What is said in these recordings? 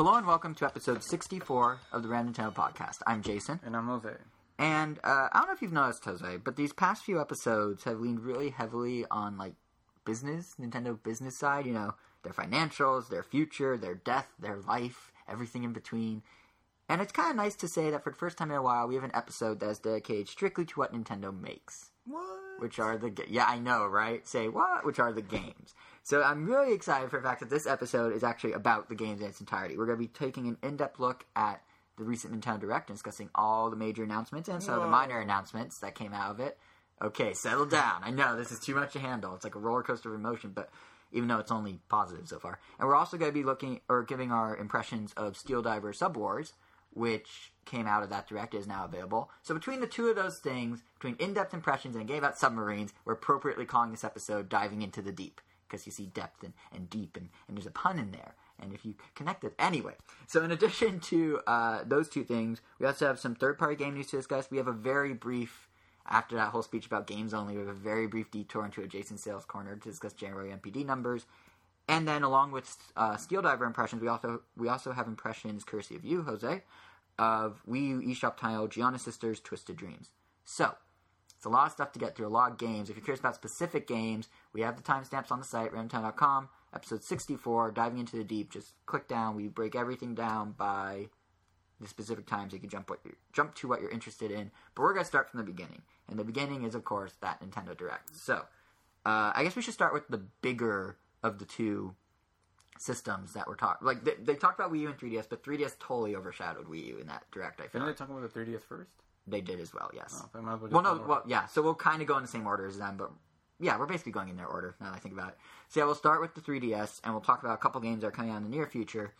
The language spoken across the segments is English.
Hello and welcome to episode 64 of the Random Nintendo podcast. I'm Jason. And I'm Jose. And uh, I don't know if you've noticed, Jose, but these past few episodes have leaned really heavily on like business, Nintendo business side. You know, their financials, their future, their death, their life, everything in between. And it's kind of nice to say that for the first time in a while, we have an episode that's dedicated strictly to what Nintendo makes. What? Which are the yeah I know right say what which are the games so I'm really excited for the fact that this episode is actually about the games in its entirety. We're going to be taking an in-depth look at the recent Nintendo Direct and discussing all the major announcements and some of the minor announcements that came out of it. Okay settle down. I know this is too much to handle. It's like a roller coaster of emotion but even though it's only positive so far. And we're also going to be looking or giving our impressions of Steel Diver Sub Wars which came out of that direct is now available. So between the two of those things, between in-depth impressions and a game about submarines, we're appropriately calling this episode "Diving into the Deep" because you see depth and, and deep, and, and there's a pun in there. And if you connect it anyway, so in addition to uh, those two things, we also have some third-party game news to discuss. We have a very brief. After that whole speech about games only, we have a very brief detour into adjacent sales corner to discuss January NPD numbers. And then, along with uh, Steel Diver impressions, we also we also have impressions courtesy of you, Jose, of Wii U eShop title Giana Sisters Twisted Dreams. So, it's a lot of stuff to get through, a lot of games. If you're curious about specific games, we have the timestamps on the site, ramtown.com, episode 64, diving into the deep. Just click down. We break everything down by the specific times you can jump what jump to what you're interested in. But we're gonna start from the beginning, and the beginning is of course that Nintendo Direct. So, uh, I guess we should start with the bigger of the two systems that were talking. Like they, they talked about Wii U and 3DS, but 3DS totally overshadowed Wii U in that direct. I feel Didn't they talk about the 3DS first? They did as well. Yes. Oh, so I might as well, well, no. Well, yeah. So we'll kind of go in the same order as them, but yeah, we're basically going in their order now that I think about it. So yeah, we'll start with the 3DS, and we'll talk about a couple games that are coming out in the near future.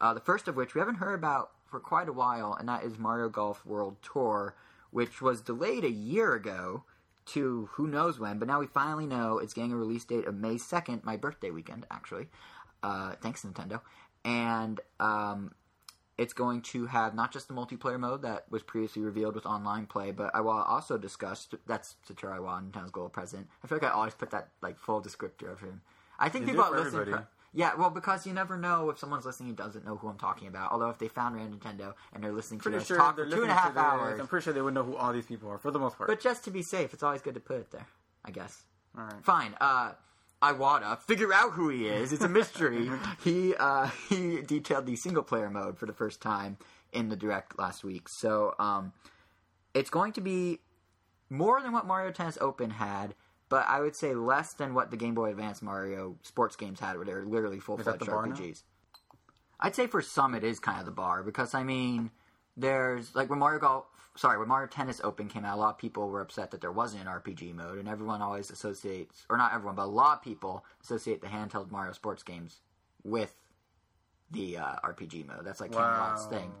Uh, the first of which we haven't heard about for quite a while, and that is Mario Golf World Tour, which was delayed a year ago to who knows when, but now we finally know it's getting a release date of May 2nd, my birthday weekend, actually. Uh, thanks, Nintendo. And um, it's going to have not just the multiplayer mode that was previously revealed with online play, but I will also discuss that's Satoru Iwata, Nintendo's global president. I feel like I always put that like full descriptor of him. I think You people are listening. pro- yeah, well, because you never know if someone's listening who doesn't know who I'm talking about. Although if they found Random Nintendo and they're listening to Pretty us sure talk for two and a half to hours, I'm pretty sure they would know who all these people are for the most part. but just to be safe, it's always good to put it there. I guess. all right. Fine. Uh, Iwata, figure out who he is. It's a mystery. he uh, he detailed the single player mode for the first time in the direct last week. So um, it's going to be more than what Mario Tennis Open had, but I would say less than what the Game Boy Advance Mario sports games had, where they're literally full fledged? RPGs. I'd say for some it is kind of the bar because I mean, there's like when Mario Golf, sorry, when Mario Tennis Open came out, a lot of people were upset that there wasn't an RPG mode, and everyone always associates, or not everyone, but a lot of people associate the handheld Mario sports games with the uh, RPG mode. That's like Camelot's Wow. thing.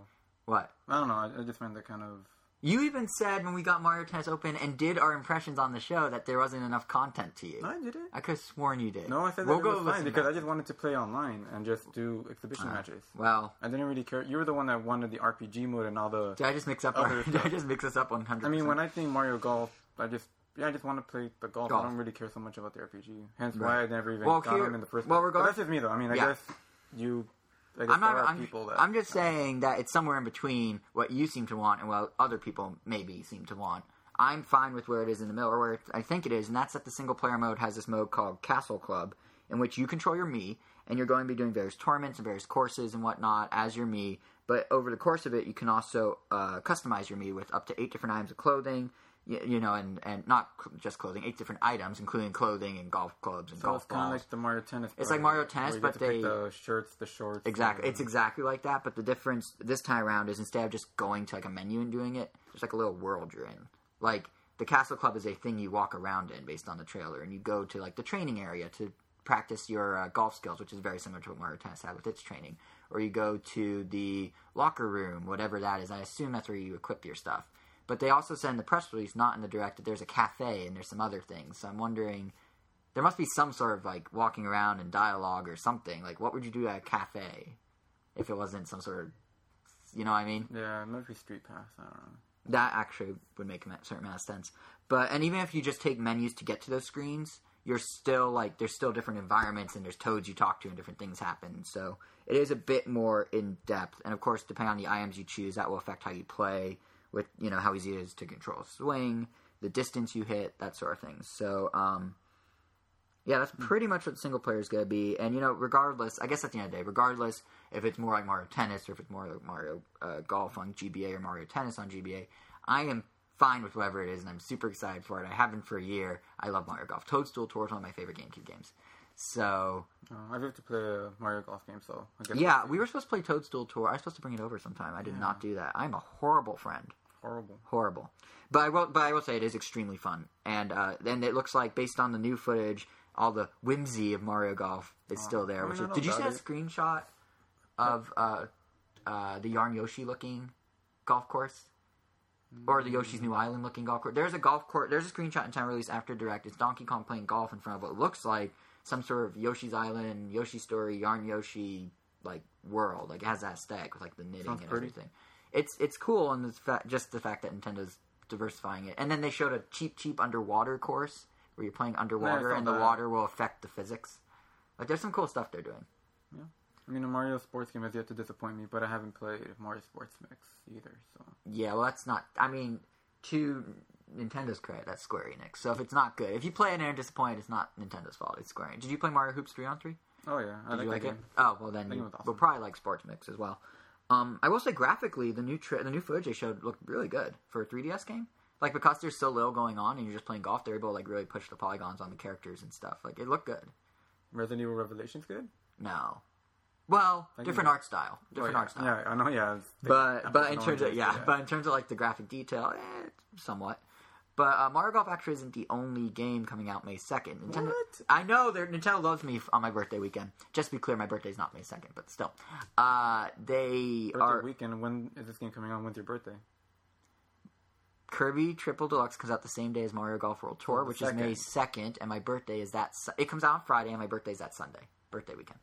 What? I don't know. I, I just meant that kind of. You even said when we got Mario Tennis Open and did our impressions on the show that there wasn't enough content to you. No, I did it. I could have sworn you did. No, I said that we'll it go was fine because back. I just wanted to play online and just do exhibition Uh, matches. Well, I didn't really care. You were the one that wanted the RPG mode and all the. did I just mix up? Our, did I just mix us up one hundred? I mean, when I think Mario Golf, I just yeah, I just want to play the golf. Golf. I don't really care so much about the RPG. Hence Right. why I never even Well, got here- in the first well, place. But regard- that's just me though. I mean, I Yeah. guess you. I'm not. I'm, people that. I'm just saying that it's somewhere in between what you seem to want and what other people maybe seem to want. I'm fine with where it is in the middle, or where it, I think it is, and that's that the single player mode has this mode called Castle Club, in which you control your Mii, and you're going to be doing various tournaments and various courses and whatnot as your Mii. But over the course of it, you can also uh, customize your Mii with up to eight different items of clothing, you, you know, and, and not just clothing, eight different items, including clothing and golf clubs and so golf it's kind of like the Mario Tennis. It's like Mario Tennis, but they- the shirts, the shorts. Exactly. and- It's exactly like that, but the difference this time around is instead of just going to like a menu and doing it, there's like a little world you're in. Like the Castle Club is a thing you walk around in based on the trailer, and you go to like the training area to practice your uh, golf skills, which is very similar to what Mario Tennis had with its training. Or you go to the locker room, whatever that is. I assume that's where you equip your stuff. But they also said in the press release, not in the direct, that there's a cafe and there's some other things. So I'm wondering, there must be some sort of like walking around and dialogue or something. Like, what would you do at a cafe if it wasn't some sort of, you know what I mean? Yeah, maybe Street Pass. I don't know. That actually would make a certain amount of sense. But and even if you just take menus to get to those screens, you're still like there's still different environments and there's toads you talk to and different things happen. So it is a bit more in depth, and of course, depending on the items you choose, that will affect how you play with you know how easy it is to control swing, the distance you hit, that sort of thing. So um, yeah, that's pretty much what single player is going to be. And you know, regardless, I guess at the end of the day, regardless if it's more like Mario Tennis or if it's more like Mario uh, Golf on GBA or Mario Tennis on GBA, I am fine with whatever it is, and I'm super excited for it. I have been for a year. I love Mario Golf. Toadstool Tour is one of my favorite GameCube games. So Uh, I've to play a Mario Golf game, so I guess yeah, we were supposed to play Toadstool Tour. I was supposed to bring it over sometime. I did not do that. I'm a horrible friend. horrible. horrible. But I will, but I will say it is extremely fun, and uh, and it looks like based on the new footage, all the whimsy of Mario Golf is still there. I Which is, did you see that screenshot of uh, uh, the Yarn Yoshi looking golf course? Or the Yoshi's New Island looking golf course. There's a golf course. There's a screenshot in time release after direct. It's Donkey Kong playing golf in front of what looks like some sort of Yoshi's Island, Yoshi Story, Yarn Yoshi like world. Like it has that aesthetic with like the knitting Sounds and pretty. everything. It's it's cool and the fact just the fact that Nintendo's diversifying it. And then they showed a Cheep Cheep underwater course where you're playing underwater and the that. water will affect the physics. Like there's some cool stuff they're doing. Yeah. I mean, a Mario sports game has yet to disappoint me, but I haven't played Mario Sports Mix either. So Yeah, well that's not I mean to Nintendo's credit, that's Square Enix. So if it's not good, if you play it and are disappointed, it's not Nintendo's fault. It's Square Enix. Did you play Mario Hoops three on three? oh yeah, I Did you like it? game. Oh well, then you awesome. will probably like Sports Mix as well. Um, I will say graphically, the new tri- the new footage they showed looked really good for a 3DS game. Like because there's so little going on and you're just playing golf, they're able to like really push the polygons on the characters and stuff. Like it looked good. Resident Evil Revelations good. No, well, Like, different yeah. art style, different yeah. art style. Yeah, I know. Yeah, But but in terms of know, yeah, but in terms of like the graphic detail, eh, somewhat. But uh, Mario Golf actually isn't the only game coming out May second. Nintendo, What? I know Nintendo loves me f- on my birthday weekend. Just to be clear, my birthday's not May second, but still, uh, they birthday are weekend. When is this game coming out? When's your birthday? Kirby Triple Deluxe comes out the same day as Mario Golf World Tour, Oh, which is May second, and my birthday is that. Su- it comes out on Friday, and my birthday's that Sunday, birthday weekend.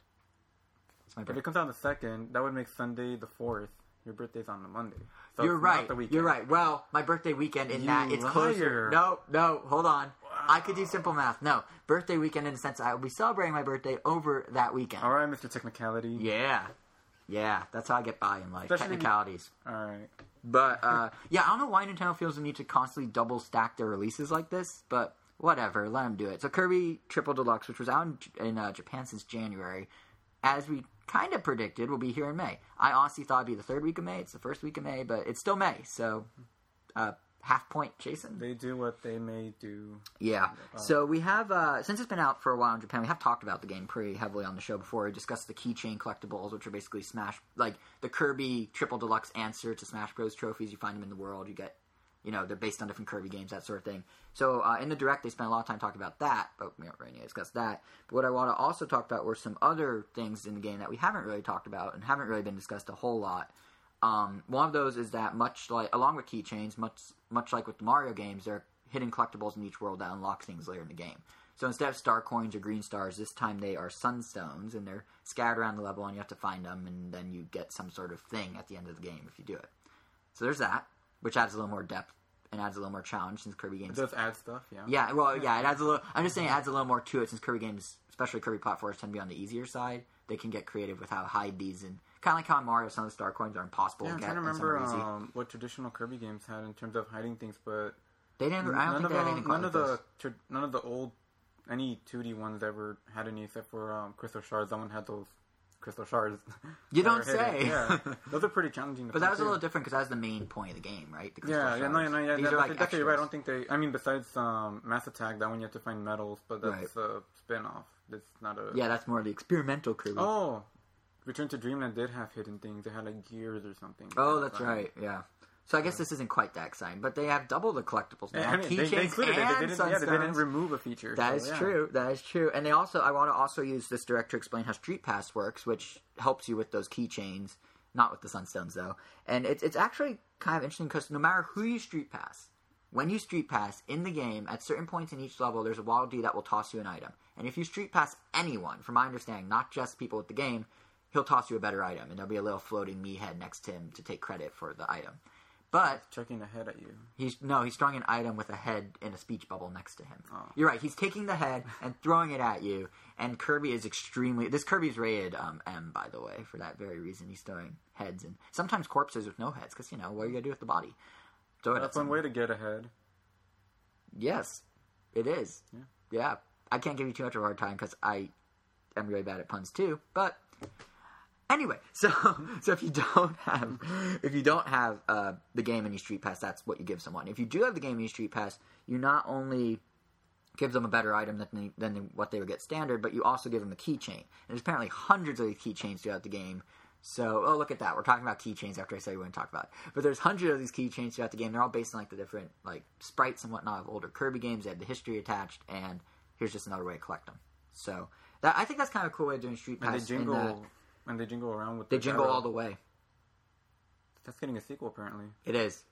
It's my If it comes out the second, that would make Sunday the fourth. Your birthday's on the Monday. So You're it's not right. The weekend. You're right. Well, my birthday weekend in You that it's closer. No, no, hold on. I could do simple math. No, birthday weekend in the sense I will be celebrating my birthday over that weekend. All right, Mr. Technicality. Yeah, yeah, that's how I get by in life. Especially- Technicalities. All right. But uh, yeah, I don't know why Nintendo feels the need to constantly double stack their releases like this, but whatever, let them do it. So Kirby Triple Deluxe, which was out in, in uh, Japan since January, as we kind of predicted, will be here in May. I honestly thought it'd be the third week of May. It's the first week of May, but it's still May. So uh, half point, Jason. They do what they may do. Yeah. So we have, uh, since it's been out for a while in Japan, we have talked about the game pretty heavily on the show before. We discussed the keychain collectibles, which are basically Smash, like the Kirby Triple Deluxe answer to Smash Bros. trophies. You find them in the world. You get, you know, they're based on different Kirby games, that sort of thing. So uh, in the direct, they spent a lot of time talking about that, but we don't really to discuss that. But what I want to also talk about were some other things in the game that we haven't really talked about and haven't really been discussed a whole lot. Um, one of those is that much like, along with keychains, much much like with the Mario games, there are hidden collectibles in each world that unlock things later in the game. So instead of star coins or green stars, this time they are sunstones, and they're scattered around the level, and you have to find them, and then you get some sort of thing at the end of the game if you do it. So there's that, which adds a little more depth and adds a little more challenge since Kirby It games. does add stuff. Yeah. Yeah, well, yeah, it adds a little. I'm just saying, it adds a little more to it since Kirby games, especially Kirby platforms, tend to be on the easier side. They can get creative with how to hide these, and kind of like how in Mario, some of the star coins are impossible Yeah, I'm to get. trying to remember easy. um, what traditional Kirby games had in terms of hiding things, but they didn't. I don't none think of they had them- anything quite none of the this. none of the old any 2D ones ever had any except for um, crystal shards. That one had those crystal shards. You don't say. Yeah, those are pretty challenging. To But that was a little different because that was the main point of the game, right? The crystal Yeah, yeah, no, no, yeah. These That, are like definitely right. I don't think they. I mean, besides um, Mass Attack, that one you have to find medals, but that's a spin-off. It's not a. Yeah, that's more the experimental Kirby. Oh, Return to Dreamland did have hidden things. They had like gears or something. Oh, that's right. Yeah. So I guess this isn't quite that exciting, but they have double the collectibles now. I mean, they, they Keychains included it. and They didn't, yeah, they didn't remove a feature. That so, is yeah. true. That is true. And they also, I want to also use this direct to explain how Street Pass works, which helps you with those keychains, not with the Sunstones though. And it's it's actually kind of interesting because no matter who you Street Pass, when you Street Pass in the game, at certain points in each level, there's a Waddle Dee that will toss you an item. And if you Street Pass anyone, from my understanding, not just people with the game, he'll toss you a better item, and there'll be a little floating Mii head next to him to take credit for the item. But Checking the head at you. he's no, he's throwing an item with a head in a speech bubble next to him. Oh. You're right. He's taking the head and throwing it at you. And Kirby is extremely. This Kirby's rated um, M, by the way, for that very reason. He's throwing heads and sometimes corpses with no heads, because you know what are you gonna do with the body? Throw it at That's one way to get ahead. Yes, it is. Yeah. Yeah. I can't give you too much of a hard time because I am really bad at puns too. But anyway, so so if you don't have if you don't have uh, the game and you street pass, that's what you give someone. If you do have the game and you street pass, you not only give them a better item than they, than what they would get standard, but you also give them a keychain. And there's apparently hundreds of these keychains throughout the game. So, oh, look at that. We're talking about keychains after I said we wouldn't talk about it. But there's hundreds of these keychains throughout the game. They're all based on like the different like sprites and whatnot of older Kirby games. They have the history attached, and here's just another way to collect them. So, that, I think that's kind of a cool way of doing Street And Pass. they in jingle. And they jingle around with. they the jingle all the way. That's getting a sequel apparently, It is.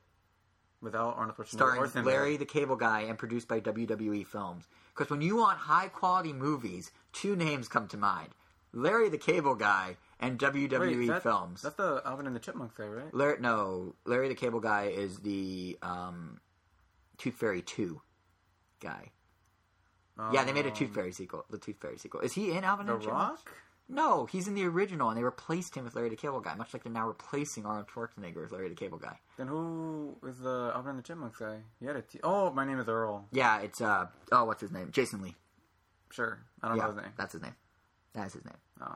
without Arnold Schwarzenegger starring Larry the Cable Guy and produced by WWE Films. Because when you want high quality movies, two names come to mind: Larry the Cable Guy and WWE Wait, that- Films. That's the Alvin and the Chipmunks guy, right? Larry, no, Larry the Cable Guy is the um, Tooth Fairy Two guy. Yeah, they made a Tooth Um, Fairy sequel. The Tooth Fairy sequel. Is he in Alvin The and the Chipmunks? Rock. No, he's in the original, and they replaced him with Larry the Cable Guy, much like they're now replacing Arnold Schwarzenegger with Larry the Cable Guy. Then who is the Alvin and the Chipmunks guy? He had a T. Oh, my name is Earl. Yeah, it's uh oh, what's his name? Jason Lee. Sure, I don't yeah, know his name. that's his name. That's his name. Oh.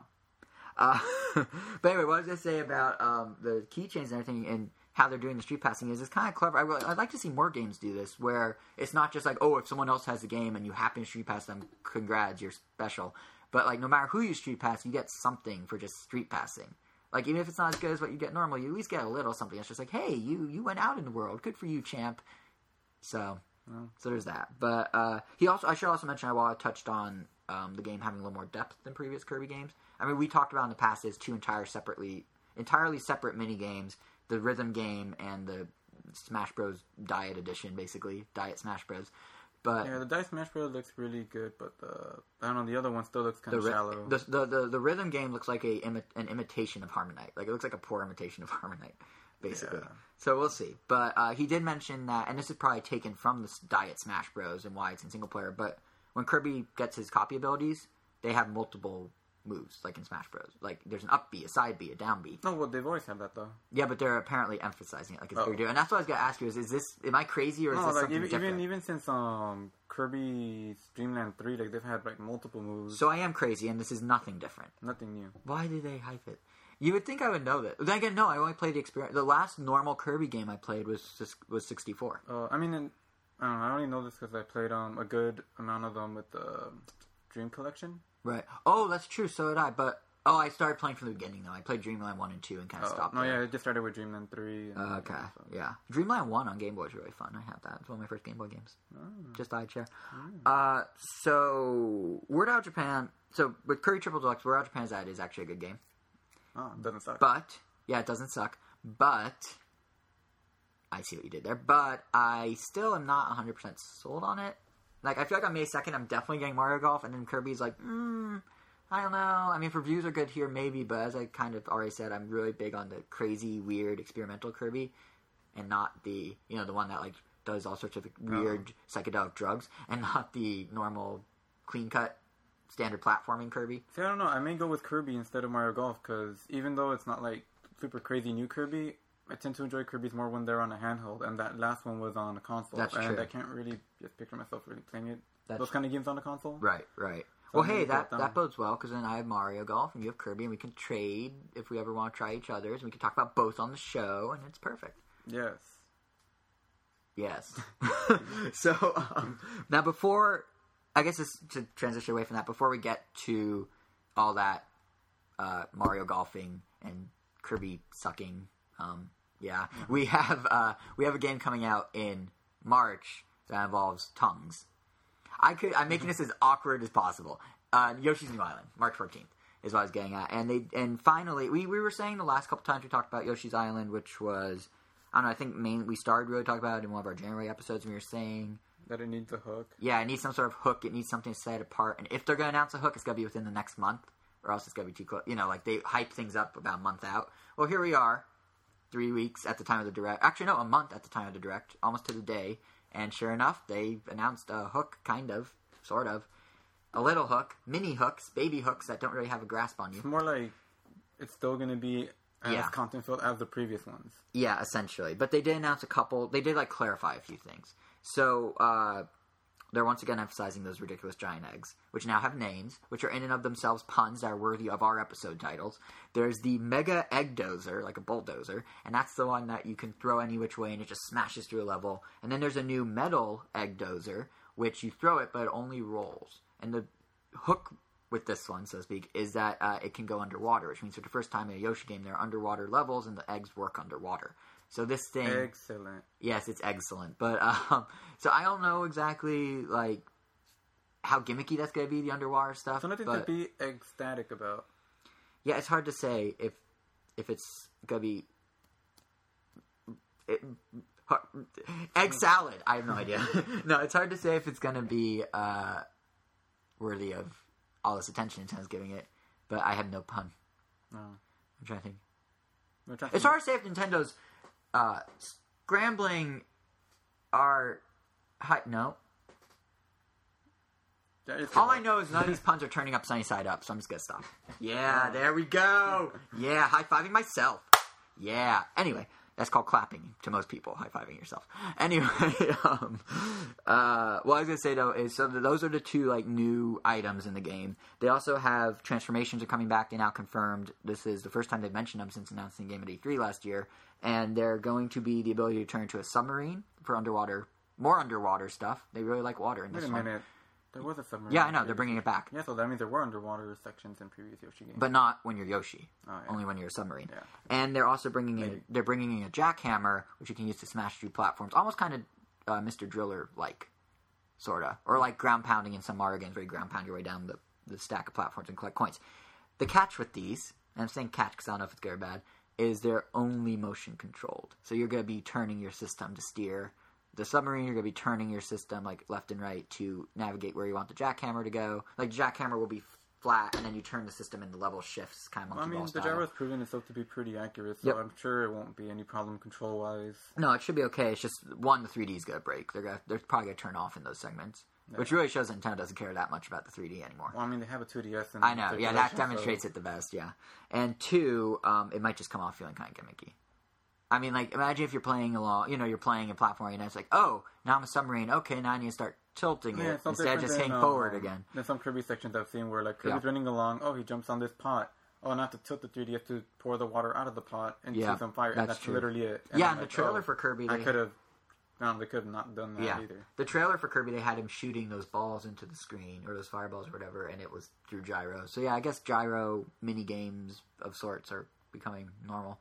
Uh, but anyway, what I was gonna say about um, the keychains and everything and how they're doing the street passing is it's kind of clever. I really, I'd like to see more games do this, where it's not just like, oh, if someone else has the game and you happen to street pass them, congrats, you're special. But like, no matter who you street pass, you get something for just street passing. Like, even if it's not as good as what you get normally, you at least get a little something. It's just like, hey, you you went out in the world, good for you, champ. So, so there's that. But uh, he also, I should also mention, I while I touched on um, the game having a little more depth than previous Kirby games. I mean, we talked about in the past is two entire separately, entirely separate mini games: the rhythm game and the Smash Bros. Diet Edition, basically Diet Smash Bros. But Yeah, the Dice Smash Bros looks really good, but the I don't know the other one still looks kind of ri- shallow. the, the the the rhythm game looks like a imi- an imitation of Harmonite. Like it looks like a poor imitation of Harmonite, basically. Yeah. So we'll see. But uh, he did mention that, and this is probably taken from the Diet Smash Bros. and why it's in single player. But when Kirby gets his copy abilities, they have multiple moves, like in Smash Bros. Like there's an up B, a side B, a down B. no, well they've always had that though. Yeah, but they're apparently emphasizing it, like it's Oh. bigger. And that's what I was gonna ask you: is is this am I crazy or is No, this like something even, different? even even since um Kirby Dreamland three, like they've had like multiple moves. so I am crazy, and this is nothing different. Nothing new. Why do they hype it? You would think I would know that. Then again, no. I only played the experience. The last normal Kirby game I played was sis- was sixty four. Uh, I mean, I don't know. I only know this because I played um a good amount of them with the Dream Collection. Right. Oh, that's true. So did I. But oh, I started playing from the beginning though. I played Dreamland one and two and kind of Uh, stopped. no, there. yeah, it just started with Dreamland three. And, Uh, okay. so- Yeah. Dreamland one on Game Boy is really fun. I have that. It's one of my first Game Boy games. Oh. Just died share. Mm. Uh, so Word Out Japan. So with Kirby Triple Deluxe, Word Out Japan is that is actually a good game. Oh, it doesn't suck. But yeah, it doesn't suck. But I see what you did there. But I still am not 100 percent sold on it. Like I feel like on May 2nd, I'm definitely getting Mario Golf, and then Kirby's like, mm, I don't know. I mean, if reviews are good here, maybe. But as I kind of already said, I'm really big on the crazy, weird, experimental Kirby, and not the you know the one that like does all sorts of weird psychedelic drugs, and not the normal, clean cut, standard platforming Kirby. See, I don't know. I may go with Kirby instead of Mario Golf because even though it's not like super crazy new Kirby, I tend to enjoy Kirby's more when they're on a handheld, and that last one was on a console. That's and true. I can't really just picture myself really playing it. That's Those kind of games on a console. Right, right. So well, hey, that that bodes well because then I have Mario Golf and you have Kirby, and we can trade if we ever want to try each other's. We can talk about both on the show, and it's perfect. Yes. Yes. so um, now, before I guess this, to transition away from that, before we get to all that uh, Mario golfing and Kirby sucking, um, yeah, we have uh, we have a game coming out in March that involves tongues. I could I'm making this as awkward as possible. Uh, Yoshi's New Island, March 14th is what I was getting at, and they and finally we, we were saying the last couple times we talked about Yoshi's Island, which was I don't know I think main we started really talking about it in one of our January episodes. And we were saying That it needs a hook. yeah, it needs some sort of hook. It needs something to set it apart. And if they're going to announce a hook, it's got to be within the next month, or else it's going to be too close. You know, like they hype things up about a month out. Well, here we are. Three weeks at the time of the direct. Actually, no, a month at the time of the direct, almost to the day. And sure enough, they announced a hook, kind of, sort of, a little hook, mini hooks, baby hooks that don't really have a grasp on you. It's more like it's still going to be as Yeah. content filled as the previous ones. Yeah, essentially. But they did announce a couple. They did like clarify a few things. So uh, they're once again emphasizing those ridiculous giant eggs, which now have names, which are in and of themselves puns that are worthy of our episode titles. There's the Mega Egg Dozer, like a bulldozer, and that's the one that you can throw any which way and it just smashes through a level. And then there's a new Metal Egg Dozer, which you throw it but it only rolls. And the hook with this one, so to speak, is that uh, it can go underwater, which means for the first time in a Yoshi game, there are underwater levels and the eggs work underwater. So this thing, Excellent. yes, it's excellent. But um, so I don't know exactly like how gimmicky that's gonna be the underwater stuff. So nothing but to be ecstatic about. yeah, it's hard to say if if it's gonna be it, egg salad. I have no idea. no, it's hard to say if it's gonna be uh, worthy of all this attention Nintendo's giving it. But I have no pun. No. I'm trying to think. It's to- hard to say if Nintendo's uh, scrambling are hi- no. All I know is none of these puns are turning up sunny side up, so I'm just gonna stop. Yeah, there we go. Yeah, high fiving myself. Yeah. Anyway, that's called clapping to most people. High fiving yourself. Anyway, um, uh, what I was gonna say though is so those are the two like new items in the game. They also have transformations are coming back. They now confirmed. This is the first time they've mentioned them since announcing game at E3 last year, and they're going to be the ability to turn into a submarine for underwater, more underwater stuff. They really like water in Wait this a one. minute. There was a submarine. Yeah, I know they're bringing it back. Yeah, so that means there were underwater sections in previous Yoshi games. but not when you're Yoshi. Oh, yeah. Only when you're a submarine. Yeah. And they're also bringing in they're bringing in a jackhammer, which you can use to smash through platforms, almost kind of uh, Mr. Driller like, sorta, or like ground pounding in some Mario games where you ground pound your way down the, the stack of platforms and collect coins. The catch with these, and I'm saying catch because I don't know if it's good or bad, is they're only motion controlled. So you're going to be turning your system to steer the submarine. You're going to be turning your system like left and right to navigate where you want the jackhammer to go. Like jackhammer will be flat, and then you turn the system and the level shifts, kind of Well, I mean, the gyro's proven itself to be pretty accurate, so Yep. I'm sure it won't be any problem control wise. No, it should be okay. It's just one, the 3D is gonna break. They're gonna, they're probably gonna turn off in those segments, which really shows that Nintendo doesn't care that much about the 3D anymore. Well, I mean, they have a 2DS. In I know, yeah, that demonstrates so- it the best, yeah. And two, um, it might just come off feeling kind of gimmicky. I mean, like, imagine if you're playing along, you know, you're playing a platform and it's like, oh, now I'm a submarine. Okay, now I need to start tilting Yeah, it instead of just than, hang um, forward again. There's some Kirby sections I've seen where like Kirby's Yeah. running along. Oh, he jumps on this pot. Oh, not have to tilt the 3DS to pour the water out of the pot into Yeah, some fire. that's and that's true. literally it. And Yeah, I'm and the trailer oh, for Kirby, I could have. No, they could have not done that Yeah, either. the trailer for Kirby, they had him shooting those balls into the screen or those fireballs or whatever, and it was through gyro. So yeah, I guess gyro mini games of sorts are becoming normal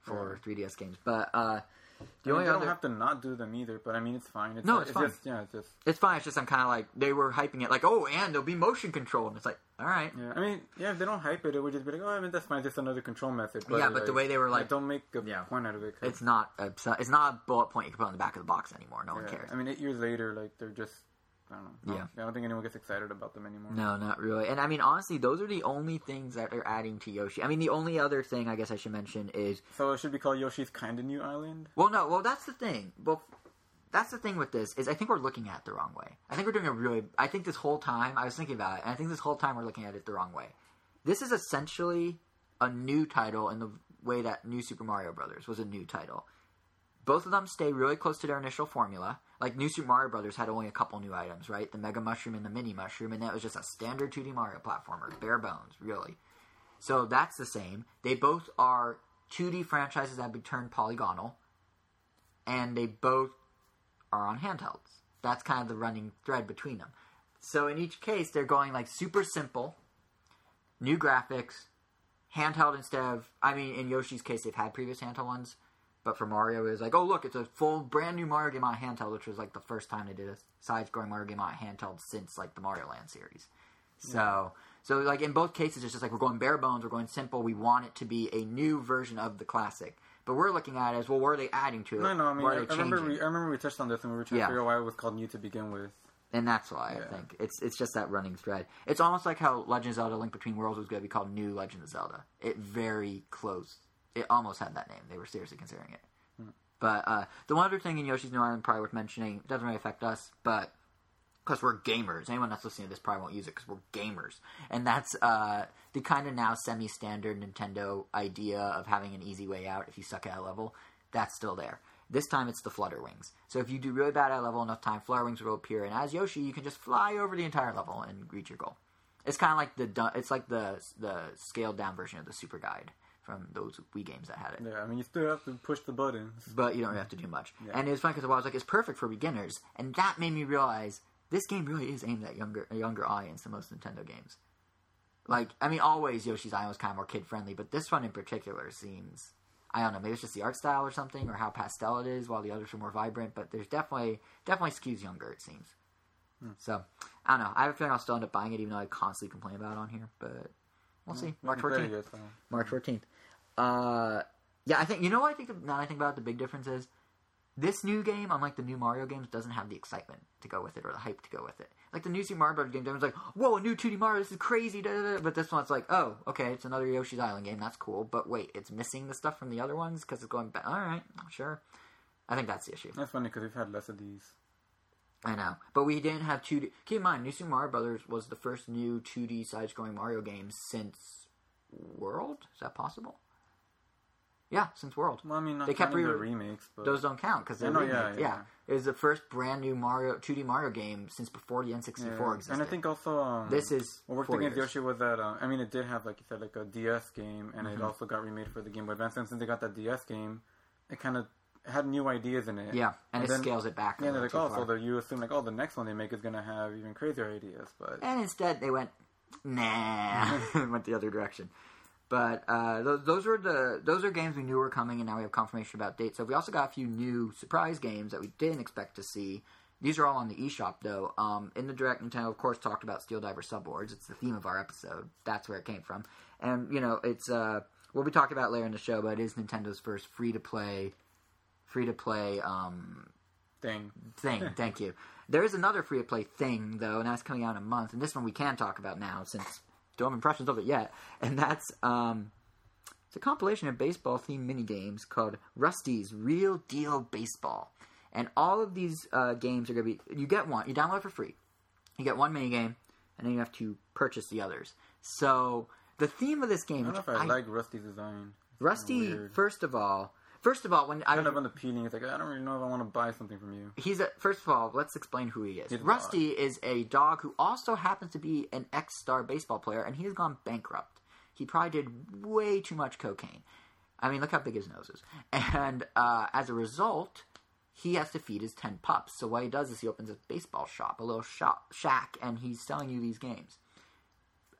for 3DS games. But uh, the I mean, only they other don't have to not do them either, but I mean, it's fine. It's No, not- it's fine. Just, yeah, it's just. it's fine. It's just I'm kind of like they were hyping it like, oh, and there'll be motion control, and it's like, all right, Yeah, I mean, yeah, if they don't hype it, it would just be like, oh, I mean, that's fine. Just another control method. But Yeah, but the way they were, like- don't make a Yeah. point out of it. 'cause- it's not a, it's not a bullet point you can put on the back of the box anymore. No one cares. I mean, eight years later, like they're just. I don't know. Yeah. I don't think anyone gets excited about them anymore. No, not really. And I mean, honestly, those are the only things that are adding to Yoshi. I mean, the only other thing I guess I should mention is So it should be called Yoshi's Kinda New Island. Well, no. Well, that's the thing. Well, that's the thing with this is I think we're looking at it the wrong way. I think we're doing a really. I think this whole time I was thinking about it, and I think this whole time we're looking at it the wrong way. This is essentially a new title in the way that New Super Mario Brothers was a new title. Both of them stay really close to their initial formula. Like New Super Mario Brothers had only a couple new items, right? The Mega Mushroom and the Mini Mushroom, and that was just a standard 2D Mario platformer, bare bones, really. So that's the same. They both are 2D franchises that have been turned polygonal, and they both are on handhelds. That's kind of the running thread between them. So in each case, they're going like super simple, new graphics, handheld instead of. I mean, in Yoshi's case, they've had previous handheld ones, but for Mario, it was like, oh look, it's a full brand new Mario game on handheld, which was like the first time they did a side-scrolling Mario game on handheld since like the Mario Land series. Hmm. So, so like in both cases, it's just like we're going bare bones, we're going simple. We want it to be a new version of the classic, but we're looking at it as well. What are they adding to it? No, no, I mean, I, I remember we, I remember we touched on this and we were trying Yeah. to figure out why it was called New to begin with. And that's why Yeah. I think it's it's just that running thread. It's almost like how Legend of Zelda: Link Between Worlds was going to be called New Legend of Zelda. It very close. It almost had that name. They were seriously considering it. But uh, the one other thing in Yoshi's New Island probably worth mentioning doesn't really affect us, but because we're gamers, anyone that's listening to this probably won't use it because we're gamers, and that's uh, the kind of now semi-standard Nintendo idea of having an easy way out if you suck at a level. That's still there. This time it's the flutter wings. So if you do really bad at a level enough time, flutter wings will appear, and as Yoshi, you can just fly over the entire level and reach your goal. It's kind of like the it's like the the scaled down version of the Super Guide from those Wii games that had it. Yeah, I mean, you still have to push the buttons. But you don't really have to do much. Yeah. And it was fun because I was like, it's perfect for beginners, and that made me realize this game really is aimed at younger a younger audience than most Nintendo games. Like, I mean, always Yoshi's Island was kind of more kid friendly, but this one in particular seems. I don't know. Maybe it's just the art style or something, or how pastel it is, while the others are more vibrant. But there's definitely definitely skews younger. It seems. Hmm. So I don't know. I have a feeling I'll still end up buying it, even though I constantly complain about it on here. But we'll see. March Haven't played it fourteenth. March fourteenth. Uh, yeah, I think you know what I think. Now that I think about it, the big difference is this new game, unlike the new Mario games, doesn't have the excitement to go with it or the hype to go with it. Like the new Super Mario Brothers game, everyone's like, "Whoa, a new 2D Mario! This is crazy!" Da, da, da. But this one's like, "Oh, okay, it's another Yoshi's Island game. That's cool." But wait, it's missing the stuff from the other ones because it's going back. All right, sure. I think that's the issue. That's funny because we've had less of these. I know, but we didn't have 2D. Keep in mind, New Super Mario Brothers was the first new 2D side-scrolling Mario game since World. Is that possible? Yeah, since World. Well, I mean, not They kept counting the remakes, but Those don't count because they're I know, yeah, remakes. yeah. Yeah, it was the first brand new Mario 2D Mario game since before the N64 yeah. existed. And I think also um, this is what against years. Yoshi was that uh, I mean, it did have like you said, like a DS game, and Mm-hmm. it also got remade for the Game Boy Advance. And since they got that DS game, it kind of had new ideas in it. Yeah, and, it then- scales it back. Yeah, they're like, oh, so far. you assume like, oh, the next one they make is gonna have even crazier ideas, but And instead, they went, nah, went the other direction. But uh, those, those were the those are games we knew were coming, and now we have confirmation about dates. So we also got a few new surprise games that we didn't expect to see. These are all on the eShop though. Um, in the direct, Nintendo of course talked about Steel Diver Sub Wars. It's the theme of our episode. That's where it came from. And you know, it's uh, we'll be talking about later in the show, but it is Nintendo's first free to play, free to play um, thing. thing. Thank you. There is another free to play thing though, and that's coming out in a month. And this one we can talk about now since don't have impressions of it yet. And that's um, it's a compilation of baseball themed mini games called Rusty's Real Deal Baseball. And all of these uh, games are gonna be you get one, you download it for free. You get one mini game, and then you have to purchase the others. So the theme of this I game, don't know if I, I- like Rusty's design. It's Rusty, first of all, first of all, when I kind of unappealing. It's like I don't really know if I want to buy something from you. he's a first of all let's explain who he is. He's rusty is a dog who also happens to be an ex-star baseball player and he has gone bankrupt. He probably did way too much cocaine. I mean look how big his nose is. And uh, as a result he has to feed his 10 pups. So what he does is he opens a baseball shop a little shop shack and he's selling you these games.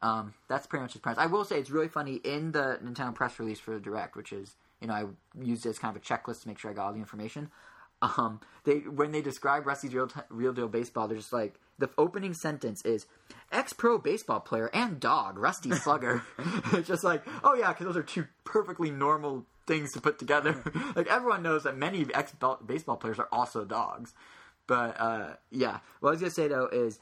Um, that's pretty much his premise. I will say it's really funny in the Nintendo press release for the Direct, which is you know I used it as kind of a checklist to make sure I got all the information. Um, they when they describe Rusty's real t- real deal baseball, they're just like the opening sentence is ex pro baseball player and dog Rusty Slugger. it's just like oh yeah, because those are two perfectly normal things to put together. like everyone knows that many ex baseball players are also dogs. But uh, yeah, what I was gonna say though is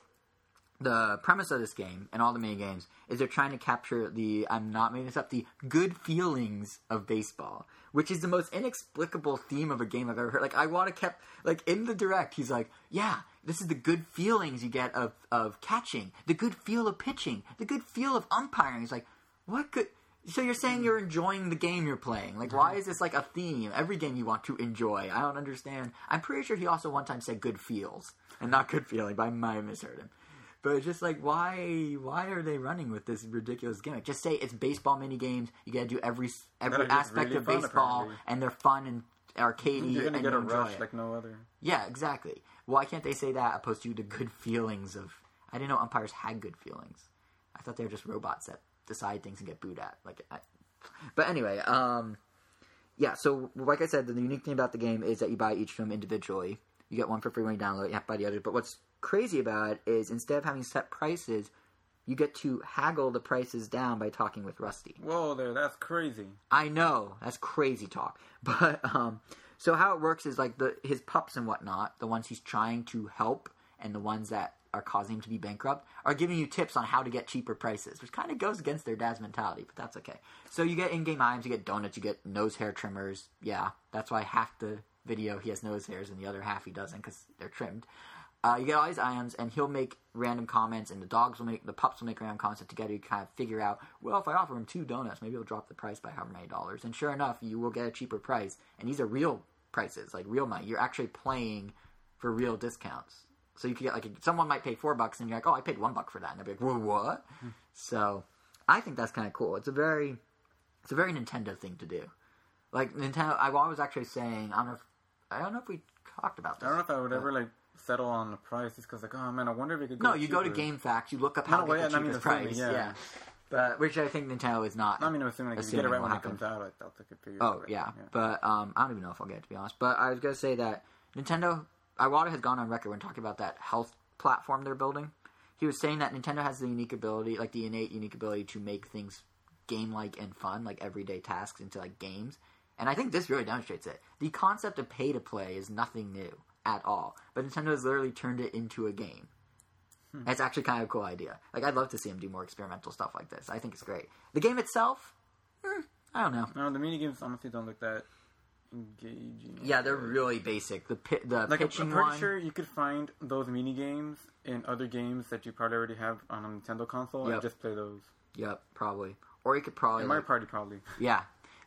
the premise of this game and all the mini games is they're trying to capture the I'm not making this up the good feelings of baseball, which is the most inexplicable theme of a game I've ever heard. Like I want to kept like in the direct, he's like, yeah, this is the good feelings you get of of catching, the good feel of pitching, the good feel of umpiring. He's like, what good. So you're saying you're enjoying the game you're playing? Like, why uh-huh. is this like a theme? Every game you want to enjoy. I don't understand. I'm pretty sure he also one time said good feels and not good feeling, but I might have misheard him. But it's just like, why? Why are they running with this ridiculous gimmick? Just say it's baseball mini games. You got to do every every aspect really of fun, baseball, apparently. and they're fun and arcadey, You're gonna and get you a rush it. like no other. yeah, exactly. Why can't they say that opposed to the good feelings of? I didn't know umpires had good feelings. I thought they were just robots that decide things and get booed at. Like, I, but anyway, um, yeah. So, like I said, the unique thing about the game is that you buy each of them individually. You get one for free when you download it. You have to buy the other. But what's crazy about it is instead of having set prices, you get to haggle the prices down by talking with Rusty. Whoa, there, that's crazy. I know that's crazy talk, but um, so how it works is like the his pups and whatnot, the ones he's trying to help, and the ones that are causing him to be bankrupt are giving you tips on how to get cheaper prices, which kind of goes against their dad's mentality, but that's okay. So you get in-game items, you get donuts, you get nose hair trimmers. Yeah, that's why half the video he has nose hairs and the other half he doesn't because they're trimmed. Uh, you get all these items, and he'll make random comments, and the dogs will make the pups will make random comments. And together, you kind of figure out, well, if I offer him two donuts, maybe he'll drop the price by however many dollars. And sure enough, you will get a cheaper price. And these are real prices, like real money. You're actually playing for real discounts. So you could get like someone might pay four bucks, and you're like, oh, I paid one buck for that, and they'll be like, whoa, what? so I think that's kind of cool. It's a very, it's a very Nintendo thing to do. Like Nintendo, I was actually saying, I don't know, if, I don't know if we talked about this. I don't know if I would ever like settle on the price just because like oh man I wonder if it could go No, you go to cheaper. GameFAQs, you look up how No, to get the yeah, I mean, cheapest assuming, price. yeah. Yeah. But which I think Nintendo is not. I mean I'm assuming like if you get it right when happen. it comes out I doubt they could figure Oh it out. yeah, but um, I don't even know if I'll get it to be honest. But I was gonna say that Nintendo, Iwata has gone on record when talking about that health platform they're building. He was saying that Nintendo has the unique ability, like the innate unique ability, to make things game-like and fun, like everyday tasks, into like games. And I think this really demonstrates it. The concept of pay to play is nothing new at all, but Nintendo has literally turned it into a game. It's actually kind of a cool idea. Like I'd love to see him do more experimental stuff like this. I think it's great. The game itself, eh, I don't know. No, the mini games honestly don't look that engaging. Yeah, they're really basic. The pi- the Like I'm, pitching I'm pretty one. sure you could find those mini games in other games that you probably already have on a Nintendo console Yep. and just play those. Yep, probably. Or you could probably In Mario like- Party probably. yeah,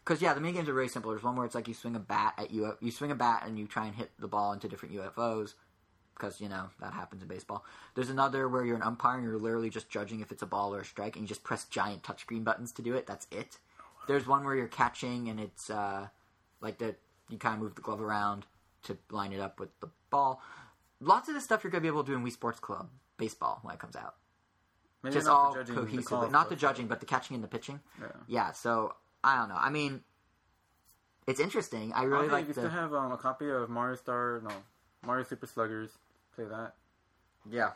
because yeah, the mini games are really simple. There's one where it's like you swing a bat at you. You swing a bat and you try and hit the ball into different UFOs. Because you know that happens in baseball. There's another where you're an umpire and you're literally just judging if it's a ball or a strike, and you just press giant touchscreen buttons to do it. That's it. There's one where you're catching and it's uh, like that. You kind of move the glove around to line it up with the ball. Lots of this stuff you're gonna be able to do in Wii Sports Club baseball when it comes out. Maybe just all cohesively, not the judging, but the catching and the pitching. Yeah. Yeah, so I don't know. I mean, it's interesting. I really Okay, like you the still have um, a copy of Mario Star, no, Mario Super Sluggers. Play that. yeah.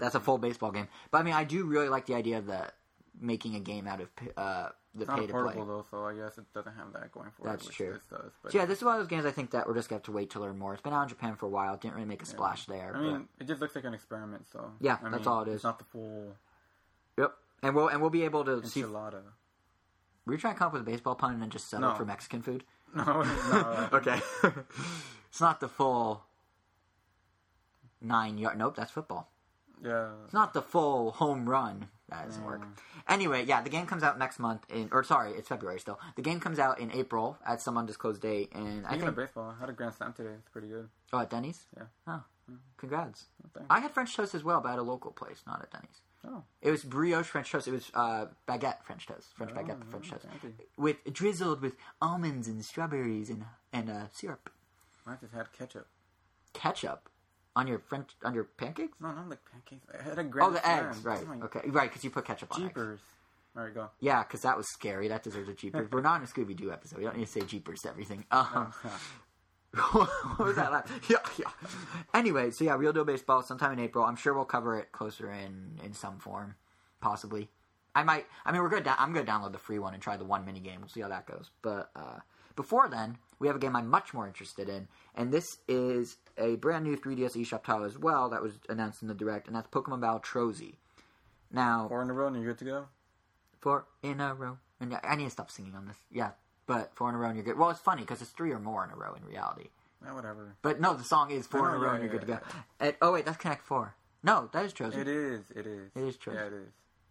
That's a full baseball game, but I mean, I do really like the idea of the making a game out of uh, the It's pay to play. though, so I guess it doesn't have that going for That's it. That's true. This does, but So yeah, this is one of those games I think that we're just gonna have to wait to learn more. It's been out in Japan for a while. It didn't really make a splash there. I mean, it just looks like an experiment. So Yeah, I that's mean, all it is. It's not the full yep. And we'll and we'll be able to see. Were you trying to come up with a baseball pun and then just settle No. for Mexican food? No, no. okay. it's not the full nine yard. Nope, that's football. yeah. It's not the full home run. That doesn't work. Mm. Anyway, yeah, the game comes out next month in, or sorry, it's February still. The game comes out in April at some undisclosed date, and I Speaking think of baseball, I had a grand slam today. It's pretty good. oh at Denny's. Yeah. Oh, congrats. thanks. I had French toast as well, but at a local place, not at Denny's. Oh, It was brioche French toast. It was uh, baguette French toast, French baguette Oh, French toast, fancy. with drizzled with almonds and strawberries and and uh, syrup, I just had ketchup. ketchup on your French on your pancakes. No, not like pancakes. I had a grand Oh, the slam. eggs, right? Okay, right, because you put ketchup on eggs. Jeepers. All right, go. Yeah, because that was scary. That deserves a Jeepers. We're not in a Scooby Doo episode. We don't need to say Jeepers to everything. Um, what was that? Laugh? Yeah, yeah. Anyway, so yeah, Real Deal Baseball sometime in April. I'm sure we'll cover it closer in in some form, possibly. I might. I mean, we're gonna. I'm gonna download the free one and try the one mini game. We'll see how that goes. But uh, before then, we have a game I'm much more interested in, and this is a brand new 3DS eShop title as well that was announced in the direct, and that's Pokemon Battle Trozei. Now, Four in a row, and you're good to go. four in a row. And yeah, I need to stop singing on this. Yeah, but four in a row and you're good. Well, it's funny because it's three or more in a row in reality. Yeah, whatever. But no, the song is four in a row and you're good to go. Oh wait, that's Connect Four. No, that is chosen. It is. It is. It is true. Yeah, it is.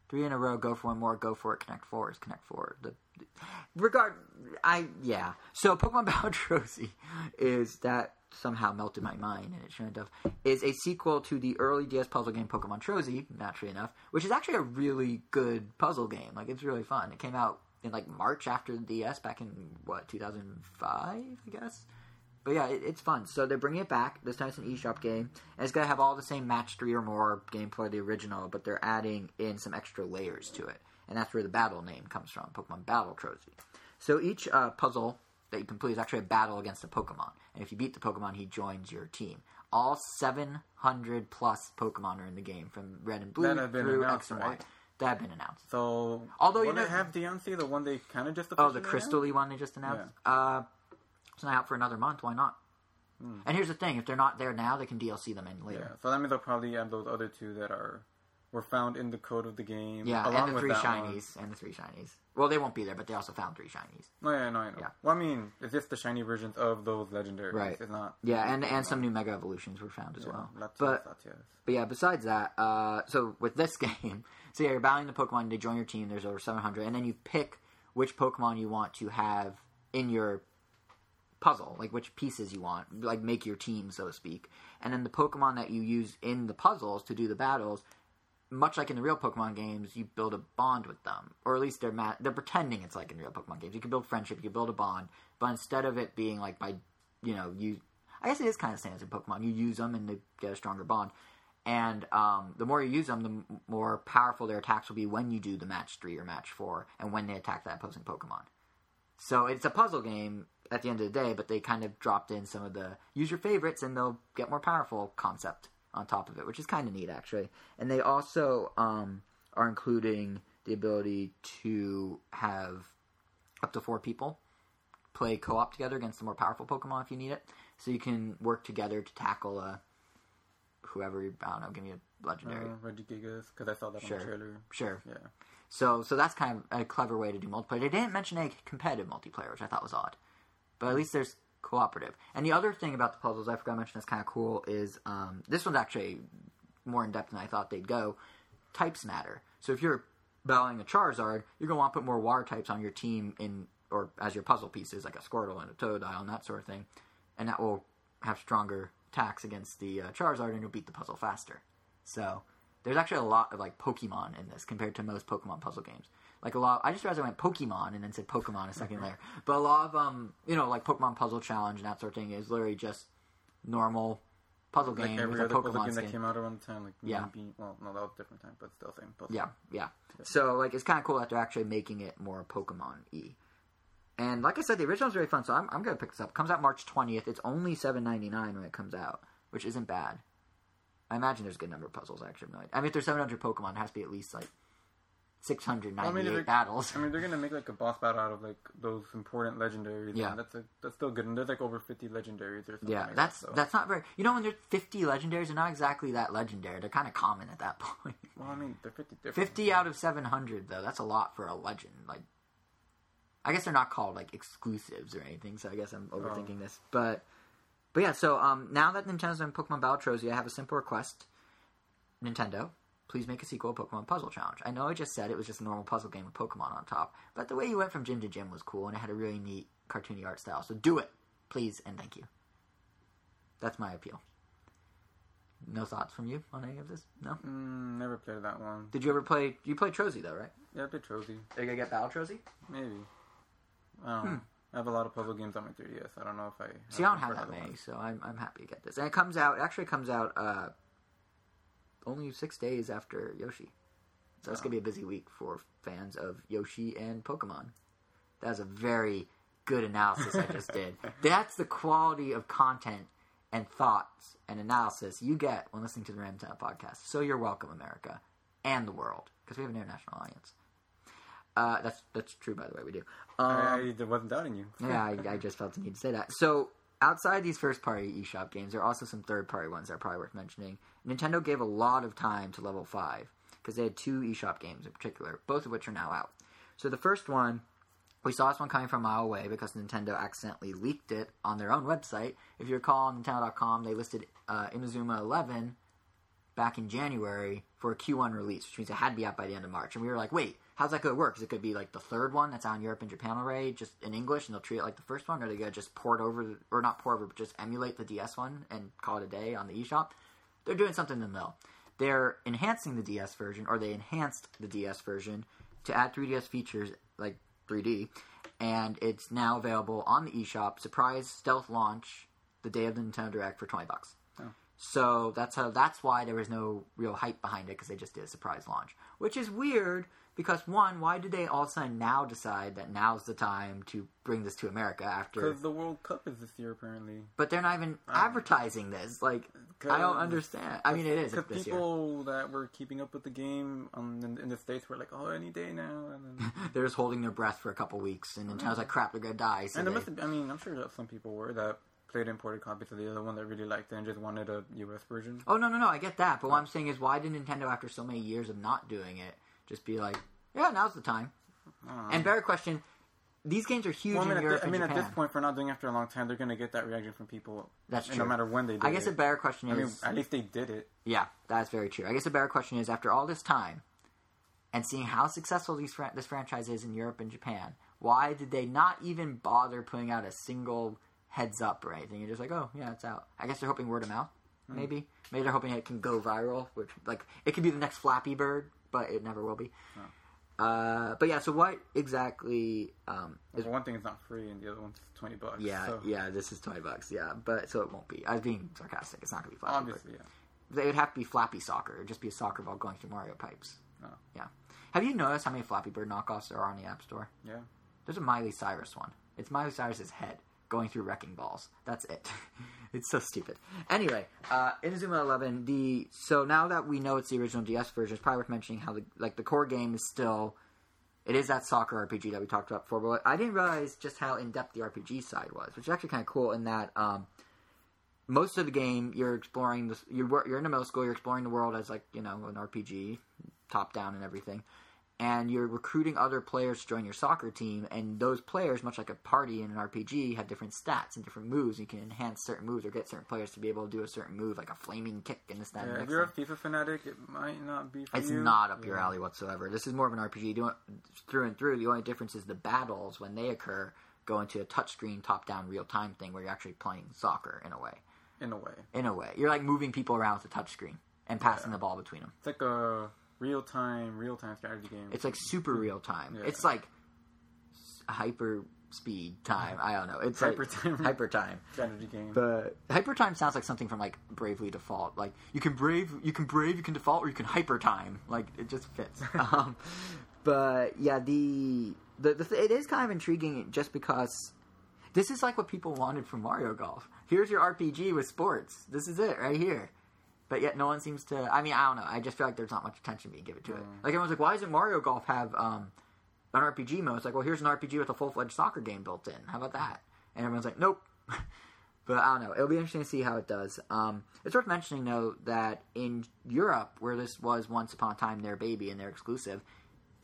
Three in a row, go for one more, go for it. Connect Four is Connect Four. The, regard, I yeah. So Pokemon Battle Trozei is that somehow melted my mind, and it shouldn't have. Is a sequel to the early DS puzzle game Pokemon Trozei, naturally enough, which is actually a really good puzzle game. Like it's really fun. It came out in like March after the DS back in what 2005, I guess. But yeah, it, it's fun. So they're bringing it back. This time it's an eShop game. And it's going to have all the same match three or more gameplay of the original, but they're adding in some extra layers to it. And that's where the battle name comes from Pokemon Battle Trozei. So each uh, puzzle that you complete is actually a battle against a Pokemon. And if you beat the Pokemon, he joins your team. All 700 plus Pokemon are in the game from Red and Blue That have been through X and Y. right? That have been announced. So, Although, you know- they have DLC, the one they kind of just Oh, the crystally one they just announced? Uh, it's not out for another month. Why not? And here's the thing: if they're not there now, they can DLC them in Yeah, later. so that means they'll probably add those other two that are were found in the code of the game. Yeah, along and the with three that one. shinies, and the three shinies. Well, they won't be there, but they also found three shinies. No, yeah, no, I know. Yeah. Well, I mean, it's just the shiny versions of those legendaries. Right. It's not. Yeah, and and some new Mega Evolutions were found as Yeah, well. But. But yeah, besides that, uh, so with this game, so yeah, you're battling the Pokemon. They join your team. There's over 700, and then you pick which Pokemon you want to have in your puzzle, like which pieces you want, like make your team, so to speak. And then the Pokemon that you use in the puzzles to do the battles, much like in the real Pokemon games, you build a bond with them, or at least they're ma- they're pretending it's like in real Pokemon games. You can build friendship, you can build a bond, but instead of it being like by, you know, you, I guess it is kind of the same as in Pokemon. You use them and they get a stronger bond. And um, the more you use them, the more powerful their attacks will be when you do the match three or match four, and when they attack that opposing Pokemon. So it's a puzzle game at the end of the day, but they kind of dropped in some of the use your favorites and they'll get more powerful concept on top of it, which is kind of neat actually. And they also um, are including the ability to have up to four people play co-op together against the more powerful Pokemon if you need it. So you can work together to tackle a whoever I don't know, give me a legendary. Uh, Regigigas, because I saw that Sure. on the trailer. Sure. Yeah. So so that's kind of a clever way to do multiplayer. They didn't mention a competitive multiplayer, which I thought was odd. But at least there's cooperative. And the other thing about the puzzles I forgot to mention that's kind of cool is um, this one's actually more in depth than I thought they'd go. Types matter. So if you're battling a Charizard, you're gonna want to put more water types on your team in or as your puzzle pieces, like a Squirtle and a Totodile and that sort of thing, and that will have stronger attacks against the uh, Charizard, and you'll beat the puzzle faster. So there's actually a lot of like Pokemon in this compared to most Pokemon puzzle games. Like a lot, I just realized I went Pokemon and then said Pokemon a second later. But a lot of um, you know, like Pokemon Puzzle Challenge and that sort of thing is literally just normal puzzle Like game every with a Pokemon game skin. that came out around the time, like Yeah. maybe, well, no, that was a different time, but still same. Puzzle. Yeah, yeah. So like it's kind of cool that they're actually making it more Pokemon y. And like I said, the original is very fun, so I'm, I'm gonna pick this up. It comes out March 20th. It's only 7.99 when it comes out, which isn't bad. I imagine there's a good number of puzzles. I actually have no idea. I mean, if there's 700 Pokemon, it has to be at least like 698 Well, I mean, battles. I mean, they're gonna make like a boss battle out of like those important legendaries. Yeah. that's a, that's still good. And there's like over fifty legendaries or something. yeah, like that's that, so. that's not very. You know, when there's 50 legendaries, they're not exactly that legendary. They're kind of common at that point. Well, I mean, they're fifty different. 50 out of 700 though that's a lot for a legend like i guess they're not called like exclusives or anything so i guess i'm overthinking this but but yeah so um now that nintendo's done pokemon battle Trozei, i have a simple request nintendo please make a sequel to pokemon puzzle challenge i know i just said it was just a normal puzzle game with pokemon on top but the way you went from gym to gym was cool and it had a really neat cartoony art style so do it please and thank you that's my appeal no thoughts from you on any of this no Mm, never played that one. did you ever play you played Trozei though right Yeah, I played Trophy. are you gonna get Battle Trozei? Maybe. I don't know. I have a lot of puzzle games on my 3DS. I don't know if I. Hmm. See, I don't have that many, so I'm, I'm happy to get this. And it comes out, it actually comes out uh, only six days after Yoshi. So it's going to be a busy week for fans of Yoshi and Pokemon. That's a very good analysis I just did. That's the quality of content and thoughts and analysis you get when listening to the Ramtown podcast. So you're welcome, America and the world, because we have an international audience. Uh, that's that's true, by the way. We do. Um, I, I wasn't doubting you. yeah, I, I just felt the need to say that. So, outside these first party eShop games, there are also some third party ones that are probably worth mentioning. Nintendo gave a lot of time to Level 5 because they had two eShop games in particular, both of which are now out. So, the first one, we saw this one coming from a mile away because Nintendo accidentally leaked it on their own website. If you recall on Nintendo.com, they listed uh, Inazuma 11 back in January for a Q1 release, which means it had to be out by the end of March. And we were like, wait, how's that going to work? Because it could be like the third one that's out in Europe and Japan already, just in English, and they'll treat it like the first one, or they going to just port over, or not port over, but just emulate the DS one and call it a day on the eShop. They're doing something in the middle. They're enhancing the DS version, or they enhanced the DS version to add 3DS features like 3D, and it's now available on the eShop. Surprise stealth launch the day of the Nintendo Direct for 20 bucks. Oh. So that's how that's why there was no real hype behind it because they just did a surprise launch, which is weird because one, why did they all of a sudden now decide that now's the time to bring this to America after? Because the World Cup is this year, apparently. But they're not even advertising this. Like I don't understand. I mean, it is Because this year. people that were keeping up with the game um, in, in the states were like, "Oh, any day now," and then They're just holding their breath for a couple weeks, and Nintendo's like, "Crap, they're gonna die." So and they- must have, I mean, I'm sure that some people were that played imported copies of the other one that really liked it and just wanted a US version. Oh no no no, I get that. But what I'm saying is, why did Nintendo, after so many years of not doing it, just be like, yeah, now's the time? Uh-huh. And better question, these games are huge Well, I mean, in at, Europe thi- I mean and at Japan. this point, for not doing it after a long time, they're gonna get that reaction from people. That's true. No true. matter when they do I guess it. a better question I mean, is, at least they did it. yeah, that's very true. I guess a better question is, after all this time, and seeing how successful these fran- this franchise is in Europe and Japan, why did they not even bother putting out a single heads up or anything? You're just like, oh yeah, it's out. I guess they're hoping word of mouth, hmm. maybe. Maybe they're hoping it can go viral, which like it could be the next Flappy Bird, but it never will be. Uh, but yeah, so what exactly um, is Well, one thing is not free, and the other one's twenty bucks. yeah, so yeah, this is twenty bucks, yeah, but so it won't be. I was being sarcastic. It's not gonna be Flappy. Obviously, yeah. They would have to be Flappy Soccer. It'd just be a soccer ball going through Mario pipes. Oh. Yeah. Have you noticed how many Flappy Bird knockoffs there are on the App Store? Yeah. There's a Miley Cyrus one. It's Miley Cyrus's head going through wrecking balls. That's it. it's so stupid. Anyway, uh, Inazuma Eleven. The so now that we know it's the original DS version, it's probably worth mentioning how the like the core game is still. It is that soccer RPG that we talked about before, but I didn't realize just how in depth the RPG side was, which is actually kind of cool. In that, um, most of the game you're exploring this you're you're in a middle school you're exploring the world as like you know an rpg top down and everything and you're recruiting other players to join your soccer team and those players much like a party in an rpg have different stats and different moves you can enhance certain moves or get certain players to be able to do a certain move like a flaming kick and this that and Yeah, the if you're a. FIFA fanatic, it might not be for It's you. not up your alley whatsoever. This is more of an RPG. Doing through and through. The only difference is the battles when they occur go into a touchscreen, top-down, real-time thing where you're actually playing soccer in a way In a way, in a way. You're like moving people around with a touchscreen and passing the ball between them. it's like a real time, real time strategy game. It's like super real time. Yeah. It's like hyper speed time. I don't know. It's like Hyper time. hyper time. strategy game. But hyper time sounds like something from like Bravely Default. Like you can brave, you can brave, you can default, or you can hyper time. Like it just fits. um, but yeah, the the, the th- it is kind of intriguing just because this is like what people wanted from Mario Golf. Here's your RPG with sports. This is it right here. But yet no one seems to. I mean, I don't know. I just feel like there's not much attention being given to it. Like everyone's like, why doesn't Mario Golf have um, an RPG mode? It's like, well, here's an RPG with a full fledged soccer game built in. How about that? And everyone's like, nope. but I don't know. It'll be interesting to see how it does. Um, it's worth mentioning though that in Europe, where this was once upon a time their baby and their exclusive,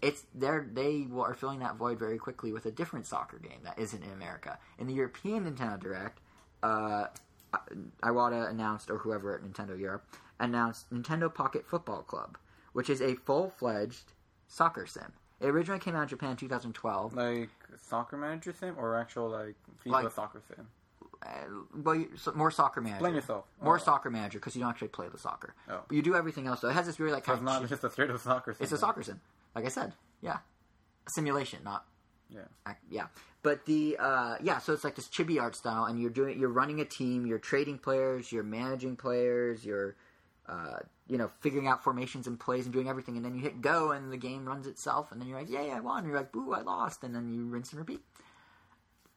it's they're they are filling that void very quickly with a different soccer game that isn't in America. In the European Nintendo Direct, uh, Iwata announced, or whoever at Nintendo Europe announced, Nintendo Pocket Football Club, which is a full fledged soccer sim. It originally came out in Japan in 2012. like soccer manager sim or actual like FIFA Like- soccer sim. Uh, well, so- more soccer manager. Blame yourself. More Oh. soccer manager because you don't actually play the soccer. Oh. But you do everything else. So it has this really like So it's of not just a straight up soccer sim. It's a soccer sim, like I said. Yeah, a simulation, not Yeah. yeah. But the uh, yeah, so it's like this chibi art style, and you're doing you're running a team, you're trading players, you're managing players, you're uh, you know figuring out formations and plays and doing everything, and then you hit go, and the game runs itself, and then you're like, yay, I won. And you're like, boo, I lost, and then you rinse and repeat.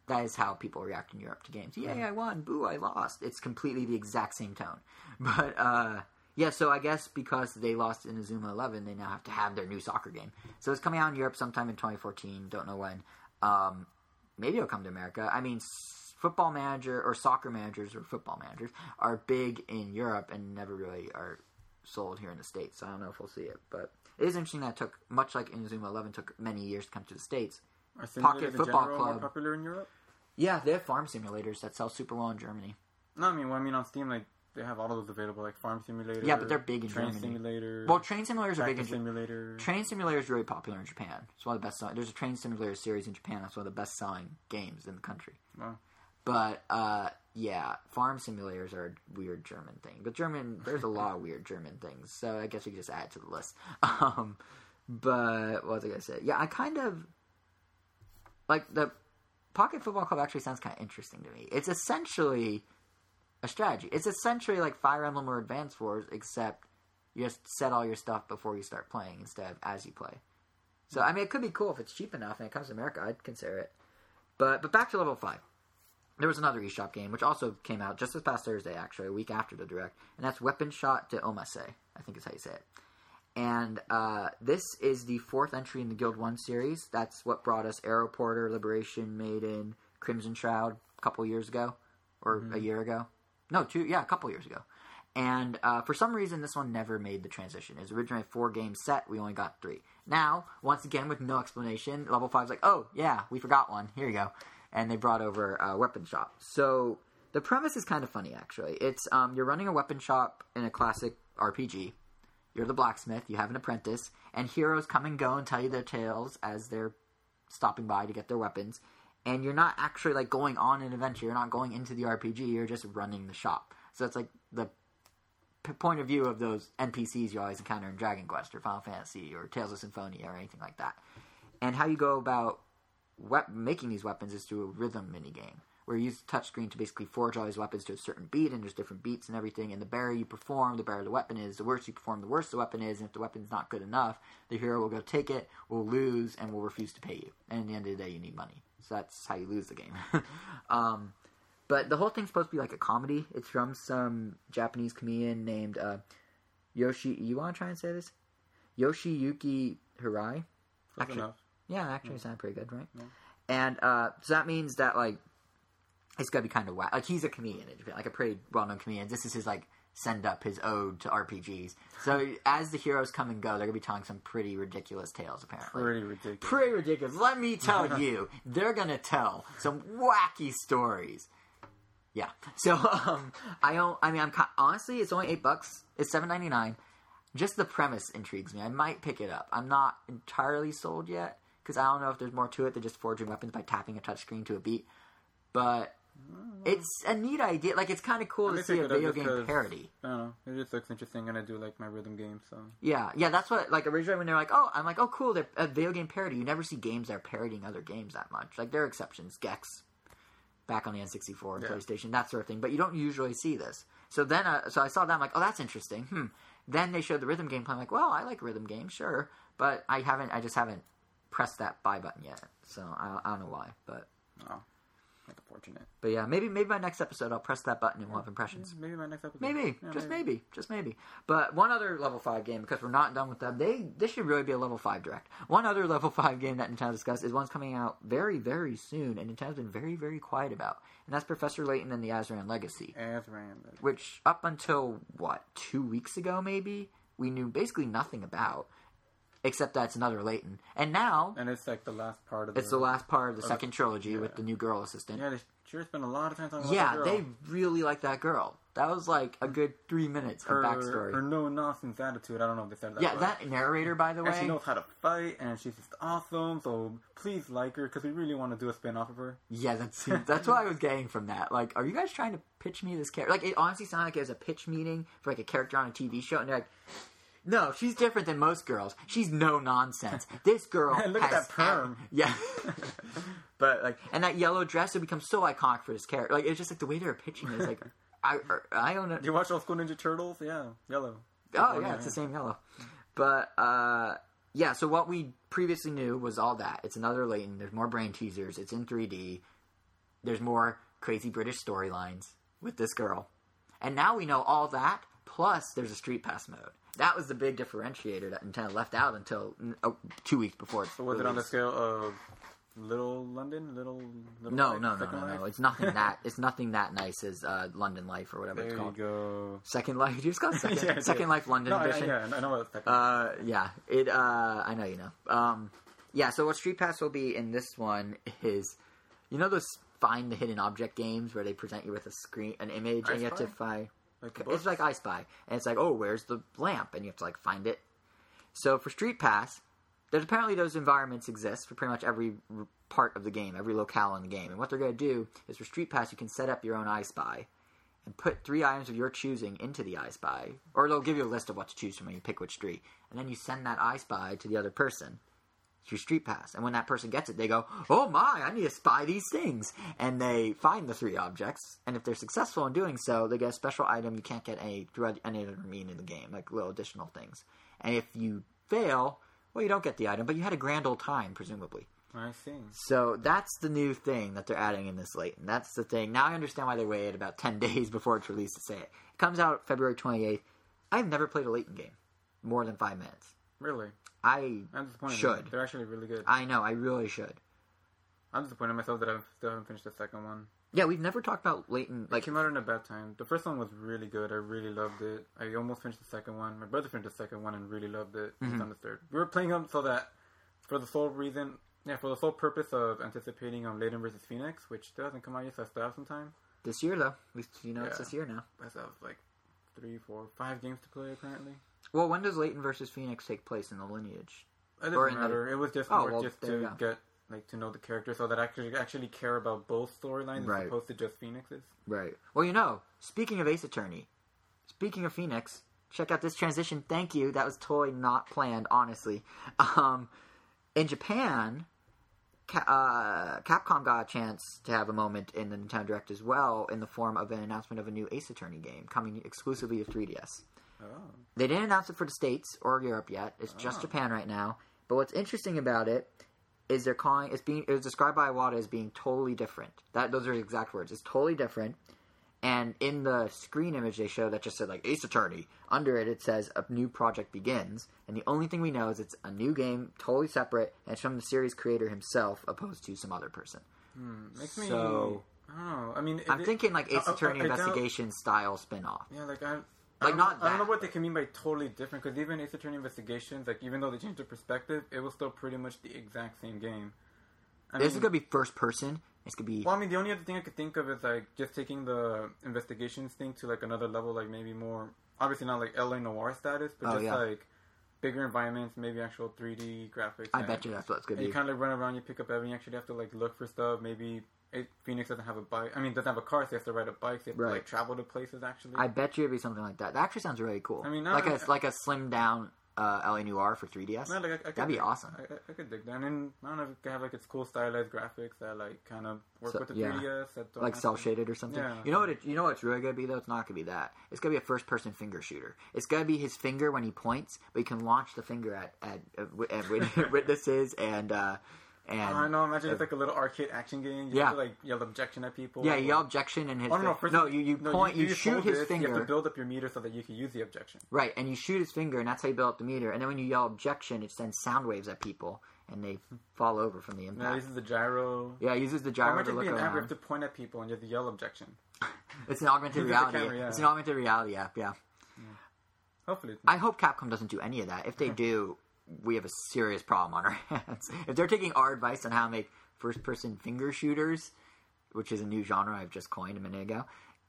That is how people react in Europe to games. Yay, I won. Boo, I lost. It's completely the exact same tone. But uh, yeah, so I guess because they lost Inazuma 11, they now have to have their new soccer game. So it's coming out in Europe sometime in 2014. Don't know when. Um, maybe it'll come to America. I mean, football manager or soccer managers or football managers are big in Europe and never really are sold here in the states. So I don't know if we'll see it, but it is interesting that it took much like Inazuma 11 took many years to come to the states. Are Pocket Football general Club. popular in Europe? Yeah, they have farm simulators that sell super well in Germany. No, I mean, well, I mean on Steam, like they have all of those available, like Farm Simulator. Yeah, but they're big in Train Germany. Simulator. Well, train simulators are big in. Simulator. Train Simulator is really popular in Japan. It's one of the best selling. There's a Train Simulator series in Japan that's one of the best selling games in the country. Wow. But uh, yeah, farm simulators are a weird German thing. But German, there's a lot of weird German things. So I guess we could just add to the list. Um, but what was I gonna say? Yeah, I kind of like the Pocket Football Club. Actually, sounds kind of interesting to me. It's essentially a strategy. It's essentially like Fire Emblem or Advance Wars, except you just set all your stuff before you start playing instead of as you play. So I mean, it could be cool if it's cheap enough and it comes to America. I'd consider it. But but back to level five. There was another eShop game which also came out just this past Thursday, actually, a week after the direct, and that's Weapon Shop de Omasse. I think is how you say it. And uh, this is the fourth entry in the Guild01 series. That's what brought us Aero Porter, Liberation Maiden, Crimson Shroud a couple years ago, or a year ago. No, two yeah, a couple years ago. And uh, for some reason, this one never made the transition. It was originally a four game set. We only got three. Now, once again, with no explanation, level five's like, oh yeah, we forgot one. Here you go, and they brought over a weapon shop. So the premise is kind of funny, actually. It's um, you're running a weapon shop in a classic RPG. You're the blacksmith. You have an apprentice, and heroes come and go and tell you their tales as they're stopping by to get their weapons. And you're not actually like going on an adventure. You're not going into the RPG. You're just running the shop. So it's like the p- point of view of those NPCs you always encounter in Dragon Quest or Final Fantasy or Tales of Symphonia or anything like that. And how you go about we- making these weapons is through a rhythm mini game where you use the touchscreen to basically forge all these weapons to a certain beat, and there's different beats and everything. And the better you perform, the better the weapon is. The worse you perform, the worse the weapon is. And if the weapon's not good enough, the hero will go take it, will lose, and will refuse to pay you. And at the end of the day, you need money. So that's how you lose the game. um, but the whole thing's supposed to be like a comedy. It's from some Japanese comedian named uh, Yoshi. You want to try and say this? Yoshiyuki Hirai. Actually-. Yeah, actually, it sounded pretty good, right? Yeah. And uh, so that means that like it's gonna be kind of whack. Like he's a comedian in Japan, like a pretty well-known comedian. This is his like send up his ode to RPGs. So as the heroes come and go, they're gonna be telling some pretty ridiculous tales. Apparently, Pretty ridiculous. pretty ridiculous. Let me tell you, they're gonna tell some wacky stories. Yeah. So um, I don't. I mean, I'm honestly, it's only eight bucks. It's seven ninety nine. Just the premise intrigues me. I might pick it up. I'm not entirely sold yet because I don't know if there's more to it than just forging weapons by tapping a touchscreen to a beat. But it's a neat idea. Like it's kind of cool I to see a video game game parody. I don't know. It just looks interesting, and I do like my rhythm games. So Yeah, yeah, that's what like originally when they're like, oh, I'm like, oh, cool, they're a video game parody. You never see games that are parodying other games that much. Like there are exceptions, Gex, back on the N64 and Yeah. PlayStation, that sort of thing. But you don't usually see this. So then, uh, so I saw that, I'm like, oh, that's interesting. Hmm. Then they showed the rhythm gameplay. I'm like, well, I like rhythm games, sure, but I haven't, I just haven't pressed that buy button yet. So I, I don't know why, but oh, that's unfortunate. but yeah, maybe maybe my next episode I'll press that button and we'll have impressions. Maybe my next episode. Maybe, Yeah, just maybe. just maybe. But one other level five game because we're not done with them. They this should really be a level five direct. One other level five game that Nintendo discussed is one's coming out very very soon, and Nintendo's been very very quiet about, and that's Professor Layton and the Azran Legacy, Azran. which up until what two weeks ago maybe we knew basically nothing about, except that it's another Layton, and now And it's like the last part of the. it's the last part of the second trilogy yeah. with the new girl assistant. Yeah, they sure spent a lot of time talking Yeah, about that they really like that girl. That was like a good three minutes of her, backstory. her no nonsense attitude. I don't know if they said that. Yeah, right. that narrator, by the And she knows how to fight, and she's just awesome. So please like her because we really want to do a spin off of her. Yeah, that's that's what I was getting from that. Like, are you guys trying to pitch me this character? Like, it honestly sounded like it was a pitch meeting for like a character on a TV show, and they're like, "No, she's different than most girls. She's no nonsense. This girl Look at that perm." Yeah, but like, and that yellow dress would become so iconic for this character. Like, it's just like the way they're pitching it is like, I I don't know. Do you watch old school Ninja Turtles? Yeah, yellow. Oh yeah, it's the same yellow. But uh, yeah, so what we previously knew was all that. It's another Layton. There's more brain teasers. It's in 3D. There's more crazy British storylines with this girl, and now we know all that. Plus, there's a Street Pass mode. That was the big differentiator that Nintendo left out until oh, two weeks before. It's So was it on the scale of Little London, Little? little No, Life, no, no, no, no. It's nothing that. It's nothing that nice as uh, London Life or whatever There it's you called. go. Second Life. You just it Second, Yeah, I. Second Life London No, I, edition? yeah, I know what second. Uh, yeah. It. Uh, I know you know. Um, yeah. So what Street Pass will be in this one is, you know, those find the hidden object games where they present you with a screen, an image, I and you have to find. Like It's like I Spy, and it's like, oh, where's the lamp? And you have to like find it. So for Street Pass, there's apparently those environments exist for pretty much every part of the game, every locale in the game. And what they're going to do is for Street Pass, you can set up your own I Spy and put three items of your choosing into the I Spy, or they'll give you a list of what to choose from, you pick which three, and then you send that I Spy to the other person through Street Pass. And when that person gets it, they go, "Oh my, I need to spy these things," and they find the three objects. And if they're successful in doing so, they get a special item you can't get any through any other mean in the game, like little additional things. And if you fail, well, you don't get the item, but you had a grand old time, presumably. I see. So that's the new thing that they're adding in this late. And that's the thing. Now I understand why they waited about 10 days before it's released to say it. It comes out February 28th. I've never played a Layton game more than five minutes. Really, I I'm disappointed. Should. They're actually really good. I know, I really should. I'm disappointed in myself that I still haven't finished the second one. Yeah, we've never talked about Layton. Like Like, came out in a bad time. The first one was really good. I really loved it. I almost finished the second one. My brother finished the second one and really loved it. He's Mhm. on the third. We were playing them so that for the sole reason, yeah, for the sole purpose of anticipating um Layton versus Phoenix, which still hasn't come out yet, so I still have some time. this year, though, we, you know, it's Yeah. this year now. I still have like three, four, five games to play apparently. Well, when does Layton versus Phoenix take place in the lineage? It Or doesn't in the- matter. It was just Oh, well, just to get like to know the character, so that I actually actually care about both storylines Right. as opposed to just Phoenix's. Right. Well, you know, speaking of Ace Attorney, speaking of Phoenix, check out this transition. Thank you. That was totally not planned, honestly. Um, in Japan, Ca- uh, Capcom got a chance to have a moment in the Nintendo Direct as well, in the form of an announcement of a new Ace Attorney game coming exclusively to 3DS. Oh, They didn't announce it for the States or Europe yet. It's just Oh. Japan right now. But what's interesting about it is they're calling it's being it was described by Iwata as being totally different. That those are the exact words. It's totally different. And in the screen image they show that just said like Ace Attorney. Under it it says a new project begins. And the only thing we know is it's a new game, totally separate, and it's from the series creator himself, opposed to some other person. hmm. makes. So- I don't. I mean, I'm it- thinking like Ace I- I- Attorney doubt- investigation style spin off. Yeah, like I. Like, I don't, not I don't know what they can mean by totally different because even Ace Attorney Investigations, like even though they changed the perspective, it was still pretty much the exact same game. I This is mean- gonna be first person. It's gonna be Well, I mean, the only other thing I could think of is like just taking the investigations thing to like another level, like maybe more obviously not like LA Noire status, but Oh, just yeah. like bigger environments, maybe actual 3D graphics. I bet you that's what it's gonna And you be. kind of like run around, you pick up everything. You actually have to like look for stuff. Maybe it, Phoenix doesn't have a bike. I mean, doesn't have a car, so he has to ride a bike. You have to Right. like travel to places. Actually, I bet you it'd be something like that. That actually sounds really cool. I mean, like I- a like a slimmed down uh, LA Noire for 3DS. No, like, I, I could That'd be awesome. I, I, I could dig that. And then, I don't know if it could have like its cool stylized graphics that like kind of work So- with the yeah. 3DS. That like cell shaded or something. Yeah. You know what? It, you know what it's really gonna be though. It's not gonna be that. It's gonna be a first person finger shooter. It's gonna be his finger when he points, but you can launch the finger at at, at, at wit- witnesses and uh, and I know. Imagine it's like a little arcade action game. You Yeah. have to like yell objection at people. yeah, you yell objection and his. Oh, no, no, fi- first no, you you no, point you, just shoot his this, finger. You have to build up your meter so that you can use the objection. Right, and you shoot his finger, and that's how you build up the meter. And then when you yell objection, it sends sound waves at people, and they fall over from the impact. this is the gyro. yeah, it uses the gyro might to look be an app you around. have to point at people and you have to yell objection. It's an augmented reality. camera, yeah. It's an augmented reality app. Yeah, Hopefully, I hope Capcom doesn't do any of that. If they do, we have a serious problem on our hands. If they're taking our advice on how to make first-person finger shooters, which is a new genre I've just coined a minute ago,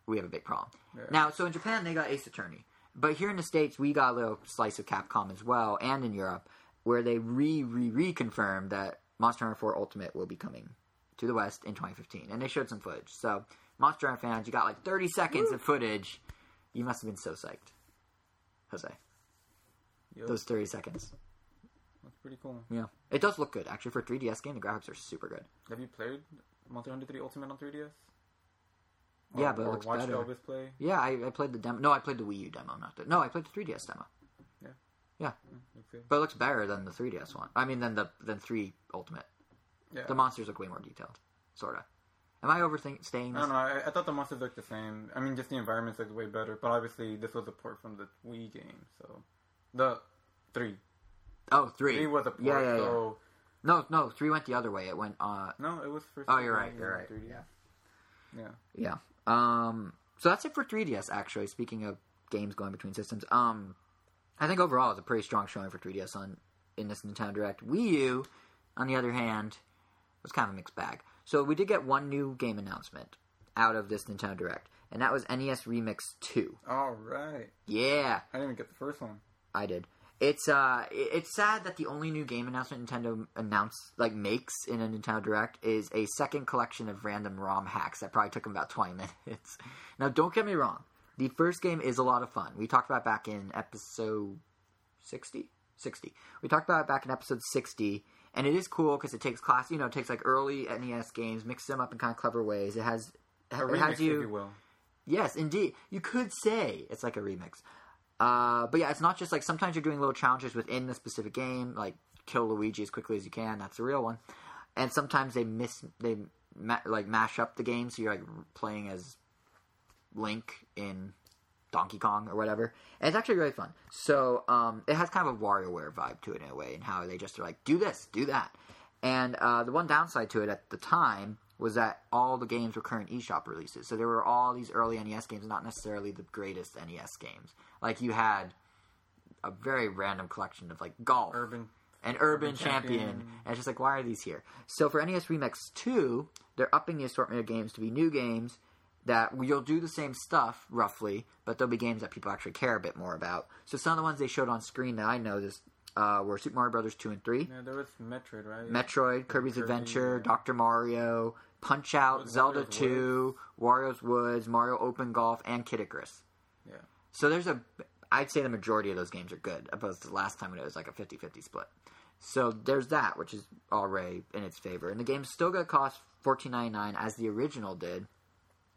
we have a big problem. Yeah. Now, so in Japan they got Ace Attorney, but here in the states we got a little slice of Capcom as well, and in Europe where they re re reconfirmed that Monster Hunter 4 Ultimate will be coming to the West in 2015, and they showed some footage. So, Monster Hunter fans, you got like 30 seconds of footage. You must have been so psyched, Jose. Yup. Those 30 seconds. Pretty cool. Yeah, it does look good actually for a 3DS game. The graphics are super good. Have you played Monster Hunter 3 Ultimate on 3DS? Yeah, but it or looks watched better. Elvis play. Yeah, I, I played the demo. No, I played the Wii U demo, not the. No, I played the 3DS demo. Yeah, good. Mm, but it looks better than the 3DS one. I mean, than the than 3 Ultimate. Yeah. The monsters look way more detailed, sorta. Am I overstaying I don't know. I, I thought the monsters looked the same. I mean, just the environments looked way better. But obviously, this was a port from the Wii game, so the three. Oh, three. Three was a port. Yeah, yeah, yeah. So No, no, three went the other way. It went. uh no, it was first. Oh, you're right, you're right. 3D. Yeah. Yeah. Yeah. Um. So that's it for 3DS. Actually, speaking of games going between systems, um, I think overall it's a pretty strong showing for 3DS on in this Nintendo Direct. Wii U, on the other hand, was kind of a mixed bag. So we did get one new game announcement out of this Nintendo Direct, and that was NES Remix Two. All right. Yeah, I didn't even get the first one. I did. It's uh, it's sad that the only new game announcement Nintendo announced like makes in a Nintendo Direct is a second collection of random ROM hacks that probably took them about twenty minutes. Now, don't get me wrong, the first game is a lot of fun. We talked about it back in episode 60? 60. We talked about it back in episode sixty, and it is cool because it takes class, you know, it takes like early NES games, mixes them up in kind of clever ways. It has A it remix, has if you you will. Yes, indeed. You could say it's like a remix. Uh, but yeah, it's not just like sometimes you're doing little challenges within the specific game, like kill Luigi as quickly as you can. That's the real one. And sometimes they miss they ma- like mash up the game, so you're like playing as Link in Donkey Kong or whatever. And it's actually really fun. So um, it has kind of a WarioWare vibe to it in a way, and how they just are like do this, do that. And uh, the one downside to it at the time was that all the games were current eShop releases. So there were all these early NES games, not necessarily the greatest NES games. Like you had a very random collection of like golf, Urban. and Urban, Urban Champion. Champion. And it's just like, why are these here? So for NES Remix 2, they're upping the assortment of games to be new games that you'll do the same stuff roughly, but they'll be games that people actually care a bit more about. So some of the ones they showed on screen that I noticed uh, were Super Mario Brothers 2 and 3, Yeah, there was Metroid, right? Metroid, Kirby's Kirby, Adventure, yeah. Dr. Mario, Punch Out, Zelda Wario's 2, Wario's Woods, Mario Open Golf, and Kid Icarus. Yeah. So there's a, I'd say the majority of those games are good, opposed to the last time when it was like a 50 50 split. So there's that, which is already in its favor. And the game's still going to cost $14.99 as the original did.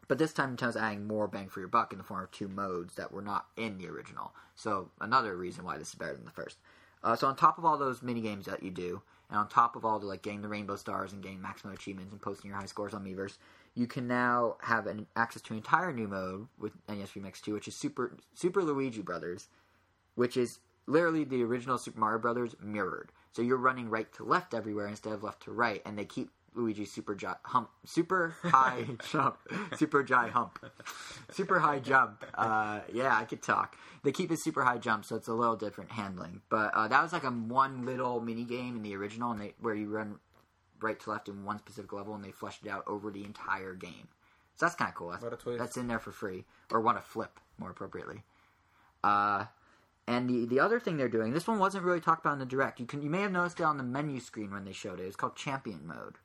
But this time Nintendo's adding more bang for your buck in the form of two modes that were not in the original. So another reason why this is better than the first. Uh, so on top of all those mini games that you do, and on top of all the like getting the rainbow stars and getting maximum achievements and posting your high scores on Miiverse, you can now have an access to an entire new mode with NES Remix 2, which is Super Super Luigi Brothers, which is literally the original Super Mario Brothers mirrored. So you're running right to left everywhere instead of left to right, and they keep Luigi's super gi- hump, super high jump, super high hump, super high jump. Uh, yeah, I could talk. They keep his super high jump, so it's a little different handling. But uh, that was like a one little mini game in the original, and they where you run right to left in one specific level, and they fleshed it out over the entire game. So that's kind of cool. That's, What a twist. that's in there for free, or want a flip, more appropriately. Uh, and the the other thing they're doing, this one wasn't really talked about in the direct. You can you may have noticed it on the menu screen when they showed it. It's called Champion Mode,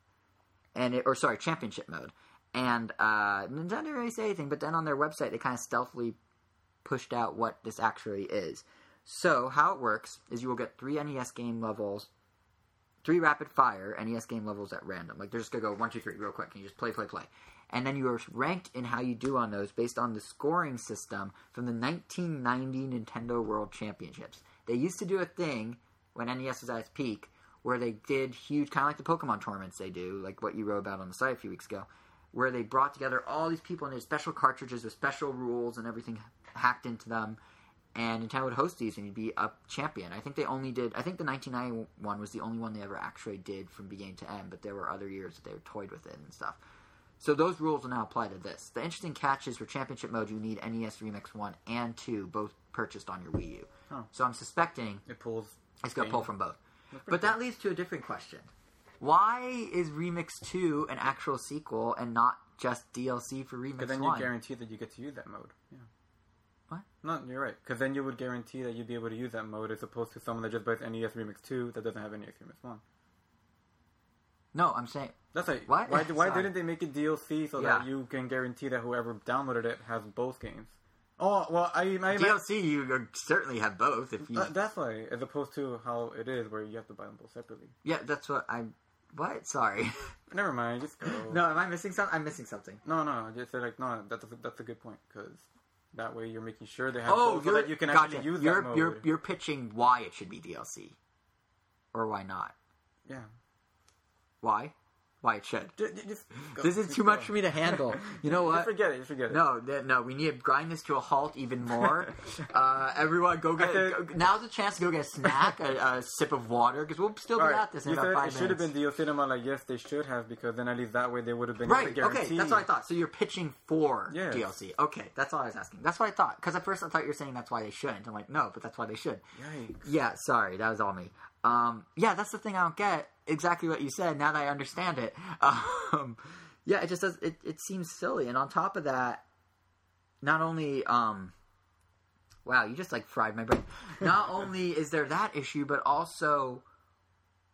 and it, or sorry, Championship Mode. And uh, Nintendo didn't really say anything, but then on their website they kind of stealthily pushed out what this actually is. So how it works is you will get three NES game levels, three rapid fire NES game levels at random. Like they're just gonna go one, two, three, real quick, and you just play, play, play. And then you are ranked in how you do on those based on the scoring system from the 1990 Nintendo World Championships. They used to do a thing when NES was at its peak where they did huge, kind of like the Pokemon tournaments they do, like what you wrote about on the site a few weeks ago, where they brought together all these people and they had special cartridges with special rules and everything hacked into them. And Nintendo would host these, and you'd be a champion. I think they only did. I think the 1991 one was the only one they ever actually did from beginning to end. But there were other years that they were toyed with it and stuff. So those rules will now apply to this. The interesting catch is for Championship mode, you need NES Remix One and Two, both purchased on your Wii U. Oh. So I'm suspecting It pulls. it's going to pull from both. But that leads to a different question. Why is Remix 2 an actual sequel and not just DLC for Remix 1? Because then you guarantee that you get to use that mode. Yeah. What? No, you're right. Because then you would guarantee that you'd be able to use that mode as opposed to someone that just buys NES Remix 2 that doesn't have NES Remix 1. no, I'm saying That's like, What? why, why didn't they make it DLC so Yeah. that you can guarantee that whoever downloaded it has both games? Oh, well, I, I DLC you certainly have both if you Uh, that's why, as opposed to how it is, where you have to buy them both separately. Yeah, that's what I What? Sorry. Never mind, just go. no, am I missing something? I'm missing something. no, no. Just like, no. That's a, that's a good point because that way you're making sure they have Oh, both so that you can gotcha. actually use you're, that mode. You're you're pitching why it should be DLC, or why not? yeah. Why? Why it should? Just go. This is too go. much for me to handle. You know what? forget it. Just forget it. No, th- no, we need to grind this to a halt even more. uh, everyone, go get. Go, now's the chance to go get a snack, a, a sip of water, because we'll still be right. at this in you about five it should have been and I'm like, yes, they should have because then at least that way they would have been Right. able to guarantee. Okay. That's what I thought. So you're pitching for Yes. DLC. Okay. That's all I was asking. That's what I thought. Because at first I thought you were saying that's why they shouldn't. I'm like, no, but that's why they should. Yikes. Yeah. Sorry, that was all me. Um, yeah, that's the thing I don't get. Exactly what you said. Now that I understand it. Um, yeah, it just does. It, it seems silly. And on top of that, not only um, wow, you just like fried my brain. Not only is there that issue, but also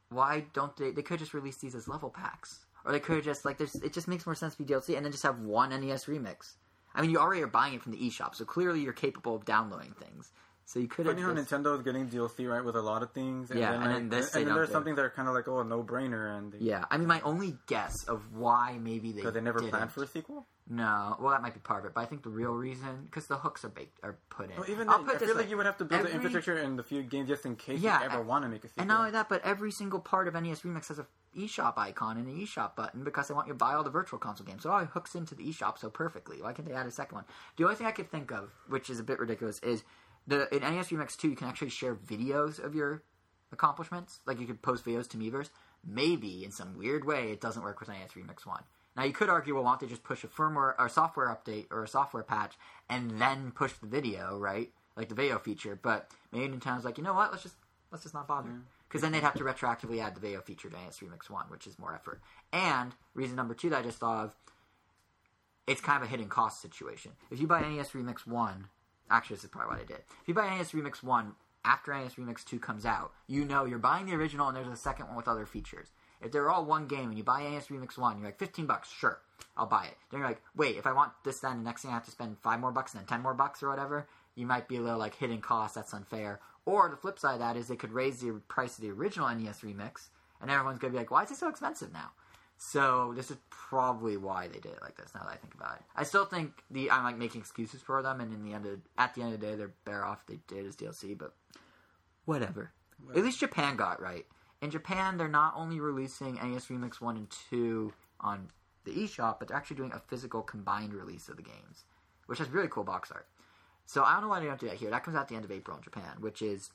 why don't they? They could just release these as level packs, or they could just like there's. It just makes more sense to be DLC, and then just have one NES remix. I mean, you already are buying it from the eShop, so clearly you're capable of downloading things. So you could have. Funny how just- Nintendo is getting DLC right with a lot of things. And Yeah, then, and like, then this and they then there's do. something that are kind of like oh a no brainer and Yeah, I mean, my only guess of why maybe they because they never didn't, planned for a sequel. No, well, that might be part of it, but I think the real reason because the hooks are baked are put in. Well, even I'll then, put I feel way. like you would have to build Every- the infrastructure in the few games just in case Yeah, you ever want to make a sequel. And not only that, but every single part of NES Remix has a eShop icon and an eShop button because they want you to buy all the Virtual Console games. So it all hooks into the eShop so perfectly. Why can't they add a second one? The only thing I could think of, which is a bit ridiculous, is the in NES Remix 2 you can actually share videos of your accomplishments. Like you could post videos to Miiverse. Maybe in some weird way it doesn't work with NES Remix 1. Now you could argue, well, why don't they just push a firmware or software update or a software patch and then push the video, right? Like the video feature. But maybe Nintendo's like, you know what? Let's just let's just not bother. Because then they'd have to retroactively add the video feature to NES Remix One, which is more effort. And reason number two that I just thought of, it's kind of a hidden cost situation. If you buy NES Remix One, actually this is probably what I did. If you buy NES Remix One after NES Remix Two comes out, you know you're buying the original and there's a second one with other features. If they're all one game and you buy NES Remix One, you're like fifteen bucks, sure, I'll buy it. Then you're like, wait, if I want this, then the next thing I have to spend five more bucks and then ten more bucks or whatever. You might be a little like hidden cost. That's unfair. Or the flip side of that is they could raise the price of the original NES Remix, and everyone's gonna be like, why is it so expensive now? So this is probably why they did it like this. Now that I think about it, I still think the I'm like making excuses for them, and in the end, of, at the end of the day, they're better off they did as DLC. But whatever. At least Japan got it right. In Japan, they're not only releasing NES Remix One and Two on the eShop, but they're actually doing a physical combined release of the games, which has really cool box art. So I don't know why they don't do that here. That comes out the end of April in Japan, which is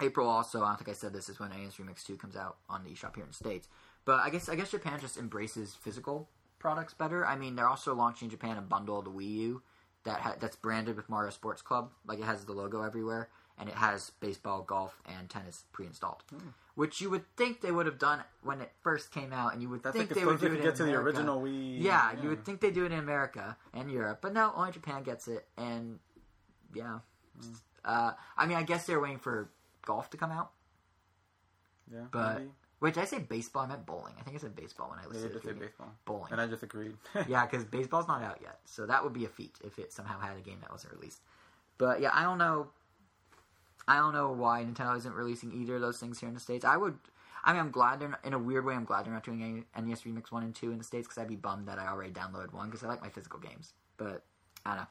April. Also, I don't think I said this is when NES Remix Two comes out on the eShop here in the states. But I guess I guess Japan just embraces physical products better. I mean, they're also launching in Japan a bundle of the Wii U that ha- that's branded with Mario Sports Club. Like it has the logo everywhere, and it has baseball, golf, and tennis pre-installed. Which you would think they would have done when it first came out, and you would That's think like they would do it you in get to the original Wii. Yeah, you would think they do it in America and Europe, but no, only Japan gets it. And yeah, Hmm. uh, I mean, I guess they're waiting for golf to come out. Yeah, But maybe. Wait, did I say baseball? I meant bowling. I think I said baseball when I Yeah, listed it. just say baseball, Bowling. and I just agreed. yeah, because baseball's not out yet, so that would be a feat if it somehow had a game that wasn't released. But yeah, I don't know. I don't know why Nintendo isn't releasing either of those things here in the states. I would. I mean, I'm glad they're not, in a weird way. I'm glad they're not doing any NES Remix One and Two in the states because I'd be bummed that I already downloaded one because I like my physical games. But I don't know.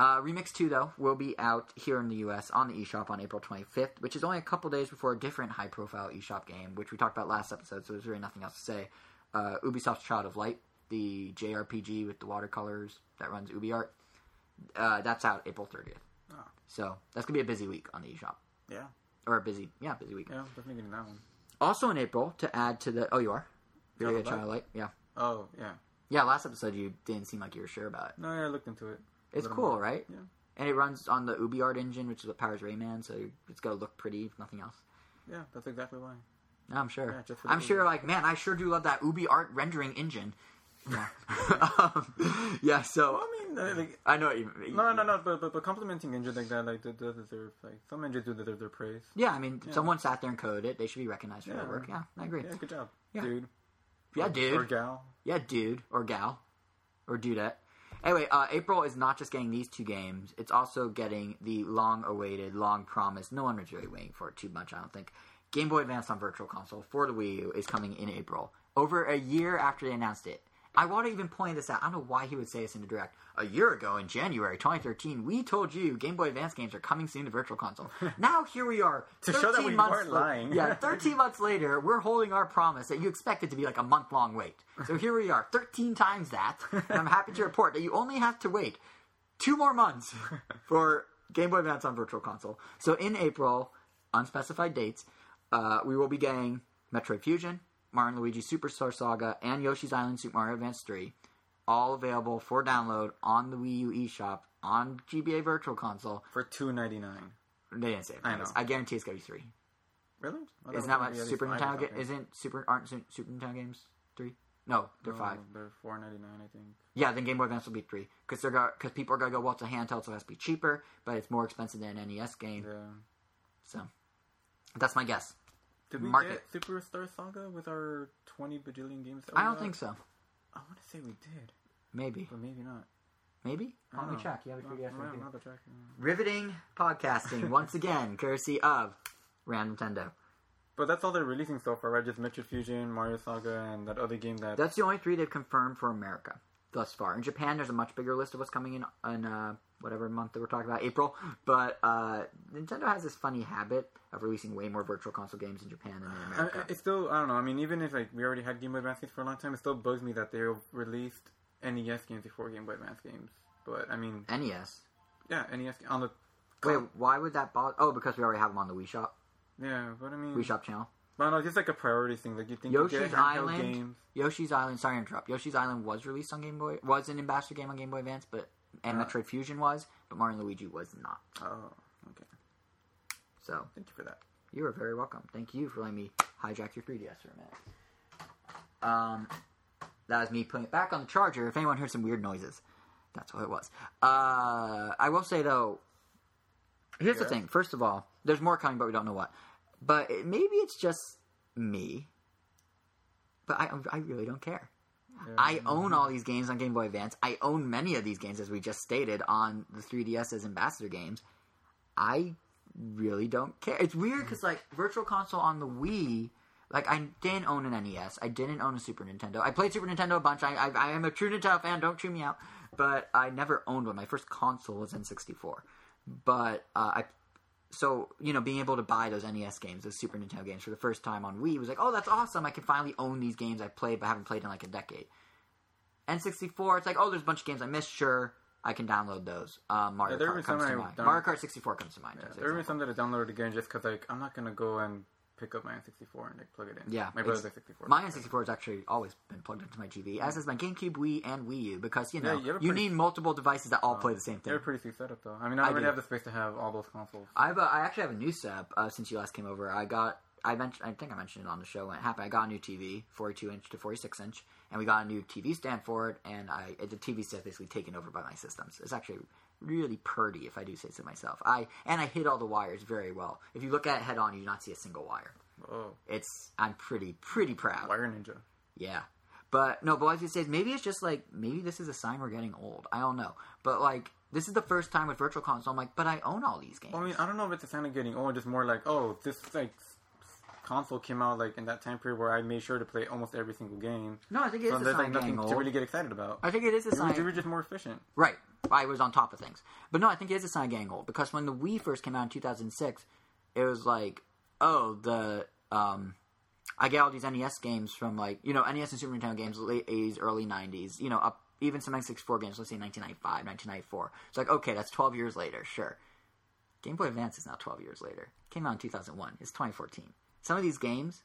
Uh, Remix 2, though, will be out here in the US on the eShop on April 25th, which is only a couple days before a different high profile eShop game, which we talked about last episode, so there's really nothing else to say. Uh, Ubisoft's Child of Light, the JRPG with the watercolors that runs UbiArt, uh, that's out April 30th. Oh. So that's going to be a busy week on the eShop. yeah, Or a busy, yeah, busy week. yeah, definitely getting that one. Also in April, to add to the. Oh, you are? You're Child a of Child Light? of Light? Yeah. Oh yeah, Yeah, last episode you didn't seem like you were sure about it. no, yeah, I looked into it. It's cool, more. right? Yeah. And it runs on the UbiArt engine, which is what powers Rayman, so it's going to look pretty, if nothing else. Yeah, that's exactly why. No, I'm sure. Yeah, just for the I'm sure, like, man, I sure do love that UbiArt rendering engine. Yeah. um, yeah, so. Well, I mean, uh, like, I know what you mean. no, no, no, but but, but complimenting engines like that, like, does deserve like some engines do deserve their praise. Yeah, I mean, Yeah. someone sat there and coded it. They should be recognized for Yeah. their work. Yeah, I agree. Yeah, good job, Yeah. dude. Yeah, Or- dude. or gal. Yeah, dude or gal or dudette. Anyway, uh, April is not just getting these two games; it's also getting the long-awaited, long-promised. No one was really waiting for it too much, I don't think. Game Boy Advance on Virtual Console for the Wii U is coming in April, over a year after they announced it. I want to even point this out. I don't know why he would say this in the direct. A year ago, in January 2013, we told you Game Boy Advance games are coming soon to Virtual Console. now here we are, To show that 13 we months weren't la- lying. Yeah, 13 months later, we're holding our promise that you expect it to be like a month long wait. So here we are, 13 times that. And I'm happy to report that you only have to wait two more months for Game Boy Advance on Virtual Console. So in April, unspecified dates, uh, we will be getting Metroid Fusion, Mario and Luigi Superstar Saga, and Yoshi's Island Super Mario Advance 3, all available for download on the Wii U eShop on GBA Virtual Console. for two ninety nine. They didn't say it. I know. I guarantee it's gonna be three. Really? Thought Isn't that what gonna be at Super least five or Nintendo? Ga- isn't Super aren't Super Nintendo games three? No, they're No, five. They're four ninety nine, I think. Yeah, then Game Boy Advance will be three because they're because people are gonna go well it's a handheld, so it has to be cheaper, but it's more expensive than an NES game. Yeah. So that's my guess. Did we Market. get Superstar Saga with our twenty bajillion games? that I don't got? think so. I want to say we did, Maybe, but maybe not. maybe. Let don't me know. check. You have a No, good guess. no, right the track. Riveting podcasting once again, courtesy of Random Nintendo. But that's all they're releasing so far, right? Just Metroid Fusion, Mario Saga, and that other game that. That's the only three they've confirmed for America thus far. In Japan, there's a much bigger list of what's coming in in uh, whatever month that we're talking about, April. But uh, Nintendo has this funny habit of releasing way more Virtual Console games in Japan than in I, America. it's still, I don't know. I mean, even if like we already had Game Boy Advance games for a long time, it still bugs me that they released NES games before Game Boy Advance games. But I mean, NES. yeah, NES on the Wait, why would that bother? Oh, because we already have them on the Wii Shop, yeah. But I mean, Wii Shop channel. But no, it's just like a priority thing. Like you think you Yoshi's handheld Island. games. Yoshi's Island. Sorry to interrupt. Yoshi's Island was released on Game Boy. Was an ambassador game on Game Boy Advance, but and. Metroid Fusion was, but Mario and Luigi was not. Oh, okay. So Thank you for that. you are very welcome. Thank you for letting me hijack your 3DS for a minute. Um, that was me putting it back on the charger. If anyone heard some weird noises, that's what it was. Uh, I will say though, here's the thing. First of all, there's more coming, but we don't know what. But it, maybe it's just me. But I, I really don't care. I own all these games on Game Boy Advance. I own many of these games, as we just stated, on the 3DS as ambassador games. I really don't care. It's weird because like Virtual Console on the Wii, like I didn't own an NES. I didn't own a Super Nintendo. I played Super Nintendo a bunch. I I, I am a true Nintendo fan. Don't chew me out. But I never owned one. My first console was N64. But uh, I so you know being able to buy those NES games, those Super Nintendo games for the first time on Wii was like, oh, that's awesome! I can finally own these games I played but haven't played in like a decade. N64, it's like, oh, there's a bunch of games I missed. Sure, I can download those. Um, Mario Yeah, Kart comes to mind. Mario Kart 64 comes to mind. Yeah, there were some that I downloaded again just because like I'm not gonna go and pick up my N64 and like plug it in. Yeah, my brother's like 64. My N64 has actually always been plugged into my TV, as is my GameCube, Wii, and Wii U, because you know Yeah, you you need multiple devices that all play the same thing. They're a pretty sweet setup though. I mean, I I don't do. have the space to have all those consoles. I've uh, I actually have a new setup uh, since you last came over. I got I mentioned I think I mentioned it on the show when it happened. I got a new TV, 42 inch to 46 inch, and we got a new TV stand for it. And I the TV set basically taken over by my systems. It's actually really purty, if I do say so myself. I and I hit all the wires very well. If you look at it head on, you do not see a single wire. Oh, It's I'm pretty pretty proud. Wire Ninja. Yeah. But no, but what I was say is maybe it's just like maybe this is a sign we're getting old. I don't know. But like this is the first time with Virtual Console I'm like, but I own all these games. Well, I mean, I don't know if it's a sign of getting old, just more like, oh, this like console came out like in that time period where I made sure to play almost every single game. no, I think it So is a there's sign like nothing getting to really get excited about. I think it is a sign. you were just more efficient. Right. I was on top of things. But no, I think it is a sign of getting old because when the Wii first came out in 2006, it was like, oh, the um I get all these NES games from like, you know, NES and Super Nintendo games late 80s, early 90s, you know, up even some N64 games, let's say 1995, 1994. It's like, okay, that's 12 years later, sure. Game Boy Advance is now 12 years later. Came out in 2001. It's 2014. Some of these games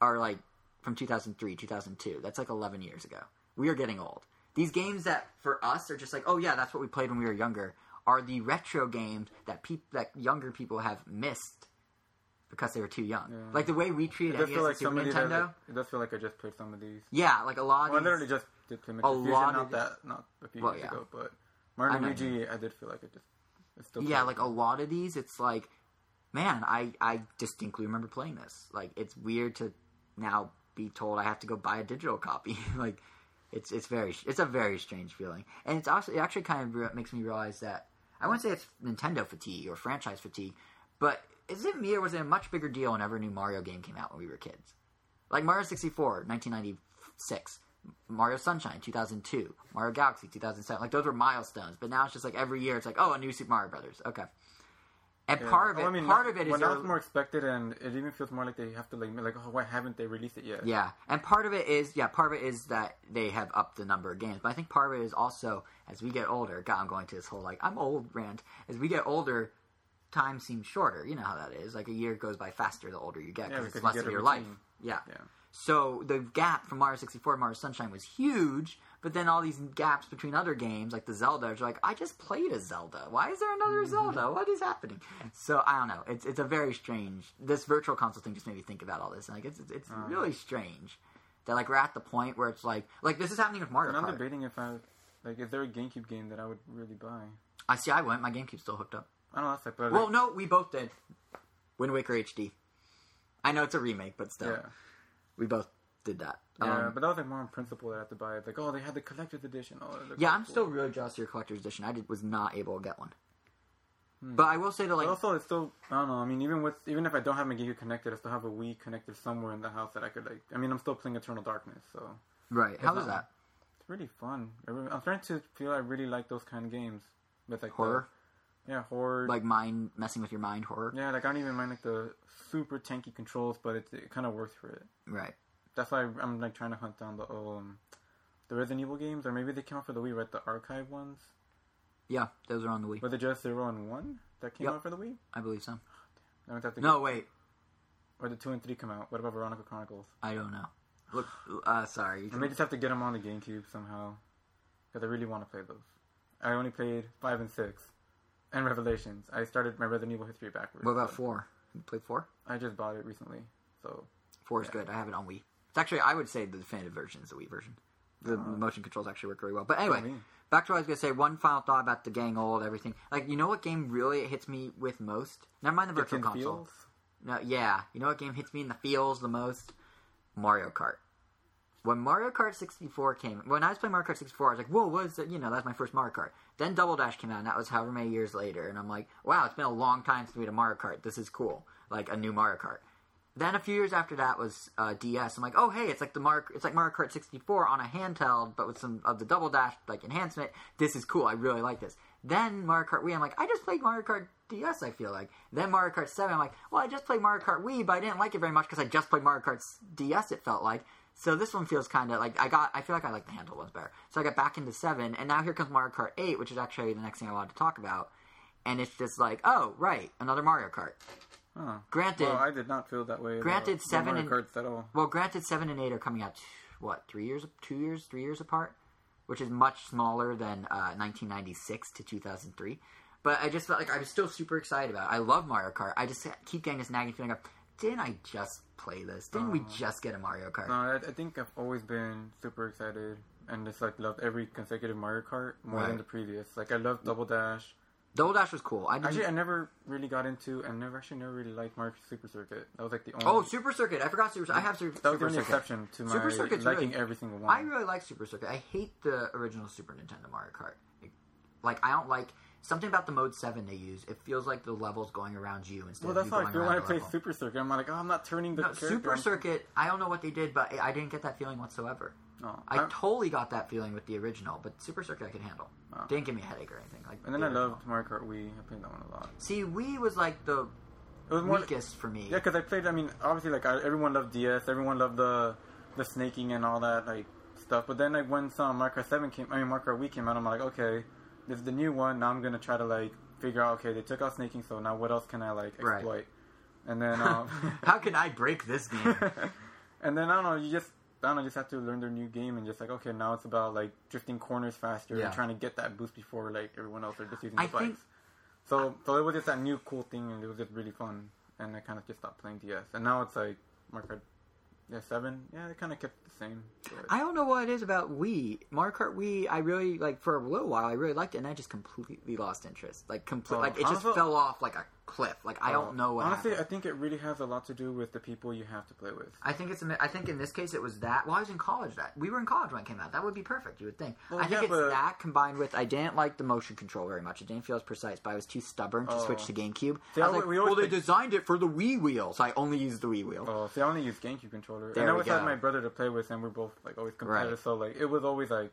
are like from 2003, 2002. That's like 11 years ago. We are getting old. These games that for us are just like, oh yeah, that's what we played when we were younger, are the retro games that peop- that younger people have missed because they were too young. Yeah. Like the way we It treated NES feel like Super Nintendo. that it does feel like I just played some of these. yeah, like a lot Well, I literally just did play A Fusion, lot not of- that, not a few Well, years yeah. ago, but Mario and Luigi, I did feel like it just it's still yeah, cool. like a lot of these, it's like, man, I I distinctly remember playing this. Like it's weird to now be told I have to go buy a digital copy. like it's it's very it's a very strange feeling, and it's also it actually kind of makes me realize that I wouldn't say it's Nintendo fatigue or franchise fatigue, but is it me or was it a much bigger deal whenever a new Mario game came out when we were kids? Like Mario 64, 1996. Mario Sunshine 2002, Mario Galaxy 2007. Like those were milestones, but now it's just like every year it's like, oh, a new Super Mario Brothers. Okay. And Yeah. part of it, Well, I mean, part of it is well, now they're- more expected, and it even feels more like they have to like like oh why haven't they released it yet? Yeah, and part of it is yeah, part of it is that they have upped the number of games, but I think part of it is also as we get older. God, I'm going to this whole like I'm old rant. As we get older, time seems shorter. You know how that is. Like a year goes by faster the older you get Yeah, because it's less of your life. Yeah. Yeah. So the gap from Mario 64 to Mario Sunshine was huge, but then all these gaps between other games like the Zelda, are like I just played a Zelda. Why is there another mm-hmm. Zelda? What is happening? So I don't know. It's it's a very strange. This virtual console thing just made me think about all this. And like it's it's, it's really strange that like we're at the point where it's like like this is happening with Mario I'm Kart. debating if I like is there a GameCube game that I would really buy? I see. I went. My GameCube's still hooked up. I don't know. That's like, but Well, no, we both did. Wind Waker HD. I know it's a remake, but still, yeah, we both did that. yeah, Um, but that was like more on principle that I had to buy it. Like, oh, they had the collector's edition. Oh, Yeah, I'm cool. still really jealous of your collector's edition. I did, was not able to get one. Hmm. But I will say that, like, But also, it's still I don't know. I mean, even with even if I don't have my GameCube connected, I still have a Wii connected somewhere in the house that I could like. I mean, I'm still playing Eternal Darkness, so right? How was that? it's really fun. I'm starting to feel I really like those kind of games with like the- Horror, yeah, horror. like mind messing with your mind, horror. yeah, like I don't even mind like the super tanky controls, but it, it kind of works for it. Right. That's why I'm like trying to hunt down the um the Resident Evil games, or maybe they came out for the Wii, right? The archive ones. Yeah, those are on the Wii. Were they just zero and one that came Yep. out for the Wii? I believe so. I would have to No, wait. or the two and three come out? What about Veronica Chronicles? I don't know. Look, uh, sorry. You I can, may just have to get them on the GameCube somehow, because I really want to play those. I only played five and six, and Revelations. I started my Resident Evil history backwards. what about so four? You played four? I just bought it recently, so Four is good. I have it on Wii. It's actually, I would say the definitive version is the Wii version. The oh. motion controls actually work really well. But anyway, oh, me. back to what I was gonna say. One final thought about the gang old everything. Like, you know what game really hits me with most? Never mind the virtual the console. feels. No, yeah. You know what game hits me in the feels the most? Mario Kart. When Mario Kart 64 came, when I was playing Mario Kart 64, I was like, "Whoa, what is that?" You know, that's my first Mario Kart. Then Double Dash came out, and that was however many years later, and I'm like, "Wow, it's been a long time since we had a Mario Kart. This is cool, like a new Mario Kart." Then a few years after that was uh, DS. I'm like, "Oh, hey, it's like the Mark, it's like Mario Kart 64 on a handheld, but with some of the Double Dash like enhancement. This is cool. I really like this." Then Mario Kart Wii, I'm like, I just played Mario Kart DS. I feel like. Then Mario Kart 7, I'm like, well, I just played Mario Kart Wii, but I didn't like it very much because I just played Mario Kart DS. It felt like. So this one feels kind of like I got. I feel like I like the handle ones better. So I got back into seven, and now here comes Mario Kart Eight, which is actually the next thing I wanted to talk about. And it's just like, oh right, another Mario Kart. Huh. Granted, Well, I did not feel that way. Granted, seven Mario and- at all. well, granted, seven and eight are coming out what three years, two years, three years apart, which is much smaller than uh, 1996 to 2003. But I just felt like I was still super excited about. it. I love Mario Kart. I just keep getting this nagging feeling of, didn't I just play this? Didn't we just get a Mario Kart? No, I, I think I've always been super excited and just like loved every consecutive Mario Kart more Right. than the previous. Like I loved Double Dash. Double Dash was cool. I didn't, Actually, I never really got into and never actually never really liked Mario Super Circuit. That was like the oh, only. oh, Super Circuit. I forgot Super. I have Super, that was the Super only Circuit. exception to my Super Circuit's liking really- every single one. I really like Super Circuit. I hate the original Super Nintendo Mario Kart. Like I don't like something about the mode seven they use. It feels like the level's going around you instead well, of that's you how I going feel when I play level. Super Circuit. I'm like, oh, I'm not turning the No. Super Circuit. I don't know what they did, but I didn't get that feeling whatsoever. No, I I- totally got that feeling with the original, but Super Circuit I could handle. Oh. Didn't give me a headache or anything. Like and then the I loved Mario Kart Wii. I played that one a lot. See, Wii was like the It was more. weakest for me. Yeah, because I played. I mean, obviously, like I, everyone loved DS. Everyone loved the the snaking and all that like stuff. But then, like when some Mario Kart Seven came, I mean, Mario Kart Wii came out. I'm like, okay, this is the new one. Now I'm gonna try to like figure out. Okay, they took out snaking, so now what else can I like Right. exploit? And then, um, How can I break this game? and then I don't know. You just I don't know. Just have to learn their new game and just like okay, now it's about like drifting corners faster Yeah. and trying to get that boost before like everyone else are just using I the bikes. think- So so it was just that new cool thing and it was just really fun. And I kind of just stopped playing DS. And now it's like Mario Kart yeah seven. Yeah, it kind of kept the same. I don't know what it is about Wii. Mario Kart Wii, I really like for a little while. I really liked it, and I just completely lost interest. Like complete, Oh, like it just fell off like a cliff. Like I don't oh, know what. Honestly, happened. I think it really has a lot to do with the people you have to play with. I think it's. I think in this case it was that. Well, I was in college. That we were in college when it came out. That would be perfect. You would think. Well, I think yeah, it's but- that combined with I didn't like the motion control very much. It didn't feel as precise, but I was too stubborn to Oh. switch to GameCube. See, I was like, we well, they designed it for the Wii wheel, so I only used the Wii wheel. Oh, see, I only used GameCube controller, There and I we always had my brother to play with, and we're both like always competitive. So like it was always like,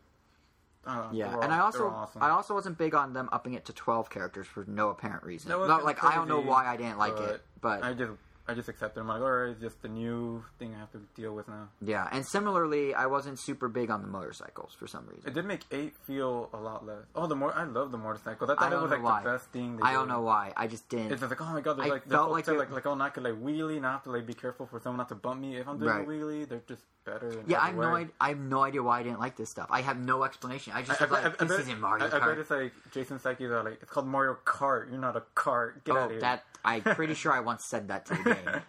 Uh, know, Yeah, they were and I also awesome. I also wasn't big on them upping it to twelve characters for no apparent reason. Was Not, like I don't know why I didn't like it, but I just I just accepted. I'm like, all right, it's just a new thing I have to deal with now. yeah. And similarly, I wasn't super big on the motorcycles for some reason. It did make eight feel a lot less. Oh, the more I love the motorcycles. I thought I it was know like why. the best thing. I don't did. know why. I just didn't. It's just like, oh my god, they're I like, felt they're like it- like, like, oh, not to like wheelie, and I have to like be careful for someone not to bump me. If I'm doing Right. a wheelie, they're just better. yeah, I have no idea. I have no idea why I didn't like this stuff. I have no explanation. I just I, was I, like, I, this bet, isn't Mario I, I bet Kart. it's like Jason Psyche that like it's called Mario Kart. You're not a cart. Get out Oh, of here. that I'm pretty sure I once said that to the game.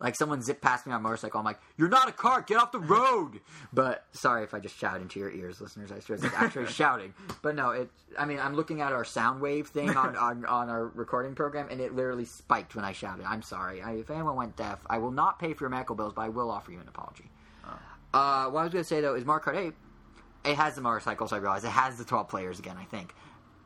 Like someone zipped past me on a motorcycle. I'm like, "You're not a car. Get off the road!" But sorry if I just shout into your ears, listeners. I was actually shouting. But no, it. I mean, I'm looking at our sound wave thing on, on, on our recording program, and it literally spiked when I shouted. I'm sorry. I, if anyone went deaf, I will not pay for your medical bills, but I will offer you an apology. Uh, what I was going to say though is Mario Kart 8. It has the motorcycles. I realize it has the 12 players again. I think.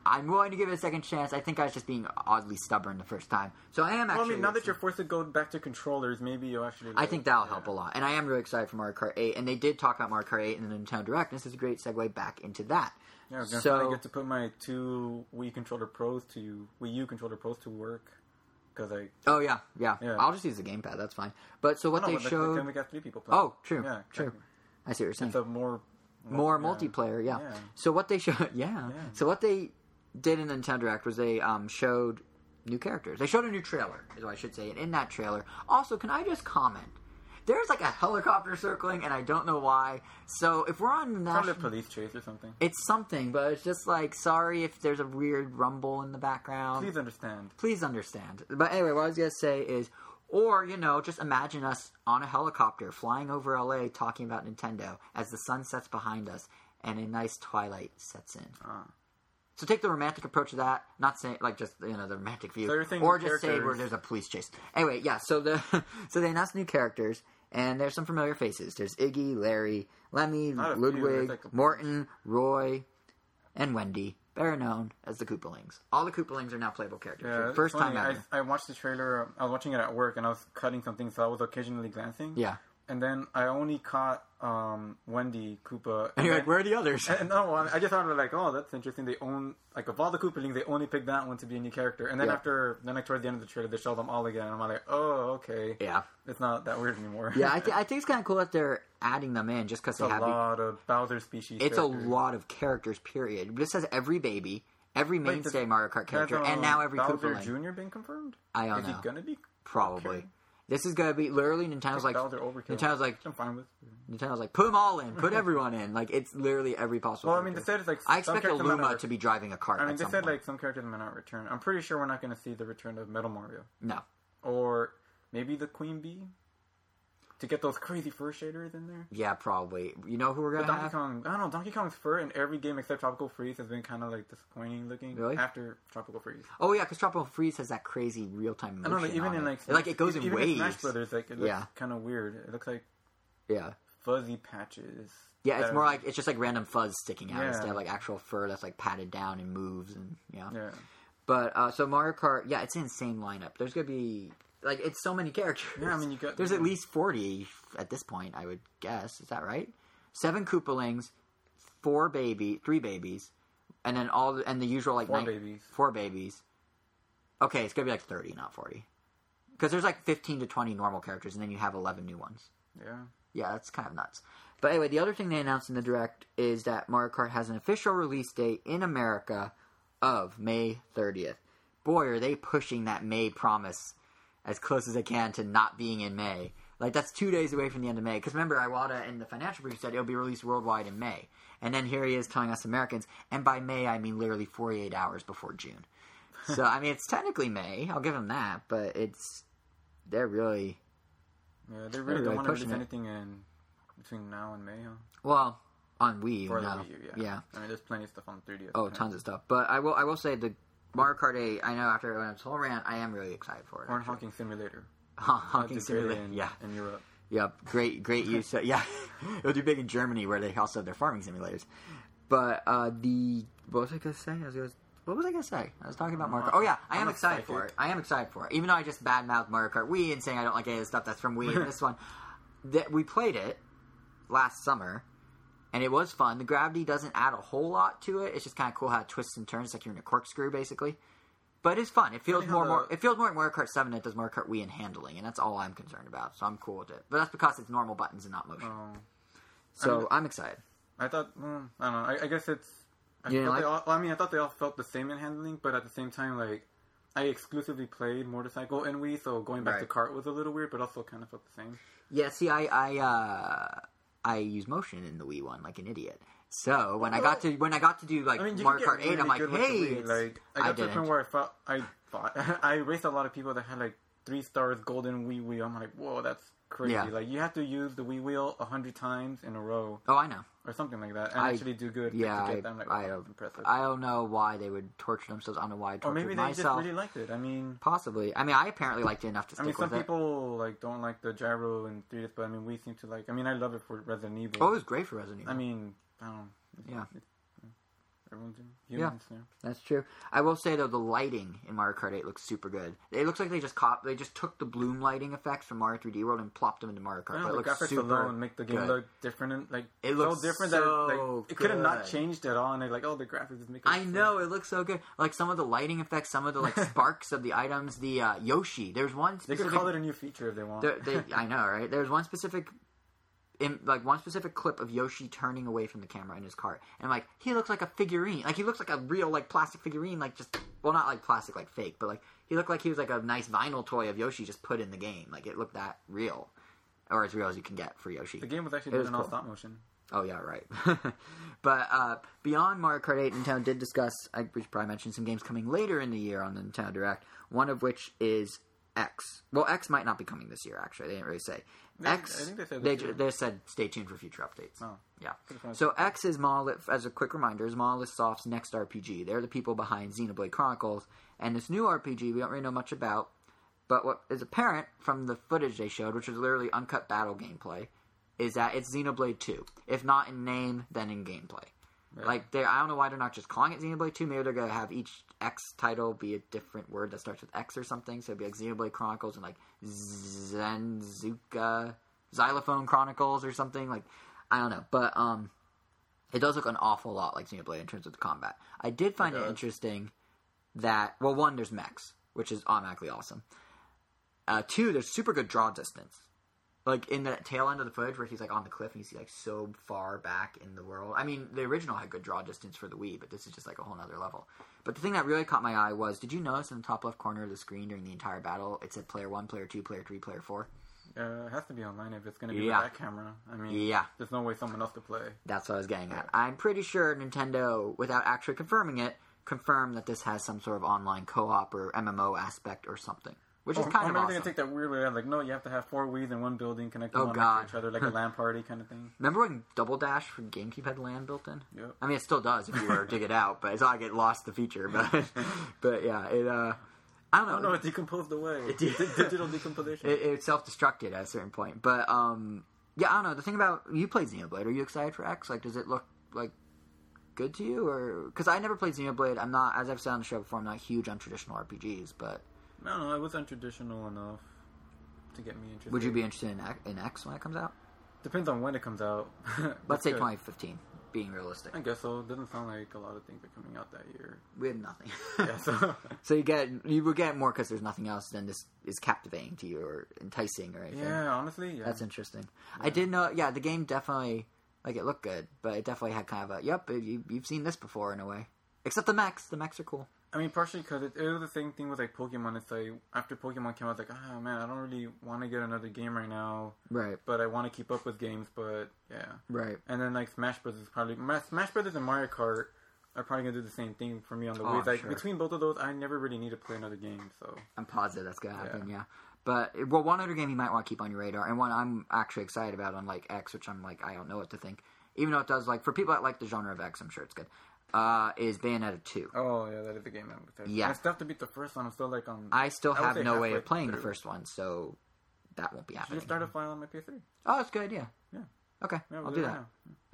I'm willing to give it a second chance. I think I was just being oddly stubborn the first time, so I am actually. well, I mean, now that you're forced to go back to controllers, maybe you'll actually. I think that'll yeah. help a lot. And I am really excited for Mario Kart 8. And they did talk about Mario Kart 8 in the Nintendo Direct. And this is a great segue back into that. Yeah, I'm gonna So- finally get to put my two Wii controller pros to Wii U controller pros to work because I. Oh, yeah, yeah. Yeah. I'll just use the gamepad. That's fine. But so what no, they but, showed. Then we got three people playing. Oh, true. Yeah, true. exactly. I see what you're saying. It's a more. More yeah. multiplayer, yeah. Yeah. So what they showed. Yeah. Yeah. So what they did in the Nintendo Direct was they um, showed new characters. They showed a new trailer, is what I should say. And in that trailer, also, can I just comment? There's like a helicopter circling, and I don't know why. So if we're on Probably national, a police chase or something. it's something, but it's just like sorry if there's a weird rumble in the background. Please understand. Please understand. But anyway, what I was gonna say is, or you know, just imagine us on a helicopter flying over LA talking about Nintendo as the sun sets behind us and a nice twilight sets in. Ah. So take the romantic approach to that, not saying like just you know the romantic view, So you're saying or just say where there's a police chase. Anyway, yeah. So the so they announced new characters, and there's some familiar faces. There's Iggy, Larry, Lemmy, Ludwig, like Morton, Roy, and Wendy, better known as the Koopalings. All the Koopalings are now playable characters. Yeah, for the first funny. time ever. I, I watched the trailer. I was watching it at work, and I was cutting something, so I was occasionally glancing. yeah, And then I only caught um, Wendy Koopa. and you're then- like, where are the others? And, no, I just thought like, oh, that's interesting. They own like of all the Koopalings, they only picked that one to be a new character. And then Yeah. after, then like towards the end of the trailer, they show them all again, and I'm like, oh, okay, yeah, it's not that weird anymore. yeah. I, th- I think it's kind of cool that they're adding them in just because they a have. lot of Bowser species. It's a lot of characters. Period. This has every baby, every mainstay Has, Mario Kart character, and now every Bowser Koopaling. Jr. been confirmed? I don't Is know. he gonna be? Probably. Okay. This is gonna be literally Nintendo's like. Nintendo's like I'm fine with. Nintendo's like put them all in, put everyone in. Like it's literally every possible. Well, I mean, they character. said it's like I expect a Luma not to be driving a cart. I mean, they said point. like some characters may not return. I'm pretty sure we're not going to see the return of Metal Mario no. or maybe the Queen Bee to get those crazy fur shaders in there. Yeah, probably. You know who we're gonna Donkey have? Kong, I don't know. Donkey Kong's fur in every game except Tropical Freeze has been kind of like disappointing looking. Really? After Tropical Freeze, Oh yeah, because Tropical Freeze has that crazy real time I don't know. Even in it. like like it goes in waves. Smash Brothers, like it looks Yeah. kind of weird. It looks like Yeah, fuzzy patches. yeah. It's more are- like it's just like random fuzz sticking out Yeah. instead of like actual fur that's like patted down and moves and yeah. yeah. But uh, so Mario Kart, yeah, it's an insane lineup. There's gonna be like it's so many characters. Yeah, I mean, you got- there's at least forty at this point. I would guess. Is that right? Seven Koopalings, four baby, three babies, and then all the, and the usual like Four nine- babies. Four babies. Okay, it's gonna be like thirty, not forty, because there's like fifteen to twenty normal characters, and then you have eleven new ones. Yeah. Yeah, that's kind of nuts. But anyway, the other thing they announced in the direct is that Mario Kart has an official release date in America of May 30th. Boy, are they pushing that May promise as close as they can to not being in May. Like that's two days away from the end of May. Because remember, Iwata in the financial brief said it'll be released worldwide in May, and then here he is telling us Americans, and by May I mean literally 48 hours before June. So I mean, it's technically May. I'll give them that, but it's they're really Yeah, they really really don't want to release anything in between now and May, huh? well on Wii. For no. Wii U, yeah. I mean, there's plenty of stuff on 3DS. Oh, tons of stuff. But I will I will say the Mario Kart 8, I know after I went whole rant, I am really excited for it. Or. Honking Simulator. Honking That's a great Simulator. in, Yeah. in Europe. Yep. Great great use. of- yeah. It'll do big in Germany where they also have their farming simulators. But uh the what was I gonna say? I was gonna what was I gonna say? I was talking about Mario Kart. Oh yeah, I am I'm excited for it. I am excited for it. Even though I just badmouthed Mario Kart Wii and saying I don't like any of the stuff that's from Wii and this one. That we played it last summer and it was fun. The gravity doesn't add a whole lot to it. It's just kind of cool how it twists and turns, like you're in a corkscrew, basically. But it's fun. It feels more, how more. It feels more like Mario Kart Seven than it does Mario Kart Wii in handling, and that's all I'm concerned about. So I'm cool with it. But that's because it's normal buttons and not motion. Oh, so I mean- I'm excited. I thought. Well, I don't know. I, I guess it's. I, You like- all, well, I mean, I thought they all felt the same in handling, but at the same time, like, I exclusively played motorcycle and Wii, so going back to Right. kart was a little weird, but also kind of felt the same. Yeah. See, I I uh, I use motion in the Wii one like an idiot. So when I got to when I got to do like I mean, Mario Kart get Eight, I'm like, good with the hey, like I I got to the point where I felt I thought I raced a lot of people that had like three stars golden Wii Wheel. I'm like, whoa, that's crazy. Yeah. Like you have to use the Wii wheel a hundred times in a row oh, I know. or something like that, and I- actually do good. Yeah, to I, them. Like, I, that's impressive. I don't know why they would torture themselves. I don't know why I or tortured maybe they myself. just really liked it. I mean, Possibly. I mean, I apparently liked it enough to I mean, some with it. people like don't like the gyro and 3DS, but I mean, we seem to like. I mean, I love it for Resident Evil. Oh, it was great for Resident Evil. I mean, I don't. know. Yeah. It's- Humans. Yeah. That's true. I will say though, the lighting in Mario Kart 8 looks super good. It looks like they just cop they just took the bloom lighting effects from Mario 3D World and plopped them into Mario Kart. I but it the looks graphics super alone make the game good. look different and like It looks so different so that like it could have not changed at all. And they're like, oh, the graphics is making. I it know it looks so good. Like some of the lighting effects, some of the like sparks of the items. The uh, Yoshi. There's one They could call it a new feature if they want. they, I know, right? There's one specific in like one specific clip of Yoshi turning away from the camera in his cart, and I'm like, he looks like a figurine. Like he looks like a real like plastic figurine, like just well, not like plastic, like fake, but like he looked like he was like a nice vinyl toy of Yoshi just put in the game. Like it looked that real, or as real as you can get for Yoshi. The game was actually done in all stop motion. Oh yeah, right. but uh, beyond Mario Kart 8, Nintendo did discuss. I we should probably mention some games coming later in the year on the Nintendo Direct. One of which is X. Well, X might not be coming this year. Actually, they didn't really say. They- X. I think they said they, they said stay tuned for future updates. Oh. Yeah. So X is Monolith. As a quick reminder, is Monolith Soft's next RPG. They're the people behind Xenoblade Chronicles, and this new RPG we don't really know much about. But what is apparent from the footage they showed, which was literally uncut battle gameplay, is that it's Xenoblade 2. If not in name, then in gameplay. Like they, I don't know why they're not just calling it Xenoblade 2. Maybe they're gonna have each X title be a different word that starts with X or something. So it'd be like Xenoblade Chronicles and like Zenzuka Xylophone Chronicles or something. Like I don't know, but um, it does look an awful lot like Xenoblade in terms of the combat. I did find It it, interesting that well, one there's mechs, which is automatically awesome. Uh, two, there's super good draw distance. Like in the tail end of the footage where he's like on the cliff and you see like so far back in the world. I mean, the original had good draw distance for the Wii, but this is just like a whole nother level. But the thing that really caught my eye was, did you notice in the top left corner of the screen during the entire battle, it said player one, player two, player three, player four? Uh, it has to be online if it's going to be Yeah. with that camera. I mean, Yeah. there's no way someone else could play. That's what I was getting at. I'm pretty sure Nintendo, without actually confirming it, confirmed that this has some sort of online co-op or MMO aspect or something, which is kind or of awesome. gonna take that weird way like, no, you have to have four Wii's in one building connected Oh, one to each other, like a LAN party kind of thing. Remember when Double Dash from GameCube had LAN built in? Yep. I mean, it still does if you were to dig it out, but it's not like it lost the feature. But, but yeah, it. uh I don't know. Oh no, it decomposed away. It did. Di- digital decomposition. it, it self-destructed at a certain point. But um, yeah, I don't know. The thing about you played Xenoblade. Are you excited for X? Like, does it look like good to you, or because I never played Xenoblade? I'm not, as I've said on the show before, I'm not huge on traditional RPGs. But no, no, it wasn't traditional enough to get me interested. would you be interested in X, in X when it comes out? Depends on when it comes out. Let's say Because- 2015. Being realistic, I guess so. It doesn't sound like a lot of things are coming out that year. we have nothing. Yeah, so So you get you would get more because there's nothing else than this is captivating to you or enticing or anything. yeah, honestly, yeah. That's interesting. I did know. Yeah, the game definitely like it looked good, but it definitely had kind of a yep. You, you've seen this before in a way. Except the mechs. The mechs are cool. I mean, partially because it, it was the same thing with like Pokemon. It's like after Pokemon came out, like, ah man, I don't really want to get another game right now, Right. but I want to keep up with games. But yeah, Right. and then like Smash Brothers is probably Smash Brothers and Mario Kart are probably gonna do the same thing for me on the Oh. I'm Like sure. between both of those, I never really need to play another game. So I'm positive that's gonna happen. Yeah. But well, one other game you might want to keep on your radar, and one I'm actually excited about, on like X, which I'm like I don't know what to think. Even though it does like for people that like the genre of X, I'm sure it's good. Uh, is Bayonetta two. oh yeah, that is the game I'm. Yeah. I still have to beat the first one. I'm still like on. I still I have no way of playing the first one, so that won't be happening. just start a file on my PS3. Oh, that's a good idea. Yeah. Okay, Yeah, I'll do that. now.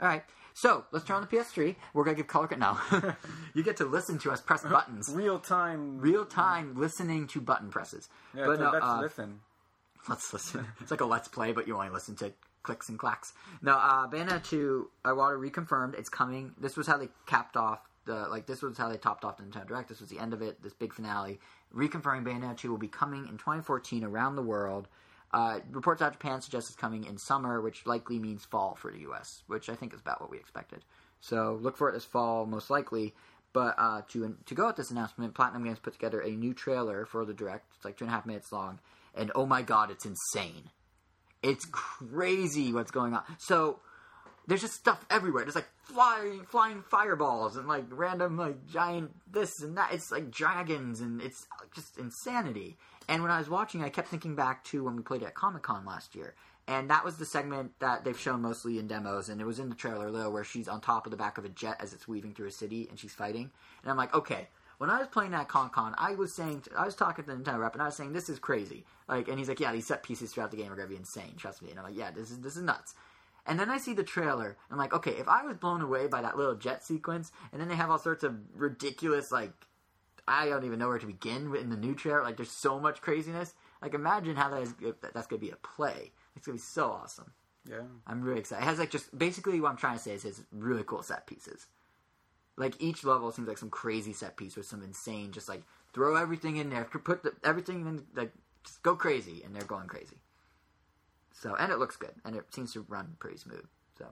All right. So let's turn on the PS3. We're gonna give color cut now. you get to listen to us press buttons, Real time. real time listening to button presses. Yeah, but so no, let's uh, listen. let's listen. It's like a let's play, but you only listen to clicks and clacks. No, uh, Bayonetta 2, Iwata reconfirmed it's coming. This was how they capped off the like. This was how they topped off the Nintendo Direct. This was the end of it. This big finale, reconfirming Bayonetta 2 will be coming in 2014 around the world. Uh, reports out of Japan suggest it's coming in summer, which likely means fall for the U.S., which I think is about what we expected. So look for it this fall, most likely. But uh, to to go with this announcement, Platinum Games put together a new trailer for the direct. It's like two and a half minutes long, and oh my god, it's insane! It's crazy what's going on. So there's just stuff everywhere. There's like flying flying fireballs and like random like giant this and that. It's like dragons and it's just insanity. And when I was watching, I kept thinking back to when we played at Comic Con last year. And that was the segment that they've shown mostly in demos, and it was in the trailer though, where she's on top of the back of a jet as it's weaving through a city, and she's fighting. And I'm like, okay, when I was playing that Con Con, I was saying, I was talking to the Nintendo rep, and I was saying, this is crazy. Like, and he's like, yeah, these set pieces throughout the game are gonna be insane. Trust me. And I'm like, yeah, this is this is nuts. And then I see the trailer. And I'm like, okay, if I was blown away by that little jet sequence, and then they have all sorts of ridiculous, like, I don't even know where to begin in the new trailer. Like, there's so much craziness. Like, imagine how that is, that's going to be a play. It's going to be so awesome. Yeah. I'm really excited. It has, like, just basically what I'm trying to say is it's really cool set pieces. Like, each level seems like some crazy set piece with some insane, just like, throw everything in there, put the, everything in, like, just go crazy, and they're going crazy. So and it looks good, and it seems to run pretty smooth. So,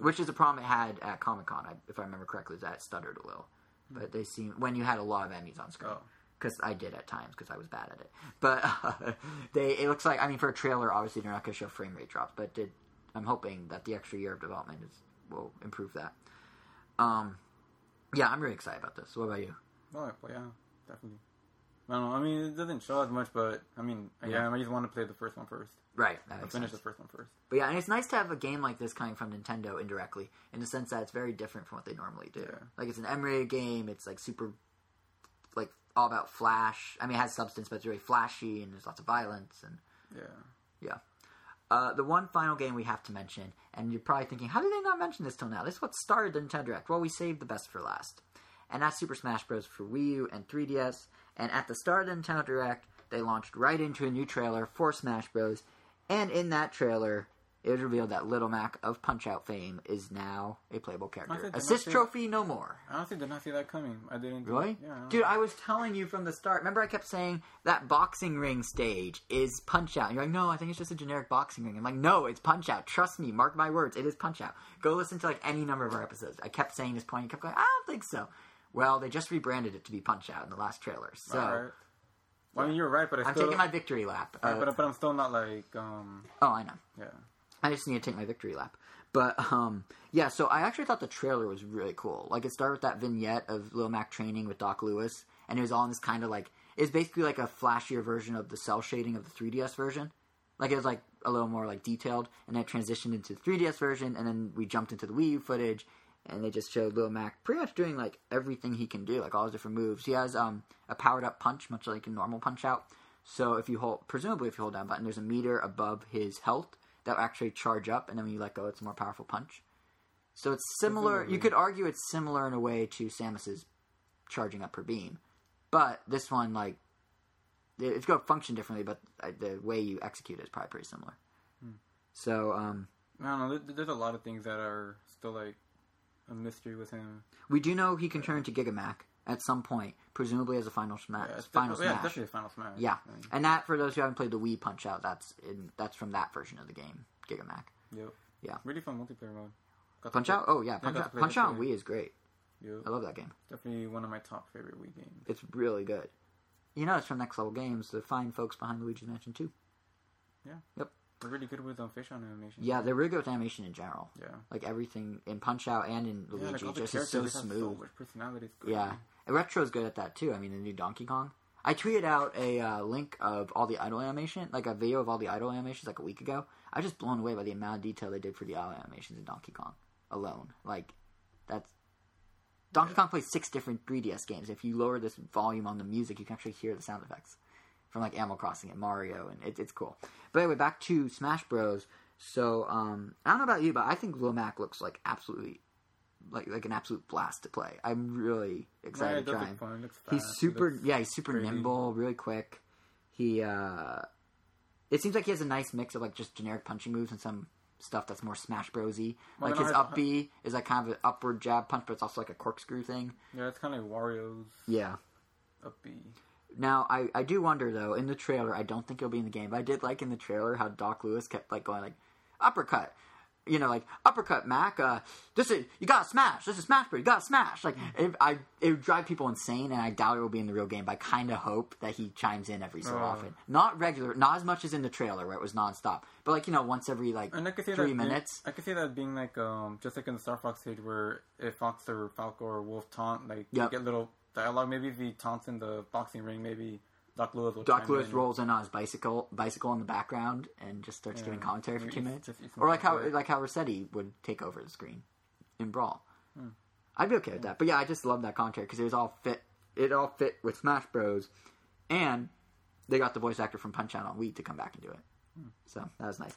which is a problem it had at Comic Con, if I remember correctly, that it stuttered a little. But they seem when you had a lot of enemies on screen. Oh. Because I did at times, because I was bad at it. But uh, they, it looks like I mean, for a trailer, obviously they're not going to show frame rate drops, but it, I'm hoping that the extra year of development is will improve that. Um, yeah, I'm really excited about this. What about you? Oh, well, yeah, definitely. I don't know. I mean, it doesn't show as much, but I mean, Yeah. I just want to play the first one first. Right, I'll finish sense. the first one first. But yeah, and it's nice to have a game like this coming from Nintendo indirectly, in the sense that it's very different from what they normally do. Yeah. Like it's an M-rated game. It's like super, like all about flash. I mean, it has substance, but it's very flashy and there's lots of violence and Yeah. yeah. Uh, the one final game we have to mention, and you're probably thinking, how did they not mention this till now? This is what started the Nintendo Direct. Well, we saved the best for last, and that's Super Smash Bros. for Wii U and 3DS. And at the start of the Nintendo Direct, they launched right into a new trailer for Smash Bros. And in that trailer, it was revealed that Little Mac of Punch Out fame is now a playable character. I Assist trophy, no more. I honestly did not see that coming. I didn't. Really? Yeah. Dude, I was telling you from the start. Remember, I kept saying that boxing ring stage is Punch Out. And you're like, no, I think it's just a generic boxing ring. I'm like, no, it's Punch Out. Trust me, mark my words, it is Punch Out. Go listen to like any number of our episodes. I kept saying this point. You kept going, I don't think so. Well, they just rebranded it to be Punch Out in the last trailer. So All right. Well, I mean, you're right, but I I'm still. taking my victory lap. Right, Uh, but, but I'm still not like um oh, I know. yeah. I just need to take my victory lap. But um, yeah, so I actually thought the trailer was really cool. Like it started with that vignette of Lil Mac training with Doc Louis, and it was all in this kind of like it's basically like a flashier version of the cell shading of the 3DS version. Like it was like a little more like detailed, and then it transitioned into the 3DS version, and then we jumped into the Wii U footage, and they just showed Lil Mac pretty much doing like everything he can do, like all his different moves. He has um a powered up punch, much like a normal punch out. So if you hold, presumably if you hold down button, there's a meter above his health that will actually charge up, and then when you let go, it's a more powerful punch. So it's similar. You could argue it's similar in a way to Samus's charging up her beam, but this one like it's going to function differently, but uh, the way you execute it is probably pretty similar. So um, I don't know. There's a lot of things that are still like a mystery with him. we do know he can turn into Giga Mac at some point, presumably as a final smash. Yeah, final yeah, smash. definitely a final smash. Yeah, I mean, and that for those who haven't played the Wii Punch Out, that's in, that's from that version of the game, Giga Mac. Yep. Yeah. Really fun multiplayer mode. Got Punch Out, oh yeah, Punch to Out, Punch Out on. Wii is great. Yep. I love that game. Definitely one of my top favorite Wii games. It's really good. You know, it's from Next Level Games, the fine folks behind Luigi's Mansion 2. They're really good with um, facial animation. Yeah, they're really good with animation in general. Yeah. Like everything in Punch Out and in Yeah, Luigi just is so smooth. personality. Yeah, and Retro's good at that too. I mean, the new Donkey Kong. I tweeted out a uh, link of all the idle animation, like a video of all the idle animations, like a week ago. I was just blown away by the amount of detail they did for the idle animations in Donkey Kong alone. Like, that's Donkey Kong plays six different 3DS games. If you lower this volume on the music, you can actually hear the sound effects from like Animal Crossing and Mario, and it, it's cool. But anyway, back to Smash Bros. So um, I don't know about you, but I think Lil Mac looks like absolutely like like an absolute blast to play. I'm really excited it to try him. He's super, yeah, he's super crazy. nimble, really quick. He, uh, it seems like he has a nice mix of like just generic punching moves and some stuff that's more Smash Brosy. Well, like his I- up B is like kind of an upward jab punch, but it's also like a corkscrew thing. Yeah, it's kind of like Wario's Yeah. up B. Now I, I do wonder though in the trailer I don't think it'll be in the game but I did like in the trailer how Doc Louis kept like going like uppercut. You know like uppercut Mac uh this is you gotta smash this is smash bro you gotta smash. Like it, I it would drive people insane and I doubt it will be in the real game but I kind of hope that he chimes in every so Oh. often. Not regular not as much as in the trailer where it was nonstop but like you know once every like And I could see three minutes. Being, I could see that being like um just like in the Star Fox stage where if Fox or Falco or Wolf taunt like you get little dialogue. Maybe if he taunts in the boxing ring, maybe Doc Louis will. Doc Louis in. rolls in on his bicycle bicycle in the background and just starts Yeah. giving commentary for two minutes or like how like how Rossetti would take over the screen in Brawl. Hmm. I'd be okay with that. But yeah, I just love that commentary because it was all fit. It all fit with Smash Bros. And they got the voice actor from Punch Out on Wii to come back and do it. Hmm. So that was nice.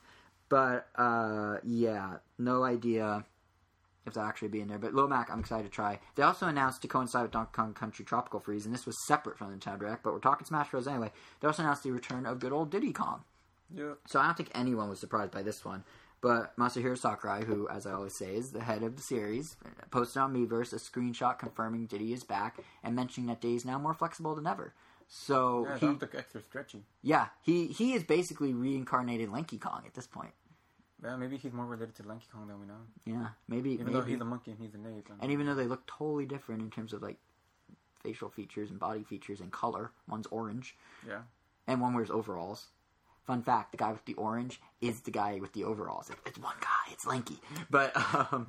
But uh, yeah, no idea if they'll actually be in there. But Lil Mac, I'm excited to try. They also announced to coincide with Donkey Kong Country Tropical Freeze, and this was separate from the Nintendo Direct, but we're talking Smash Bros. anyway. They also announced the return of good old Diddy Kong. Yeah. So I don't think anyone was surprised by this one. But Masahiro Sakurai, who, as I always say, is the head of the series, posted on Miiverse a screenshot confirming Diddy is back and mentioning that Diddy is now more flexible than ever. So Yeah, he, extra stretchy. yeah, he he is basically reincarnated Lanky Kong at this point. Yeah, maybe he's more related to Lanky Kong than we know. Yeah, maybe. Even maybe. though he's a monkey and he's an ape. and even though they look totally different in terms of like facial features and body features and color, one's orange yeah. and one wears overalls. Fun fact: the guy with the orange is the guy with the overalls. It- It's one guy. It's Lanky. But um,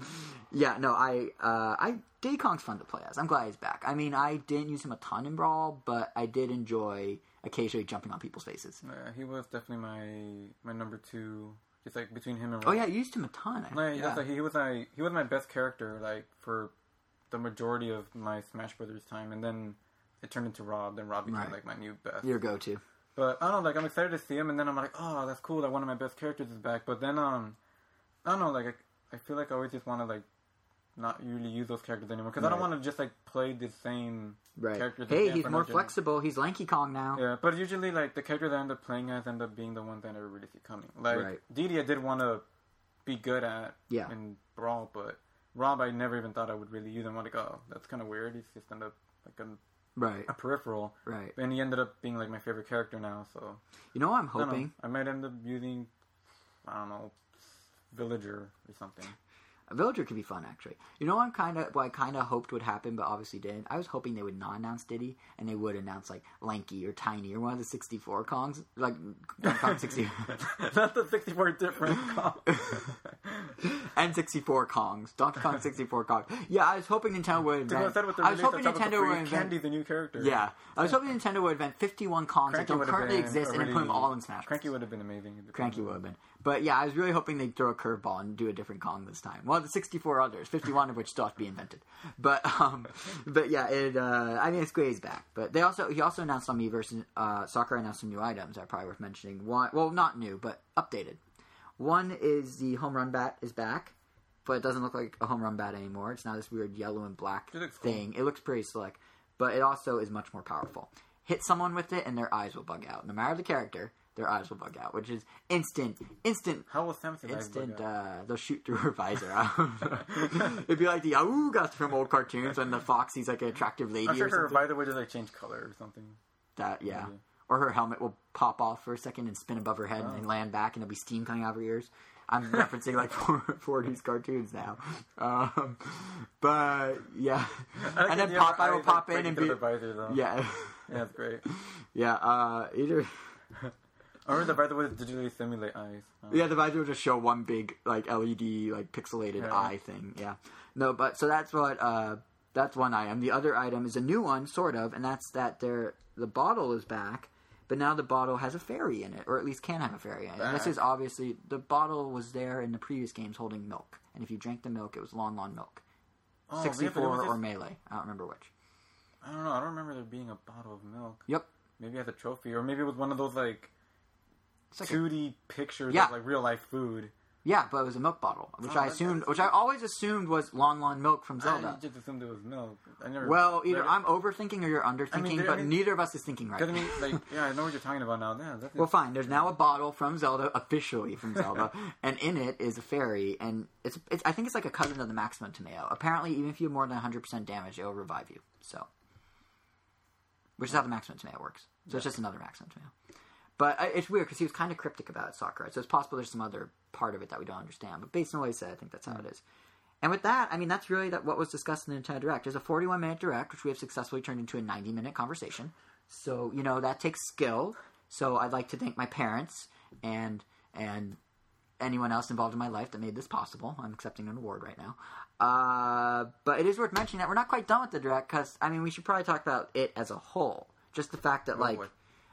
yeah, no, I uh, I Diddy Kong's fun to play as. I'm glad he's back. I mean, I didn't use him a ton in Brawl, but I did enjoy occasionally jumping on people's faces. Yeah, he was definitely my my number two. Just like between him and Oh yeah, I used him a ton. I- Like, yeah. like, he was my he was my best character like for the majority of my Smash Brothers time, and then it turned into Rob. Then Rob became Right. like my new best. Your go-to. But I don't know, like I'm excited to see him, and then I'm like, oh, that's cool. That one of my best characters is back. But then um, I don't know, like I, I feel like I always just want to like not really use those characters anymore because I don't want to just like play the same Right. characters. Hey, he's more flexible. He's Lanky Kong now. Yeah, but usually like the characters I end up playing as end up being the ones that I never really see coming. Like Right. Diddy, I did want to be good at Yeah. in Brawl, but Rob, I never even thought I would really use him. I'm like, oh, that's kind of weird. He's just end up like a, Right. a peripheral, Right. and he ended up being like my favorite character now. So You know what I'm I know. hoping? I might end up using, I don't know, Villager or something. A villager could be fun, actually. You know, what I'm kind of what I kind of hoped would happen, but obviously didn't. I was hoping they would not announce Diddy, and they would announce like Lanky or Tiny or one of the 64 Kongs, like Kong 60 Not the 64 different comp. and 64 Kongs, Donkey Kong 64 Kong. Yeah, I was hoping Nintendo would invent. I was hoping Nintendo would invent. Candy, the new character. Yeah, I was hoping Nintendo would invent 51 Kongs that don't currently exist, and put them all in Smash. Cranky would have been amazing. Cranky would have been. But yeah, I was really hoping they'd throw a curveball and do a different Kong this time. Well, the 64 others, 51 of which still have to be invented. But um, but yeah, it. Uh, I mean, it's he's back. But they also he also announced on Miiverse, uh, Sakurai announced some new items that are probably worth mentioning. One, well, not new, but updated. One is the home run bat is back, but it doesn't look like a home run bat anymore. It's now this weird yellow and black It looks cool. thing. It looks pretty slick, but it also is much more powerful. Hit someone with it, and their eyes will bug out. No matter the character, their eyes will bug out, which is instant, instant, How was Samus's eyes instant. Uh, they'll shoot through her visor. It'd be like the Augas from old cartoons when the fox sees like an attractive lady I'm sure or her something. visor would just like change color or something. that yeah. maybe. Or her helmet will pop off for a second and spin above her head and Oh. then land back, and there'll be steam coming out of her ears. I'm referencing like 40s cartoons now, um, but yeah. And then other Popeye will pop like, in and be yeah, yeah, it's great. yeah. Uh, either I remember the visor would digitally simulate eyes. Oh. Yeah, the visor will just show one big like LED like pixelated Yeah. eye thing. Yeah. No, but so that's what uh that's one item. The other item is a new one, sort of, and that's that there the bottle is back, but now the bottle has a fairy in it, or at least can have a fairy in it. And this is obviously the bottle was there in the previous games holding milk, and if you drank the milk, it was Lon Lon milk. Oh, yeah, Sixty but it was four or just- melee. I don't remember which. I don't know. I don't remember there being a bottle of milk. Yep. Maybe as a trophy, or maybe it was one of those like It's like a- 2D pictures Yeah. of like real life food. yeah, but it was a milk bottle, which Oh, I assumed, which I always assumed was Lon Lon milk from Zelda. I just assumed it was milk. I never. Well, either I'm overthinking or you're underthinking, I but mean- neither of us is thinking right. I mean, like, yeah, I know what you're talking about now. Yeah, Well, fine. There's now a bottle from Zelda, officially from Zelda, and in it is a fairy, and it's, it's I think it's like a cousin of the Maximum Tomato. Apparently, even if you have more than 100 percent damage, it'll revive you. So, which is how the Maximum Tomato works. So it's just another Maximum Tomato. But it's weird because he was kind of cryptic about Sakurai, so it's possible there's some other part of it that we don't understand. But based on what he said, I think that's how it is. And with that, I mean, that's really that what was discussed in the Nintendo Direct. There's a 41 minute Direct, which we have successfully turned into a 90 minute conversation. So you know that takes skill. So I'd like to thank my parents and and anyone else involved in my life that made this possible. I'm accepting an award right now. Uh, but it is worth mentioning that we're not quite done with the Direct because I mean we should probably talk about it as a whole. Just the fact that Oh, like.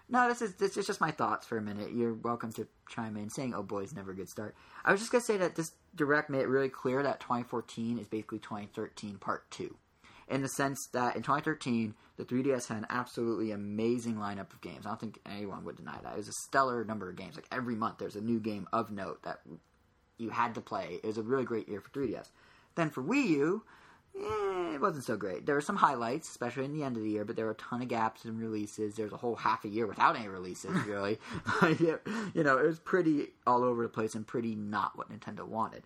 No, this is this is just my thoughts for a minute. You're welcome to chime in. Saying "oh boy" is never a good start. I was just gonna say that this direct made it really clear that 2014 is basically 2013 Part Two, in the sense that in 2013 the 3DS had an absolutely amazing lineup of games. I don't think anyone would deny that. It was a stellar number of games. Like every month, there's a new game of note that you had to play. It was a really great year for 3DS. Then for Wii U, eh, it wasn't so great. There were some highlights, especially in the end of the year, but there were a ton of gaps in releases. There was a whole half a year without any releases, really. you know, it was pretty all over the place and pretty not what Nintendo wanted.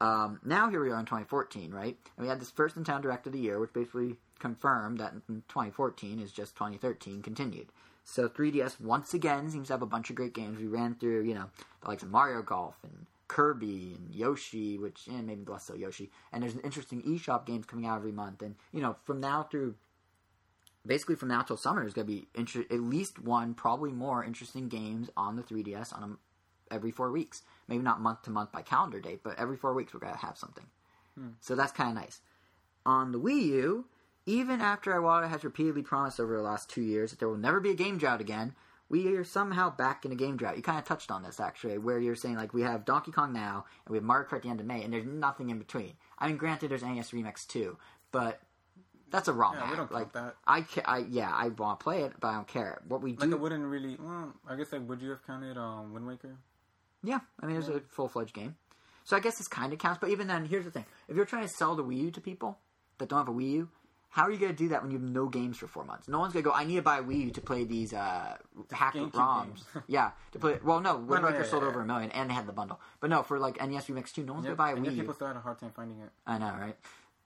Um, now here we are in 2014, right? And we had this first Nintendo Direct of the year, which basically confirmed that 2014 is just 2013 continued. So 3DS once again seems to have a bunch of great games. We ran through, you know, the likes of Mario Golf and Kirby and Yoshi, which eh, maybe less so Yoshi. And there's an interesting eShop games coming out every month. And you know, from now through basically from now till summer there's going to be inter- at least one, probably more interesting games on the 3DS on a, every four weeks. Maybe not month to month by calendar date, but every four weeks we're going to have something. So that's kind of nice. On the Wii U, even after Iwata has repeatedly promised over the last two years that there will never be a game drought again, we are somehow back in a game drought. You kind of touched on this actually, where you're saying like we have Donkey Kong now and we have Mario Kart at the end of May, and there's nothing in between. I mean, granted, there's NES Remix too, but that's a wrong. Yeah, we don't like that. I, ca- I yeah, I want to play it, but I don't care. What we do, Like, I wouldn't really. Well, I guess like, would you have counted um, Wind Waker? yeah, I mean, it was a full fledged game. So I guess this kind of counts. But even then, here's the thing: if you're trying to sell the Wii U to people that don't have a Wii U, how are you going to do that when you have no games for four months? No one's going to go. I need to buy a Wii U to play these uh, hack GameCube ROMs. yeah, to play. Well, no, Wind no, Waker yeah, sold yeah, over yeah. a million, and they had the bundle. But no, for like NES Remix two, no one's Yeah, going to buy a and Wii U. people still had a hard time finding it. I know, right?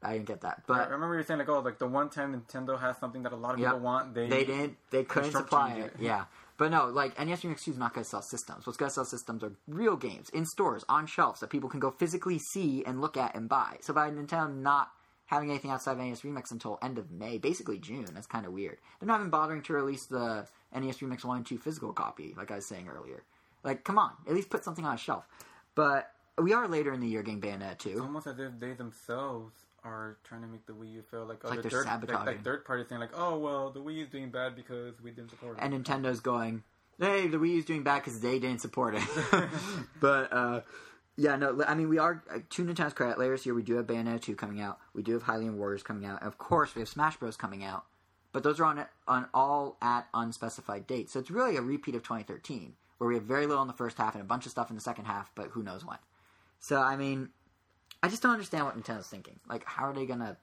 I didn't get that, I but remember you were saying like, oh, like the one time Nintendo has something that a lot of Yep. people want, they they didn't. They couldn't supply it. it. Yeah, but no, like NES Remix Two is not going to sell systems. What's going to sell systems are real games in stores on shelves that people can go physically see and look at and buy. So by Nintendo not having anything outside of NES Remix until end of May, basically June, that's kind of weird. They're not even bothering to release the NES Remix One and Two physical copy, like I was saying earlier. Like, come on, at least put something on a shelf. But we are later in the year getting Bayonetta It's almost as if they themselves are trying to make the Wii U feel like, oh, like the they're third, like, sabotaging. like third party saying like, oh well, the Wii U is doing bad because we didn't support it. and Nintendo's going, "Hey, the Wii U's doing bad because they didn't support it." but uh, yeah, no, I mean we are uh, to Nintendo's credit. layers here. we do have Bayonetta two coming out. We do have Hylian Warriors coming out. And of course, we have Smash Bros coming out. But those are on on all at unspecified dates. So it's really a repeat of 2013, where we have very little in the first half and a bunch of stuff in the second half, but who knows when. So I mean, I just don't understand what Nintendo's thinking. Like, how are they gonna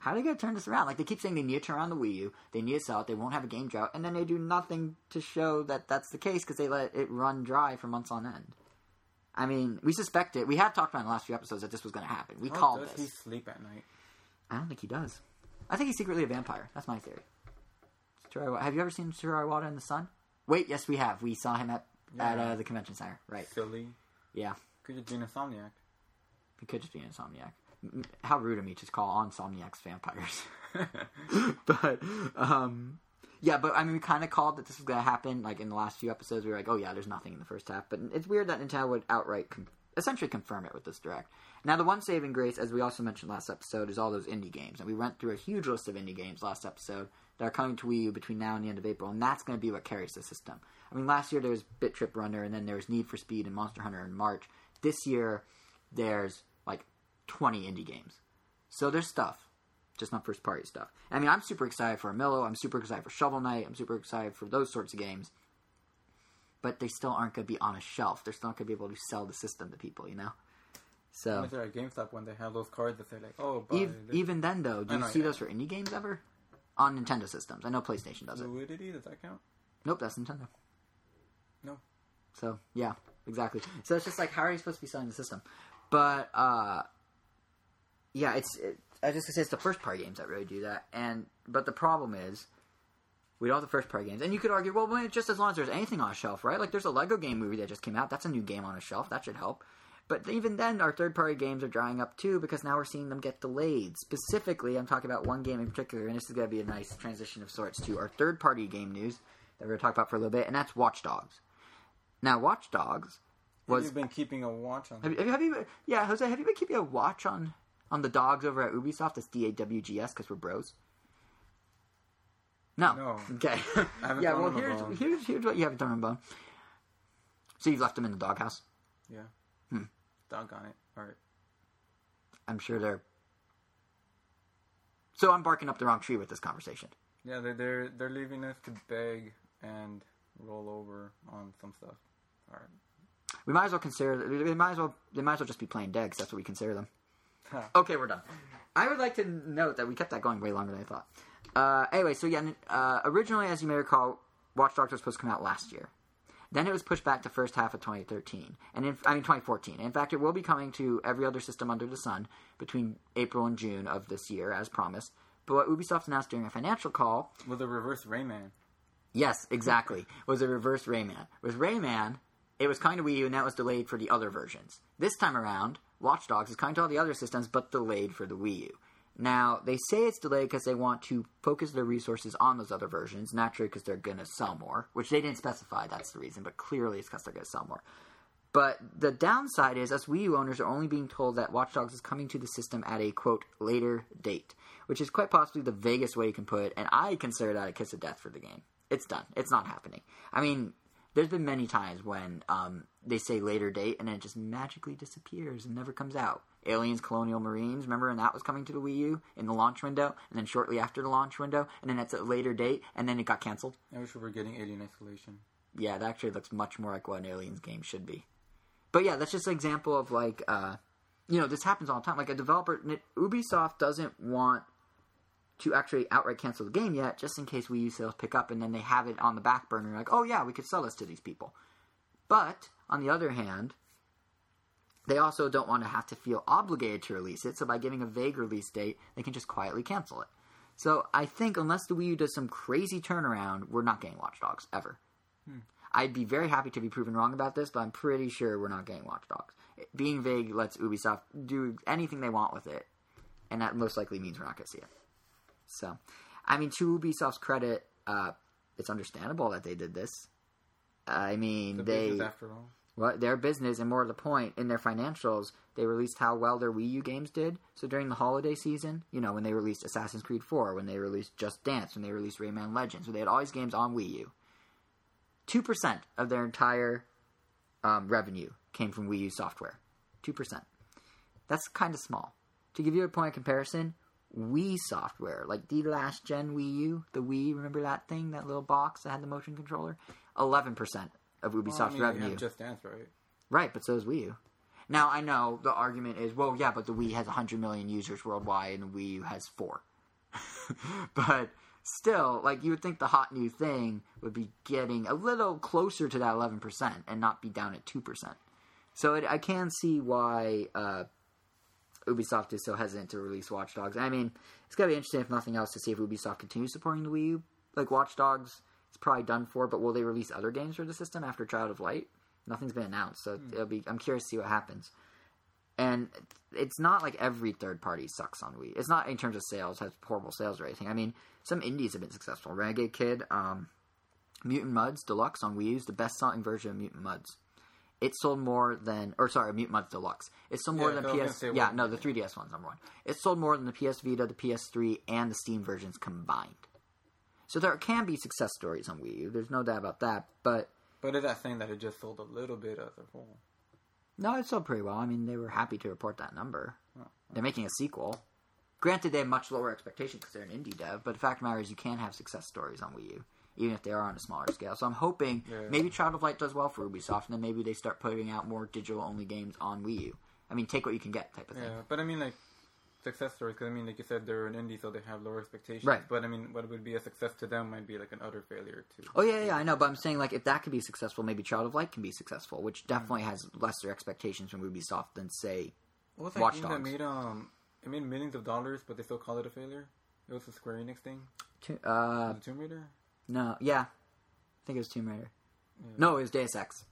how are they going to turn this around? Like they keep saying they need to turn around the Wii U, they need to sell it, they won't have a game drought, and then they do nothing to show that that's the case because they let it run dry for months on end. I mean, we suspect it. We have talked about in the last few episodes that this was going to happen. We How called does this. he sleep at night? I don't think he does. I think he's secretly a vampire. That's my theory. Have you ever seen Satoru Iwata in the sun? Wait, yes, we have. We saw him at at uh, the convention center. Right? Silly. Yeah. Could just be an insomniac. He could just be an insomniac. M- How rude of me to call on insomniacs vampires. but um, yeah, but I mean, we kind of called that this was going to happen. Like in the last few episodes, we were like, "Oh yeah, there's nothing in the first half." But it's weird that Nintendo would outright, com- essentially, confirm it with this direct. Now, the one saving grace, as we also mentioned last episode, is all those indie games, and we went through a huge list of indie games last episode that are coming to Wii U between now and the end of April, and that's going to be what carries the system. I mean, last year there was Bit Trip Runner, and then there was Need for Speed and Monster Hunter in March. This year, there's like 20 indie games. So there's stuff, just not first party stuff. I mean, I'm super excited for Armillo. I'm super excited for Shovel Knight. I'm super excited for those sorts of games. But they still aren't going to be on a shelf. They're still not going to be able to sell the system to people, you know? So, Unless they're at GameStop when they have those cards that say like, oh, buy ev- even then, though, do you know, see yeah. those for indie games ever? On Nintendo systems. I know PlayStation does it. Fluidity, does that count? Nope, that's Nintendo. No. So yeah, exactly. So it's just like how are you supposed to be selling the system? But uh, yeah, it's it, I was just gonna say it's the first party games that really do that. And but the problem is we don't have the first party games, and you could argue, well, just as long as there's anything on a shelf, right? Like there's a Lego game movie that just came out. That's a new game on a shelf. That should help. But even then, our third party games are drying up too because now we're seeing them get delayed. Specifically, I'm talking about one game in particular, and this is going to be a nice transition of sorts to our third party game news that we're going to talk about for a little bit, and that's Watch Dogs. Now, Watch Dogs was. You've been keeping a watch on. Have you, have you, yeah, Jose, have you been keeping a watch on on the dogs over at Ubisoft? That's D A W G S because we're bros. No. No. Okay. Yeah. Well, here's here's here's what you haven't thrown a bone. So you've left them in the doghouse. Yeah. Hmm. Doggone it. All right. I'm sure they're. So I'm barking up the wrong tree with this conversation. Yeah, they're they're they're leaving us to beg and roll over on some stuff. All right. We might as well consider. They might as well. They might as well just be playing dead. 'cause that's what we consider them. Okay, we're done. I would like to note that we kept that going way longer than I thought. Uh, anyway, so yeah, uh, originally, as you may recall, Watch Dogs was supposed to come out last year, Then it was pushed back to first half of 2013, and in, I mean 2014. In fact, it will be coming to every other system under the sun between April and June of this year, as promised. But what Ubisoft announced during a financial call With a reverse Rayman. Yes, exactly. was a reverse Rayman. With Rayman, it was coming to Wii U and that was delayed for the other versions. This time around, Watch Dogs is coming to all the other systems but delayed for the Wii U. Now, they say it's delayed because they want to focus their resources on those other versions, naturally because they're going to sell more, which they didn't specify that's the reason, but clearly it's because they're going to sell more. But the downside is, us Wii U owners are only being told that Watch Dogs is coming to the system at a quote later date, which is quite possibly the vaguest way you can put it. And I consider that a kiss of death for the game. It's done. It's not happening. I mean, there's been many times when um, they say later date and then it just magically disappears and never comes out. Aliens Colonial Marines, remember, and that was coming to the Wii U in the launch window, and then shortly after the launch window, and then it's a later date, and then it got canceled. I wish we were getting Alien Isolation. Yeah, it actually looks much more like what an Aliens game should be. But yeah, that's just an example of like, uh, you know, this happens all the time. Like a developer, Ubisoft doesn't want to actually outright cancel the game yet, just in case Wii U sales pick up, and then they have it on the back burner, like, oh yeah, we could sell this to these people. But on the other hand, they also don't want to have to feel obligated to release it, so by giving a vague release date, they can just quietly cancel it. So I think unless the Wii U does some crazy turnaround, we're not getting Watch Dogs ever. Hmm. I'd be very happy to be proven wrong about this, but I'm pretty sure we're not getting Watch Dogs. Being vague lets Ubisoft do anything they want with it, and that most likely means we're not going to see it. So, I mean, to Ubisoft's credit, uh, it's understandable that they did this. I mean, The they business after all. well, their business, and more to the point, in their financials, they released how well their Wii U games did. So during the holiday season, you know, when they released Assassin's Creed 4, when they released Just Dance, when they released Rayman Legends, when they had all these games on Wii U, 2% of their entire um, revenue came from Wii U software. 2%. That's kind of small. To give you a point of comparison, Wii software, like the last gen Wii U, the Wii, remember that thing, that little box that had the motion controller? 11% of Ubisoft's Well, I mean, revenue. Just Dance, right? Right, but so is Wii U. Now I know the argument is, well, yeah, but the Wii has 100 million users worldwide, and the Wii U has four. but still, like you would think the hot new thing would be getting a little closer to that 11% and not be down at 2%. So it, I can see why uh, Ubisoft is so hesitant to release Watch Dogs. I mean, it's gonna be interesting if nothing else to see if Ubisoft continues supporting the Wii U. Like Watch Dogs, it's probably done for, but will they release other games for the system after Child of Light? Nothing's been announced, so it'll be. I'm curious to see what happens. And it's not like every third party sucks on Wii. It's not in terms of sales has horrible sales or anything. I mean, some indies have been successful. Renegade Kid, um, Mutant Mudds Deluxe on Wii U is the best selling version of Mutant Mudds. It sold more than, or sorry, Mutant Mudds Deluxe. It sold more Yeah, than I was gonna PS. yeah, what- no, the 3DS one's number one. It sold more than the PS Vita, the PS3, and the Steam versions combined. So there can be success stories on Wii U. There's no doubt about that. But But is that saying that it just sold a little bit as a whole? no, it sold pretty well. I mean, they were happy to report that number. Oh. They're making a sequel. Granted, they have much lower expectations because they're an indie dev. But the fact of the matter is, you can have success stories on Wii U, even if they are on a smaller scale. So I'm hoping Yeah. maybe Child of Light does well for Ubisoft, and then maybe they start putting out more digital only games on Wii U. I mean, take what you can get, type of thing. Yeah, but I mean, like success stories because I mean, like you said, they're an indie, so they have lower expectations. Right. But I mean, what would be a success to them might be like an utter failure too. Oh yeah, yeah, I know, but I'm saying like if that could be successful, maybe Child of Light can be successful, which definitely has lesser expectations from Ubisoft than say. What was that Watch game Dogs. that made um, it made millions of dollars, but they still call it a failure? It was a Square Enix thing. To- Uh, Tomb Raider? No, yeah, I think it was Tomb Raider. No, it was Deus Ex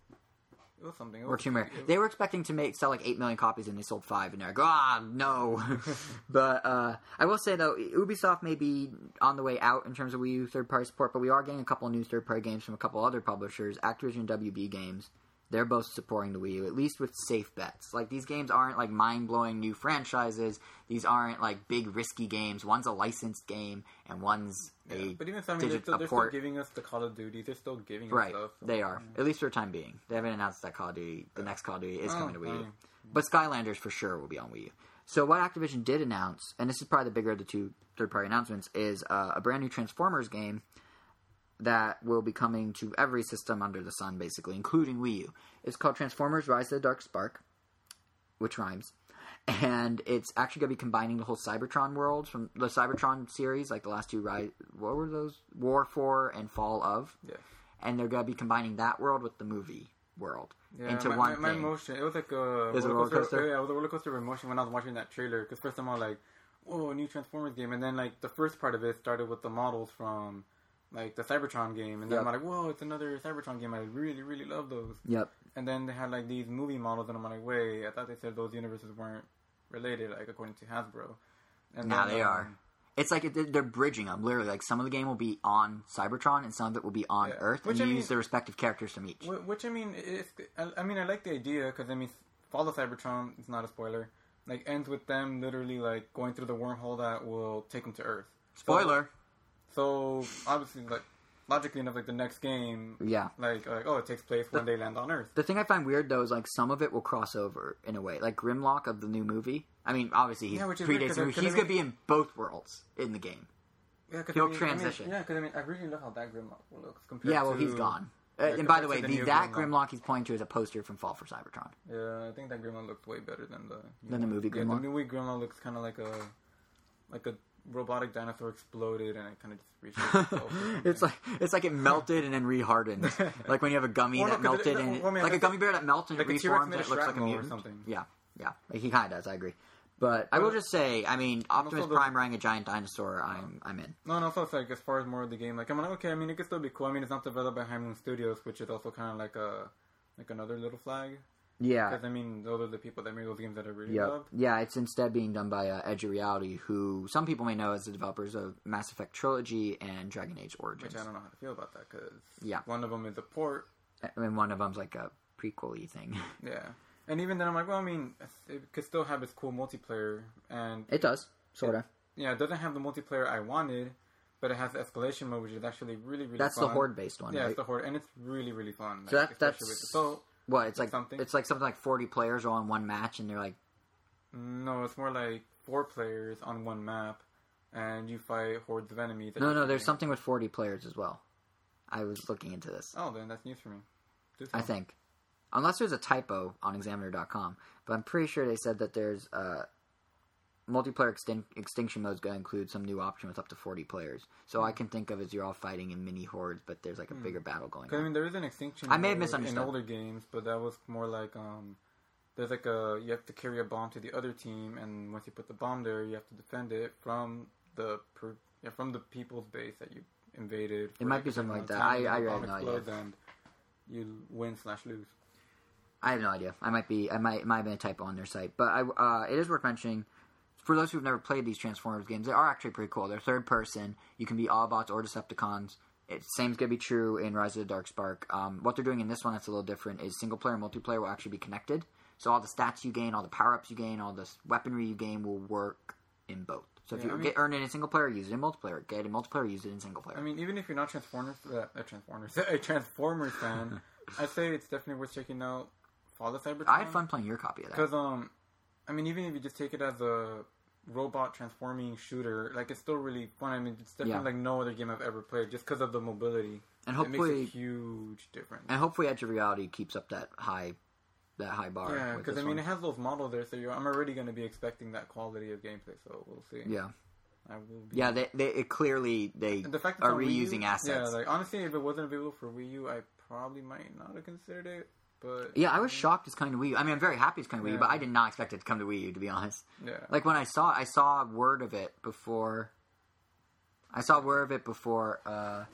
It was something. It or Tomb Raider. They were expecting to make sell like eight million copies, and they sold five, and they're like, ah, no. but uh, I will say though, Ubisoft may be on the way out in terms of Wii U third party support, but we are getting a couple of new third party games from a couple other publishers, Activision, and WB Games. They're both supporting the Wii U, at least with safe bets. Like these games aren't like mind blowing new franchises. These aren't like big risky games. One's a licensed game, and one's a But even so, I mean, they're, still, they're still giving us the Call of Duty. They're still giving Right, us stuff. they are. At least for the time being. They haven't announced that Call of Duty, the next Call of Duty is Oh, coming to Wii U. fine. But Skylanders for sure will be on Wii U. So what Activision did announce, and this is probably the bigger of the two third-party announcements, is uh, a brand new Transformers game that will be coming to every system under the sun, basically, including Wii U. It's called Transformers: Rise of the Dark Spark, which rhymes. And it's actually going to be combining the whole Cybertron world from the Cybertron series, like the last two. Rise, what were those? War for and Fall of Yeah. and they're gonna be combining that world with the movie world Yeah, into my, one my, my thing. emotion. It was like a Is it a roller coaster? Yeah, it was a roller coaster of emotion when I was watching that trailer. Because first I'm all like, "Whoa, a new Transformers game!" And then like the first part of it started with the models from like the Cybertron game, and then Yep. I'm like, "Whoa, it's another Cybertron game!" I really, really love those. Yep. And then they had like these movie models, and I'm like, "Wait, I thought they said those universes weren't related, like according to Hasbro." And Now they um, are. It's like they're bridging them. Literally, like some of the game will be on Cybertron, and some of it will be on Yeah. Earth, Which and I you mean- use the respective characters from each. Which I mean, it's, I I mean, I like the idea because I mean, Fall of Cybertron. It's not a spoiler. Like ends with them literally like going through the wormhole that will take them to Earth. Spoiler. So obviously, like logically enough, like the next game, Yeah. like like oh, it takes place when they land on Earth. The thing I find weird though is like some of it will cross over in a way, like Grimlock of the new movie. I mean, obviously he's Yeah, which is weird, predates 'cause I- movie. 'cause I He's gonna be in both worlds in the game. Yeah, He'll I mean, I mean- transition. yeah, because I mean, I really love how that Grimlock looks compared. Yeah, well, to, he's gone. Uh, yeah, and by the way, the the, that Grimlock. Grimlock he's pointing to is a poster from Fall of Cybertron. Yeah, I think that Grimlock looks way better than the Than the movie Yeah, Grimlock? the movie Grimlock looks kind of like a like a robotic dinosaur exploded and it kind of just reshaped itself. It's like it's like it melted and then rehardened, like when you have a gummy Well, no, that it- melted and well, I mean, like a gummy bear that melts and like it reforms and it looks like a shrapnel or something. Yeah, yeah, like he kind of does. I agree, but I will just say, I mean, Optimus the- Prime riding a giant dinosaur, I'm I'm in. No, no, so it's like as far as more of the game, like I'm like, okay, I mean, it could still be cool. I mean, it's not developed by High Moon Studios, which is also kind of like a like another little flag. Yeah, Because I mean, those are the people that made those games that I really Yep. loved. Yeah, it's instead being done by uh, Edge of Reality, who some people may know as the developers of Mass Effect Trilogy and Dragon Age Origins. Which I don't know how to feel about that because Yeah. one of them is a port. I mean, one of them's like a prequel-y thing. Yeah, and even then, I'm like, well, I mean, it could still have its cool multiplayer, and it does, sort of. yeah, it doesn't have the multiplayer I wanted, but it has escalation mode, which is actually really, really. That's fun. the horde-based one, Yeah, right? it's the horde, and it's really, really fun. So like, that- that's- so What? It's like something. it's like something like forty players all in one match, and they're like, no, it's more like four players on one map, and you fight hordes of enemies. no, no. There's something with forty players as well. I was looking into this. Oh, then that's news for me. I think, unless there's a typo on Examiner.com, but I'm pretty sure they said that there's uh, multiplayer extin- extinction mode is going to include some new option with up to 40 players. So I can think of as you're all fighting in mini hordes, but there's like a bigger battle going on. I mean, there is an extinction. I may have mode misunderstood. in older games, but that was more like um, there's like a you have to carry a bomb to the other team, and once you put the bomb there, you have to defend it from the per, yeah, from the people's base that you invaded. It might be something like that. I- I have no idea. And you win slash lose. I have no idea. I might be. I might. It might have been a typo on their site, but I. Uh, it is worth mentioning. For those who've never played these Transformers games, they are actually pretty cool. They're third person. You can be Autobots or Decepticons. It same's gonna be true in Rise of the Dark Spark. Um, what they're doing in this one that's a little different is single player and multiplayer will actually be connected. So all the stats you gain, all the power ups you gain, all the weaponry you gain will work in both. So if Yeah, you I mean- get earn it in single player, use it in multiplayer. Get it in multiplayer, use it in single player. I mean, even if you're not Transformers, uh, a Transformers, a Transformers fan, I'd say it's definitely worth checking out. Fall of Cybertron. I had fun playing your copy of that. Because um, I mean, even if you just take it as a robot transforming shooter, like it's still really fun. I mean, it's definitely Yeah. like no other game I've ever played, just because of the mobility. And it makes hopefully- a huge difference. And hopefully, Edge of Reality keeps up that high, that high bar. yeah, because I mean, one. it has those models there, so you're, I'm already going to be expecting that quality of gameplay. So we'll see. yeah, I will. Be. yeah. They, they it clearly they And the fact that are Wii U- reusing assets. Yeah, like honestly, if it wasn't available for Wii U, I probably might not have considered it. But Yeah, I was shocked it's coming to Wii U. I mean, I'm very happy it's coming to Wii U, Yeah. but I did not expect it to come to Wii U, to be honest. Yeah, Like, when I saw I saw word of it before... I saw word of it before, uh...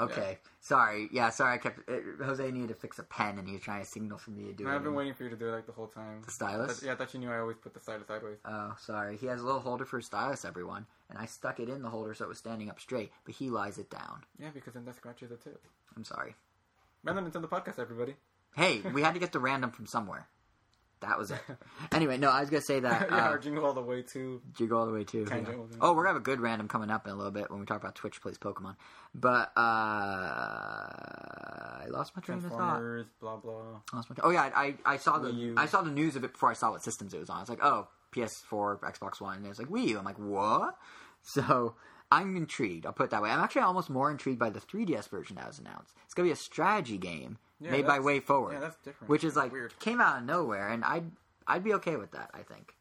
Okay, sorry. Yeah, sorry, I kept... Uh, Jose needed to fix a pen, and he was trying to signal for me to do And it. I've been waiting for you to do it like the whole time. The stylus? But, yeah, I thought you knew I always put the stylus sideways. Oh, sorry. He has a little holder for his stylus, everyone. And I stuck it in the holder so it was standing up straight, but he lies it down. Yeah, because then that scratches the tip. I'm sorry. Random Nintendo podcast, everybody. Hey, we had to get the random from somewhere. That was it. Anyway, no, I was gonna say that. yeah, uh, our jingle all the way to. you go all the way too. Yeah. Oh, we're gonna have a good random coming up in a little bit when we talk about Twitch plays Pokemon. But uh I lost my train of thought. Blah blah. Lost my oh yeah, I I saw the U. I saw the news of it before I saw what systems it was on. I was like, oh, PS4, Xbox One, and it was like Wii U. I'm like, what? So I'm intrigued. I'll put it that way. I'm actually almost more intrigued by the 3DS version that was announced. It's gonna be a strategy game Yeah, made by WayForward. Yeah, that's different. which is like weird. came out of nowhere, and I'd I'd be okay with that. I think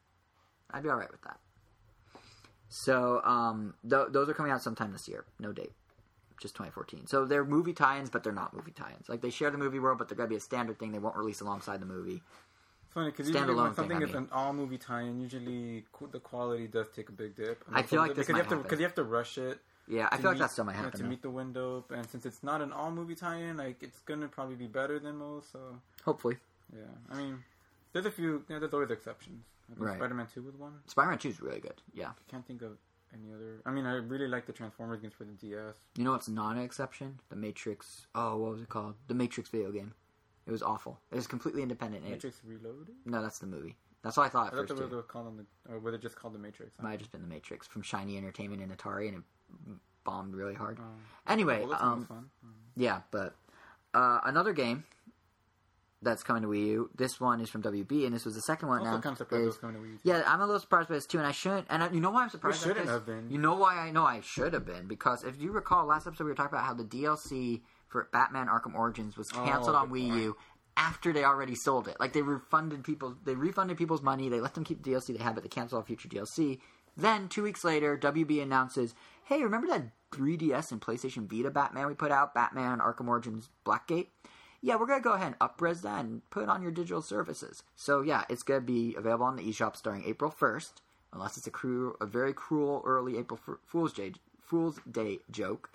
I'd be all right with that. So um, th- those are coming out sometime this year. No date. just 2014. So they're movie tie-ins, but they're not movie tie-ins. Like they share the movie world, but they're gonna be a standard thing. They won't release alongside the movie. It's funny because usually Standalone when something I is an all movie tie-in, usually the quality does take a big dip. I feel like this because you have to happen. because you have to rush it. Yeah, I to feel like meet- that still might you know, happen. to meet the window, and since it's not an all movie tie-in, like it's gonna probably be better than most. So Hopefully, yeah, I mean, there's a few. Yeah, there's always exceptions. I think Right. Spider-Man Two was one. Spider-Man 2 is really good. Yeah, I can't think of any other. I mean, I really like the Transformers games for the DS. you know what's not an exception? The Matrix. Oh, what was it called? The Matrix video game. It was awful. It was completely independent. It- Matrix Reloaded. no, that's the movie. That's what I thought I at thought first. they were too. called the, or were they just called the Matrix? Might have just been the Matrix from Shiny Entertainment and Atari, and it bombed really hard. Oh. Anyway, Well, that sounds um, fun. Yeah, but uh, another game that's coming to Wii U. This one is from WB, and this was the second one. Also, now kind of surprised it is- coming to Wii U. Yeah, I'm a little surprised by this too, and I shouldn't. And I, you know why I'm surprised? by shouldn't this? have been. You know why I know I should have been because if you recall, last episode we were talking about how the DLC for Batman Arkham Origins was oh, canceled Oh, on Wii. U after they already sold it. Like they refunded people, they refunded people's money. They let them keep the DLC they had, but they canceled all future DLC. Then two weeks later, WB announces, "Hey, remember that 3DS and PlayStation Vita Batman we put out, Batman Arkham Origins Blackgate?" yeah, we're gonna go ahead and upres that and put it on your digital services. So yeah, it's gonna be available on the eShop starting April first, unless it's a cruel, a very cruel early April F- Fool's Day Fool's Day joke.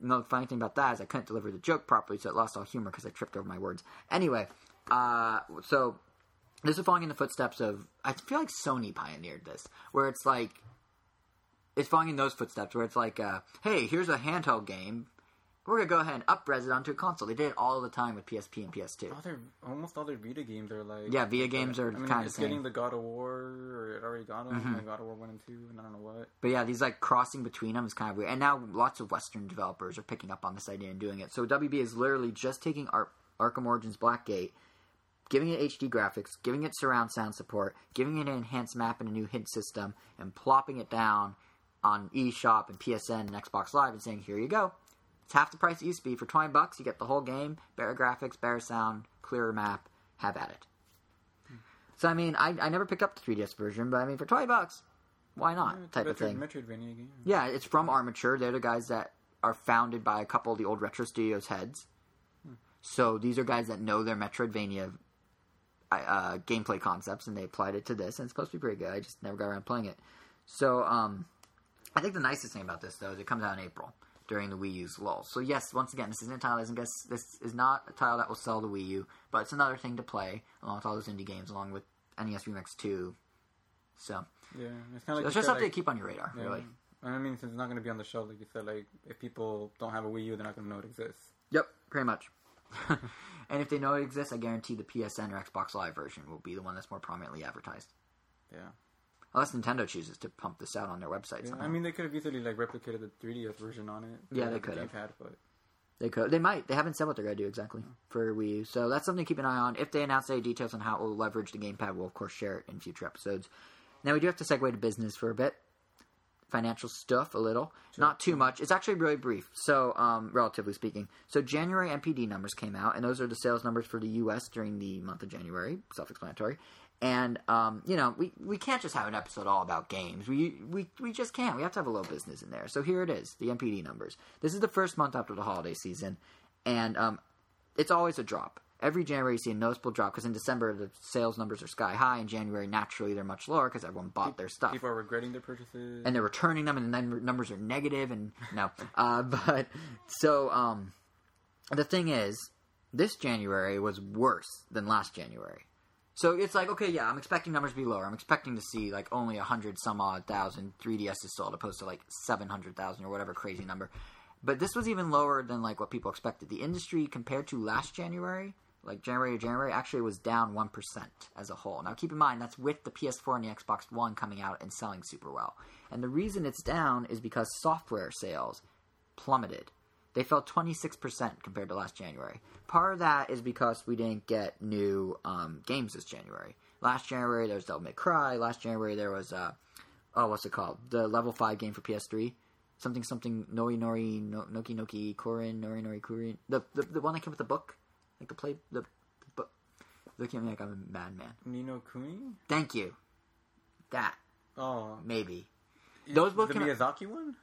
The funny thing about that is I couldn't deliver the joke properly, so it lost all humor because I tripped over my words. Anyway, uh, so this is following in the footsteps of I feel like Sony pioneered this, where it's like it's following in those footsteps, where it's like, uh, hey, here's a handheld game. We're gonna go ahead and upres it onto a console. They did it all the time with PSP and PS2. All their almost all their Vita games are like Yeah, Vita games are I mean, it's the getting the God of War, or it already got them, mm-hmm. like God of War one and two, and I don't know what. But yeah, these like crossing between them is kind of weird. And now lots of Western developers are picking up on this idea and doing it. So WB is literally just taking Ar- Arkham Origins Blackgate, giving it HD graphics, giving it surround sound support, giving it an enhanced map and a new hint system, and plopping it down on eShop and PSN and Xbox Live and saying, "Here you go." It's half the price it used to be. For twenty bucks, you get the whole game, better graphics, better sound, clearer map. Have at it. So I mean, I, I never picked up the 3DS version, but I mean, for twenty bucks, why not? It's a type of thing. Metroidvania game. Yeah, it's from Armature. They're the guys that are founded by a couple of the old Retro Studios heads. So these are guys that know their Metroidvania uh, gameplay concepts, and they applied it to this, and it's supposed to be pretty good. I just never got around playing it. So um, I think the nicest thing about this, though, is it comes out in April during the Wii U's lull. So yes, once again, this isn't a title. Isn't guess this is not a title that will sell the Wii U, but it's another thing to play along with all those indie games, along with NES Remix Two. So, Yeah, it's kind of so like it's just something like, to keep on your radar, yeah. really. I mean, since it's not going to be on the show, like you said, like if people don't have a Wii U, they're not going to know it exists. Yep, pretty much. and if they know it exists, I guarantee the PSN or Xbox Live version will be the one that's more prominently advertised. Yeah. Unless Nintendo chooses to pump this out on their website yeah. I mean, they could have easily like replicated the 3DS version on it. Yeah, they the could have. gamepad, but they could. They might. They haven't said what they're going to do exactly for Wii U. So that's something to keep an eye on. If they announce any details on how it will leverage the gamepad, we'll of course share it in future episodes. Now we do have to segue to business for a bit. Financial stuff, a little, not too much. It's actually really brief. So, um, relatively speaking, so January NPD numbers came out, and those are the sales numbers for the U.S. during the month of January. Self-explanatory. And um, you know, we, we can't just have an episode all about games. We, we we just can't. We have to have a little business in there. So here it is, the NPD numbers. This is the first month after the holiday season, and um, it's always a drop. Every January you see a noticeable drop because in December the sales numbers are sky high. In January, naturally they're much lower because everyone bought their stuff people are regretting their purchases. and they're returning them, and the num- numbers are negative, and no. Uh, but so um, the thing is, this January was worse than last January. So it's like, okay, yeah, I'm expecting numbers to be lower. I'm expecting to see like only a hundred some odd thousand 3DS is sold, opposed to like seven hundred thousand or whatever crazy number. But this was even lower than like what people expected. The industry compared to last January, like January to January, actually was down one percent as a whole. Now keep in mind that's with the PS4 and the Xbox One coming out and selling super well. And the reason it's down is because software sales plummeted. They fell 26% compared to last January. Part of that is because we didn't get new um, games this January. Last January there was Devil May Cry. Last January there was uh, oh what's it called? The level five game for PS3. Something something Nori Nori no, Noki Noki Korin Nori Nori Kurin. The, the the one that came with the book, like the play the, the book. Looking at me like I'm a madman. Ni no Kuni. Thank you. That Oh, maybe those both the came out- Miyazaki one.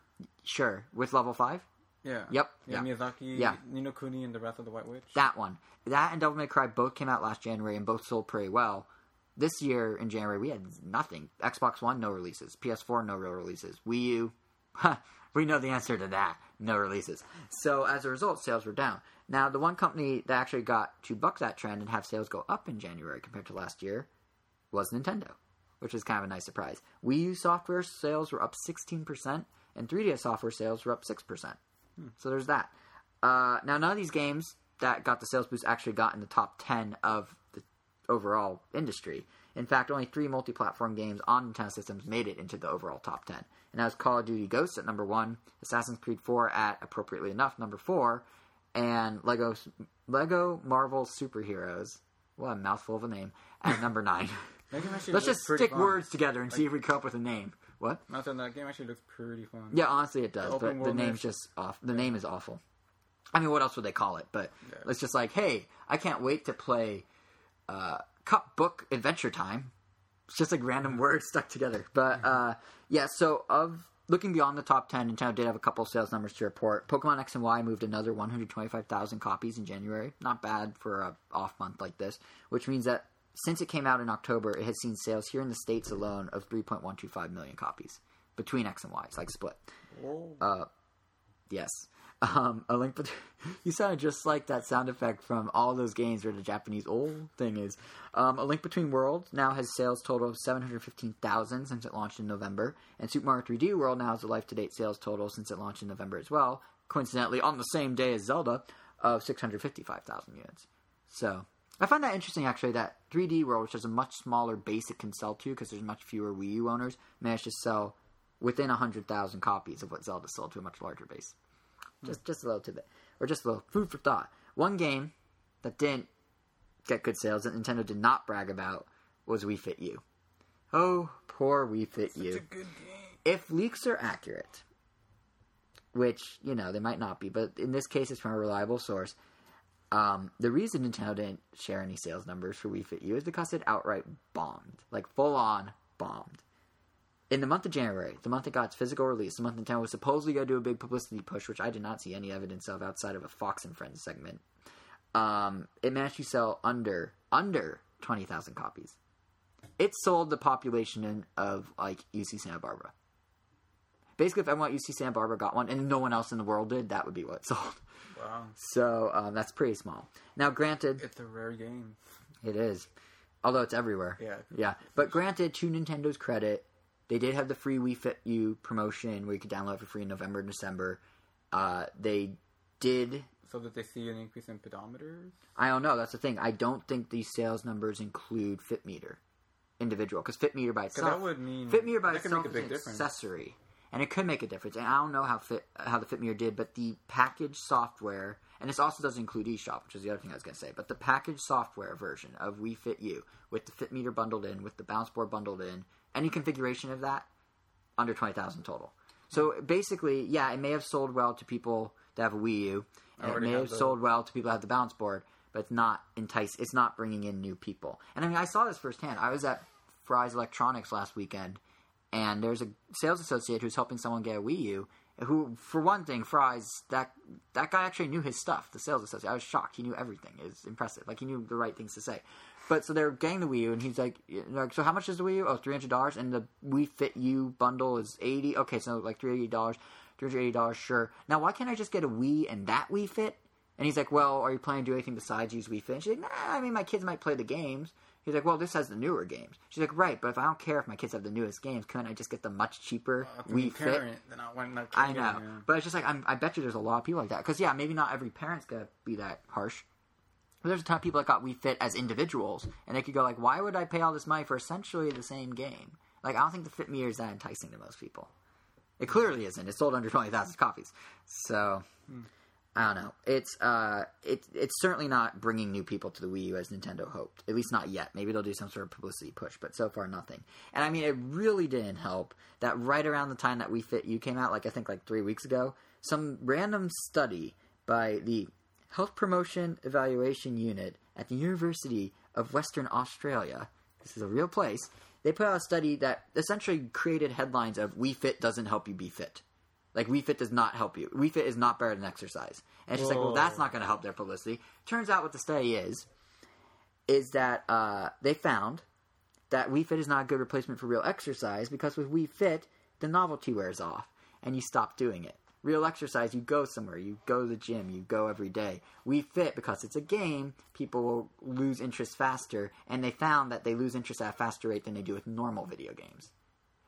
sure with level five. Yeah. Yep. Yeah, Yeah. Miyazaki, Yeah. Ni no Kuni, and the Wrath of the White Witch. That one. That and Devil May Cry both came out last January and both sold pretty well. This year in January we had nothing. Xbox One no releases. PS4 no real releases. Wii U, we know the answer to that. No releases. So as a result, sales were down. Now the one company that actually got to buck that trend and have sales go up in January compared to last year was Nintendo, which is kind of a nice surprise. Wii U software sales were up 16%, and 3DS software sales were up 6%. So there's that. Uh, now, none of these games that got the sales boost actually got in the top 10 of the overall industry. In fact, only three multi platform games on Nintendo systems made it into the overall top 10. And that was Call of Duty Ghosts at number one, Assassin's Creed 4 at, appropriately enough, number four, and Lego, Lego Marvel Superheroes, what a mouthful of a name, at number nine. That game actually Let's just stick fun. words together and see if we come up with a name. What? Not saying that game actually looks pretty fun. Yeah, honestly, it does. The But the name's just off. The name is awful. I mean, what else would they call it? But Yeah. it's just like, hey, I can't wait to play uh, Cup Book Adventure Time. It's just like random words stuck together. But uh, yeah, so of looking beyond the top ten, Nintendo did have a couple sales numbers to report. Pokemon X and Y moved another 125,000 copies in January. Not bad for a off month like this, which means that since it came out in October, it has seen sales here in the states alone of 3.125 million copies between X and Y. It's like split. Oh. Yes. Um, a link, you sounded just like that sound effect from all those games where the Japanese old thing is. Um, a Link Between Worlds now has sales total of seven hundred fifteen thousand since it launched in November, and Super Mario 3D World now has a life to date sales total since it launched in November as well. Coincidentally, on the same day as Zelda, of six hundred fifty five thousand units. So I find that interesting actually that 3D World, which has a much smaller base it can sell to because there's much fewer Wii U owners, managed to sell within 100,000 copies of what Zelda sold to a much larger base. Hmm. Just just a little tidbit. Or just a little food for thought. One game that didn't get good sales that Nintendo did not brag about was Wii Fit U. Oh, poor Wii Fit U. It's a good game. If leaks are accurate, which, you know, they might not be, but in this case it's from a reliable source, um, the reason Nintendo didn't share any sales numbers for Wii Fit U is because it outright bombed. Like, full on bombed. In the month of January, the month it got its physical release, the month Nintendo was supposedly going to do a big publicity push, which I did not see any evidence of outside of a Fox and Friends segment. Um, it managed to sell under under twenty thousand copies. It sold the population of like UC Santa Barbara. Basically, if everyone at UC Santa Barbara got one and no one else in the world did, that would be what sold. Wow. So um, that's pretty small. Now, granted, It's a rare game. it is, although it's everywhere. Yeah. Yeah, but granted, to Nintendo's credit, they did have the free Wii Fit U promotion where you could download for free in November and December. Uh, they did. So that they see an increase in pedometers. I don't know. That's the thing. I don't think these sales numbers include Fit Meter individual because Fit Meter by itself that would mean Fit Meter by itself make a big is an difference. accessory, and it could make a difference. And I don't know how fit how the FitMeter did, but the package software, and this also doesn't include eShop, which is the other thing I was going to say. But the package software version of Wii Fit U with the FitMeter bundled in, with the bounce board bundled in, any configuration of that, under twenty thousand total. So basically, yeah, it may have sold well to people that have a Wii U, and it may have have the- sold well to people that have the bounce board, but it's not entice. It's not bringing in new people. And I mean, I saw this firsthand. I was at Fry's Electronics last weekend, and there's a sales associate who's helping someone get a Wii U. Who, for one thing, Fry's that that guy actually knew his stuff. The sales associate, I was shocked. He knew everything. It was impressive. Like he knew the right things to say. But so they're getting the Wii U, and he's like, like, so how much is the Wii U? Oh, three hundred dollars, and the Wii Fit U bundle is eighty. Okay, so like three eighty dollars, three hundred eighty dollars. Sure. Now, why can't I just get a Wii and that Wii Fit? And he's like, well, are you planning to do anything besides use Wii Fit? And she's like, nah, I mean, my kids might play the games. He's like, well, this has the newer games. She's like, right, but if I don't care if my kids have the newest games, couldn't I just get the much cheaper you Wii Fit? I I know, yeah. but it's just like I'm, I bet you there's a lot of people like that. Because yeah, maybe not every parent's gonna be that harsh. But there's a ton of people that got Wii Fit as individuals, and they could go like, "Why would I pay all this money for essentially the same game?" Like, I don't think the Fit meter is that enticing to most people. It clearly isn't. It sold under twenty thousand copies, so I don't know. It's uh, it, it's certainly not bringing new people to the Wii U as Nintendo hoped. At least not yet. Maybe they'll do some sort of publicity push, but so far nothing. And I mean, it really didn't help that right around the time that Wii Fit U came out, like I think like three weeks ago, some random study by the Health Promotion Evaluation Unit at the University of Western Australia. This is a real place. They put out a study that essentially created headlines of "Wii Fit doesn't help you be fit." Like Wii Fit does not help you. Wii Fit is not better than exercise. And it's just like, well, that's not going to help their publicity. Turns out what the study is, is that uh, they found that Wii Fit is not a good replacement for real exercise because with Wii Fit, the novelty wears off and you stop doing it. Real exercise, you go somewhere, you go to the gym, you go every day. Wii Fit, because it's a game, people will lose interest faster, and they found that they lose interest at a faster rate than they do with normal video games.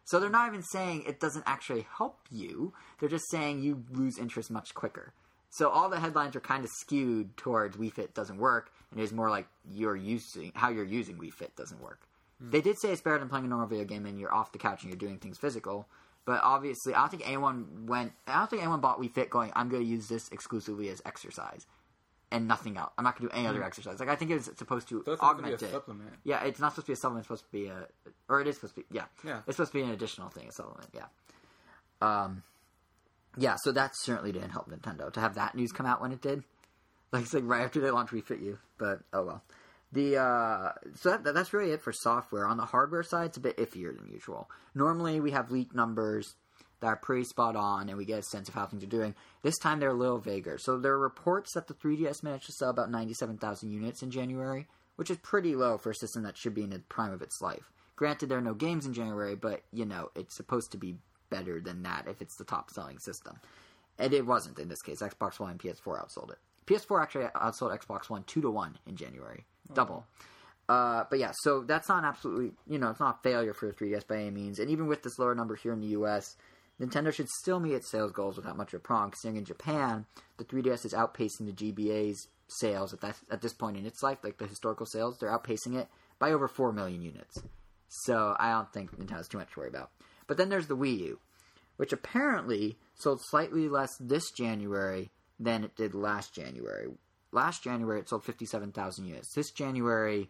So they're not even saying it doesn't actually help you, they're just saying you lose interest much quicker. So all the headlines are kind of skewed towards Wii Fit doesn't work, and it's more like you're using how you're using Wii Fit doesn't work. Hmm. They did say it's better than playing a normal video game and you're off the couch and you're doing things physical. But obviously, I don't think anyone went. I don't think anyone bought Wii Fit going. I'm going to use this exclusively as exercise and nothing else. I'm not going to do any other exercise. Like I think it's supposed to So it's supposed to be augment a it. supplement. Yeah, it's not supposed to be a supplement. It's supposed to be a, or it is supposed to be. Yeah, Yeah. it's supposed to be an additional thing, a supplement. Yeah. Um, yeah. So that certainly didn't help Nintendo to have that news come out when it did. Like it's like right after they launched Wii Fit U, but oh well. The uh, so that, that's really it for software. On the hardware side, it's a bit iffier than usual. Normally, we have leaked numbers that are pretty spot on, and we get a sense of how things are doing. This time, they're a little vaguer. So there are reports that the 3DS managed to sell about 97,000 units in January, which is pretty low for a system that should be in the prime of its life. Granted, there are no games in January, but you know it's supposed to be better than that if it's the top selling system. And it wasn't in this case. Xbox One and PS4 outsold it. PS4 actually outsold Xbox One two to one in January, double. Uh, but yeah, so that's not an absolutely, you know, it's not a failure for the 3DS by any means. And even with this lower number here in the US, Nintendo should still meet its sales goals without much of a problem. Considering in Japan, the 3DS is outpacing the GBA's sales at that at this point in its life, like the historical sales, they're outpacing it by over four million units. So I don't think Nintendo has too much to worry about. But then there's the Wii U, which apparently sold slightly less this January than it did last January. Last January it sold 57,000 units. This January,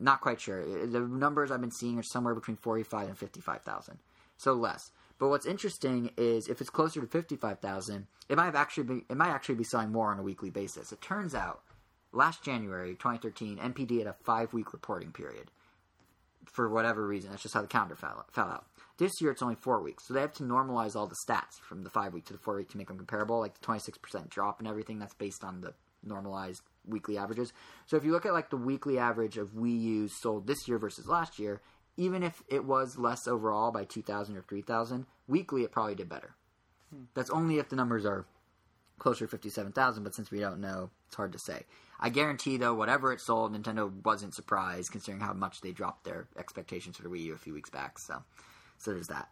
not quite sure. The numbers I've been seeing are somewhere between 45 and 55,000. So less. But what's interesting is if it's closer to 55,000, it might have actually be it might actually be selling more on a weekly basis. It turns out last January 2013, NPD had a 5-week reporting period for whatever reason. That's just how the calendar fell, fell out. This year it's only four weeks, so they have to normalize all the stats from the five week to the four week to make them comparable. Like the twenty six percent drop and everything, that's based on the normalized weekly averages. So if you look at like the weekly average of Wii U's sold this year versus last year, even if it was less overall by two thousand or three thousand, weekly it probably did better. Hmm. That's only if the numbers are closer to 57,000, but since we don't know, it's hard to say. I guarantee, though, whatever it sold, Nintendo wasn't surprised considering how much they dropped their expectations for the Wii U a few weeks back. So, so there's that.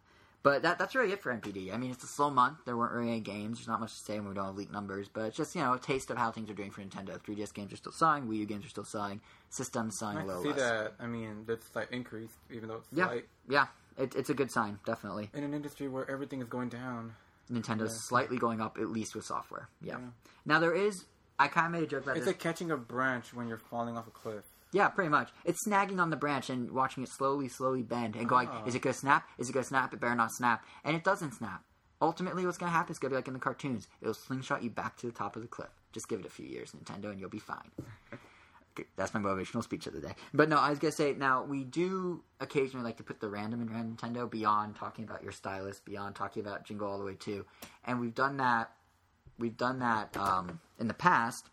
But that, that's really it for NPD. I mean, it's a slow month. There weren't really any games. There's not much to say when we don't have leaked numbers. But it's just, you know, a taste of how things are doing for Nintendo. 3DS games are still selling. Wii U games are still selling. Systems selling I a little see less. that. I mean, that's like increase, even though it's Yeah. slight. Yeah, it, it's a good sign, definitely. In an industry where everything is going down. Nintendo's Yeah. slightly going up, at least with software. Yeah. Yeah. Now, there is. I kind of made a joke about it. It's this. like catching a branch when you're falling off a cliff. Yeah, pretty much. It's snagging on the branch and watching it slowly, slowly bend and going, Ah. is it going to snap? Is it going to snap? It better not snap. And it doesn't snap. Ultimately, what's going to happen is going to be like in the cartoons. It'll slingshot you back to the top of the cliff. Just give it a few years, Nintendo, and you'll be fine. That's my motivational speech of the day. But no, I was going to say, now, we do occasionally like to put the random in Random Nintendo beyond talking about your stylus, beyond talking about Jingle All the Way 2. And we've done that, we've done that um, in the past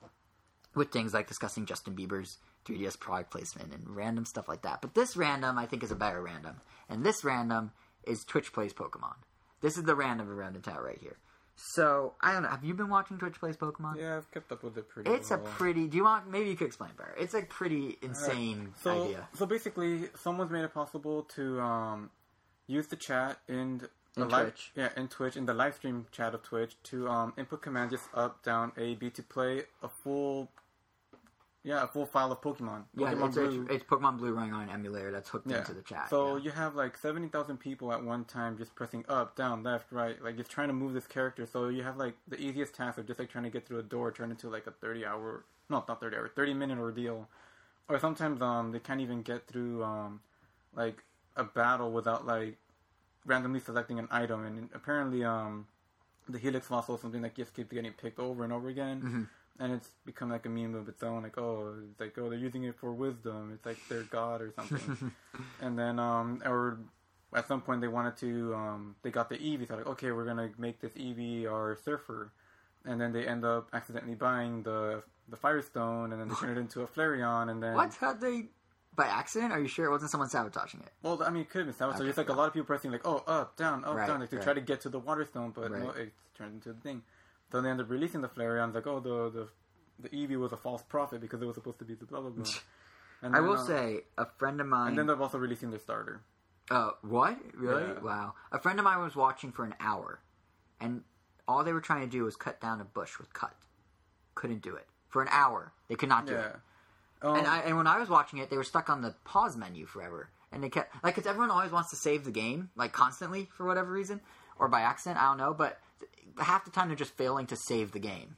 with things like discussing Justin Bieber's 3DS product placement and random stuff like that. But this random, I think, is a better random. And this random is Twitch Plays Pokemon. This is the random around the tower right here. So, I don't know. Have you been watching Twitch Plays Pokemon? Yeah, I've kept up with it pretty It's a pretty. Do you want. Maybe you could explain better. It's a pretty insane so, idea. So basically, someone's made it possible to um, use the chat in the In live, Twitch. yeah, in Twitch, in the live stream chat of Twitch, to um, input commands just up, down, A, B to play a full, yeah, a full file of Pokemon. Yeah, Pokemon it's, Blue. it's, it's Pokemon Blue running on an emulator that's hooked yeah. into the chat. So yeah. you have like seventy thousand people at one time just pressing up, down, left, right, like just trying to move this character. So you have like the easiest task of just like trying to get through a door turned into like a thirty hour, no, not thirty hour, thirty minute ordeal. Or sometimes um they can't even get through um like a battle without like randomly selecting an item. And apparently um the Helix fossil is something that just keeps getting picked over and over again. Mm-hmm. And it's become like a meme of its own, like oh, it's like oh, they're using it for wisdom. It's like their god or something. and then um, or at some point they wanted to um, they got the Eevee. So like, okay, we're gonna make this Eevee our surfer, and then they end up accidentally buying the the Firestone, and then they turn it into a Flareon, and then What? How'd they? By accident? Are you sure it wasn't someone sabotaging it? Well, I mean, it could have been Sabotage. Okay. It's like a lot of people pressing like, oh, up, down, up, Right, down, like to right. try to get to the water stone, but no, it turned into the thing. So they end up releasing the Flareon. It's like, oh, the the the Eevee was a false prophet because it was supposed to be the blah blah blah. And I then, will uh, say a friend of mine. and then they're also releasing their starter. Uh, what? Really? Yeah. Wow. A friend of mine was watching for an hour, and all they were trying to do was cut down a bush with cut. Couldn't do it for an hour. They could not do Yeah. it. Um, And I, and when I was watching it, they were stuck on the pause menu forever, and they kept like because everyone always wants to save the game like constantly for whatever reason or by accident. I don't know, but half the time they're just failing to save the game.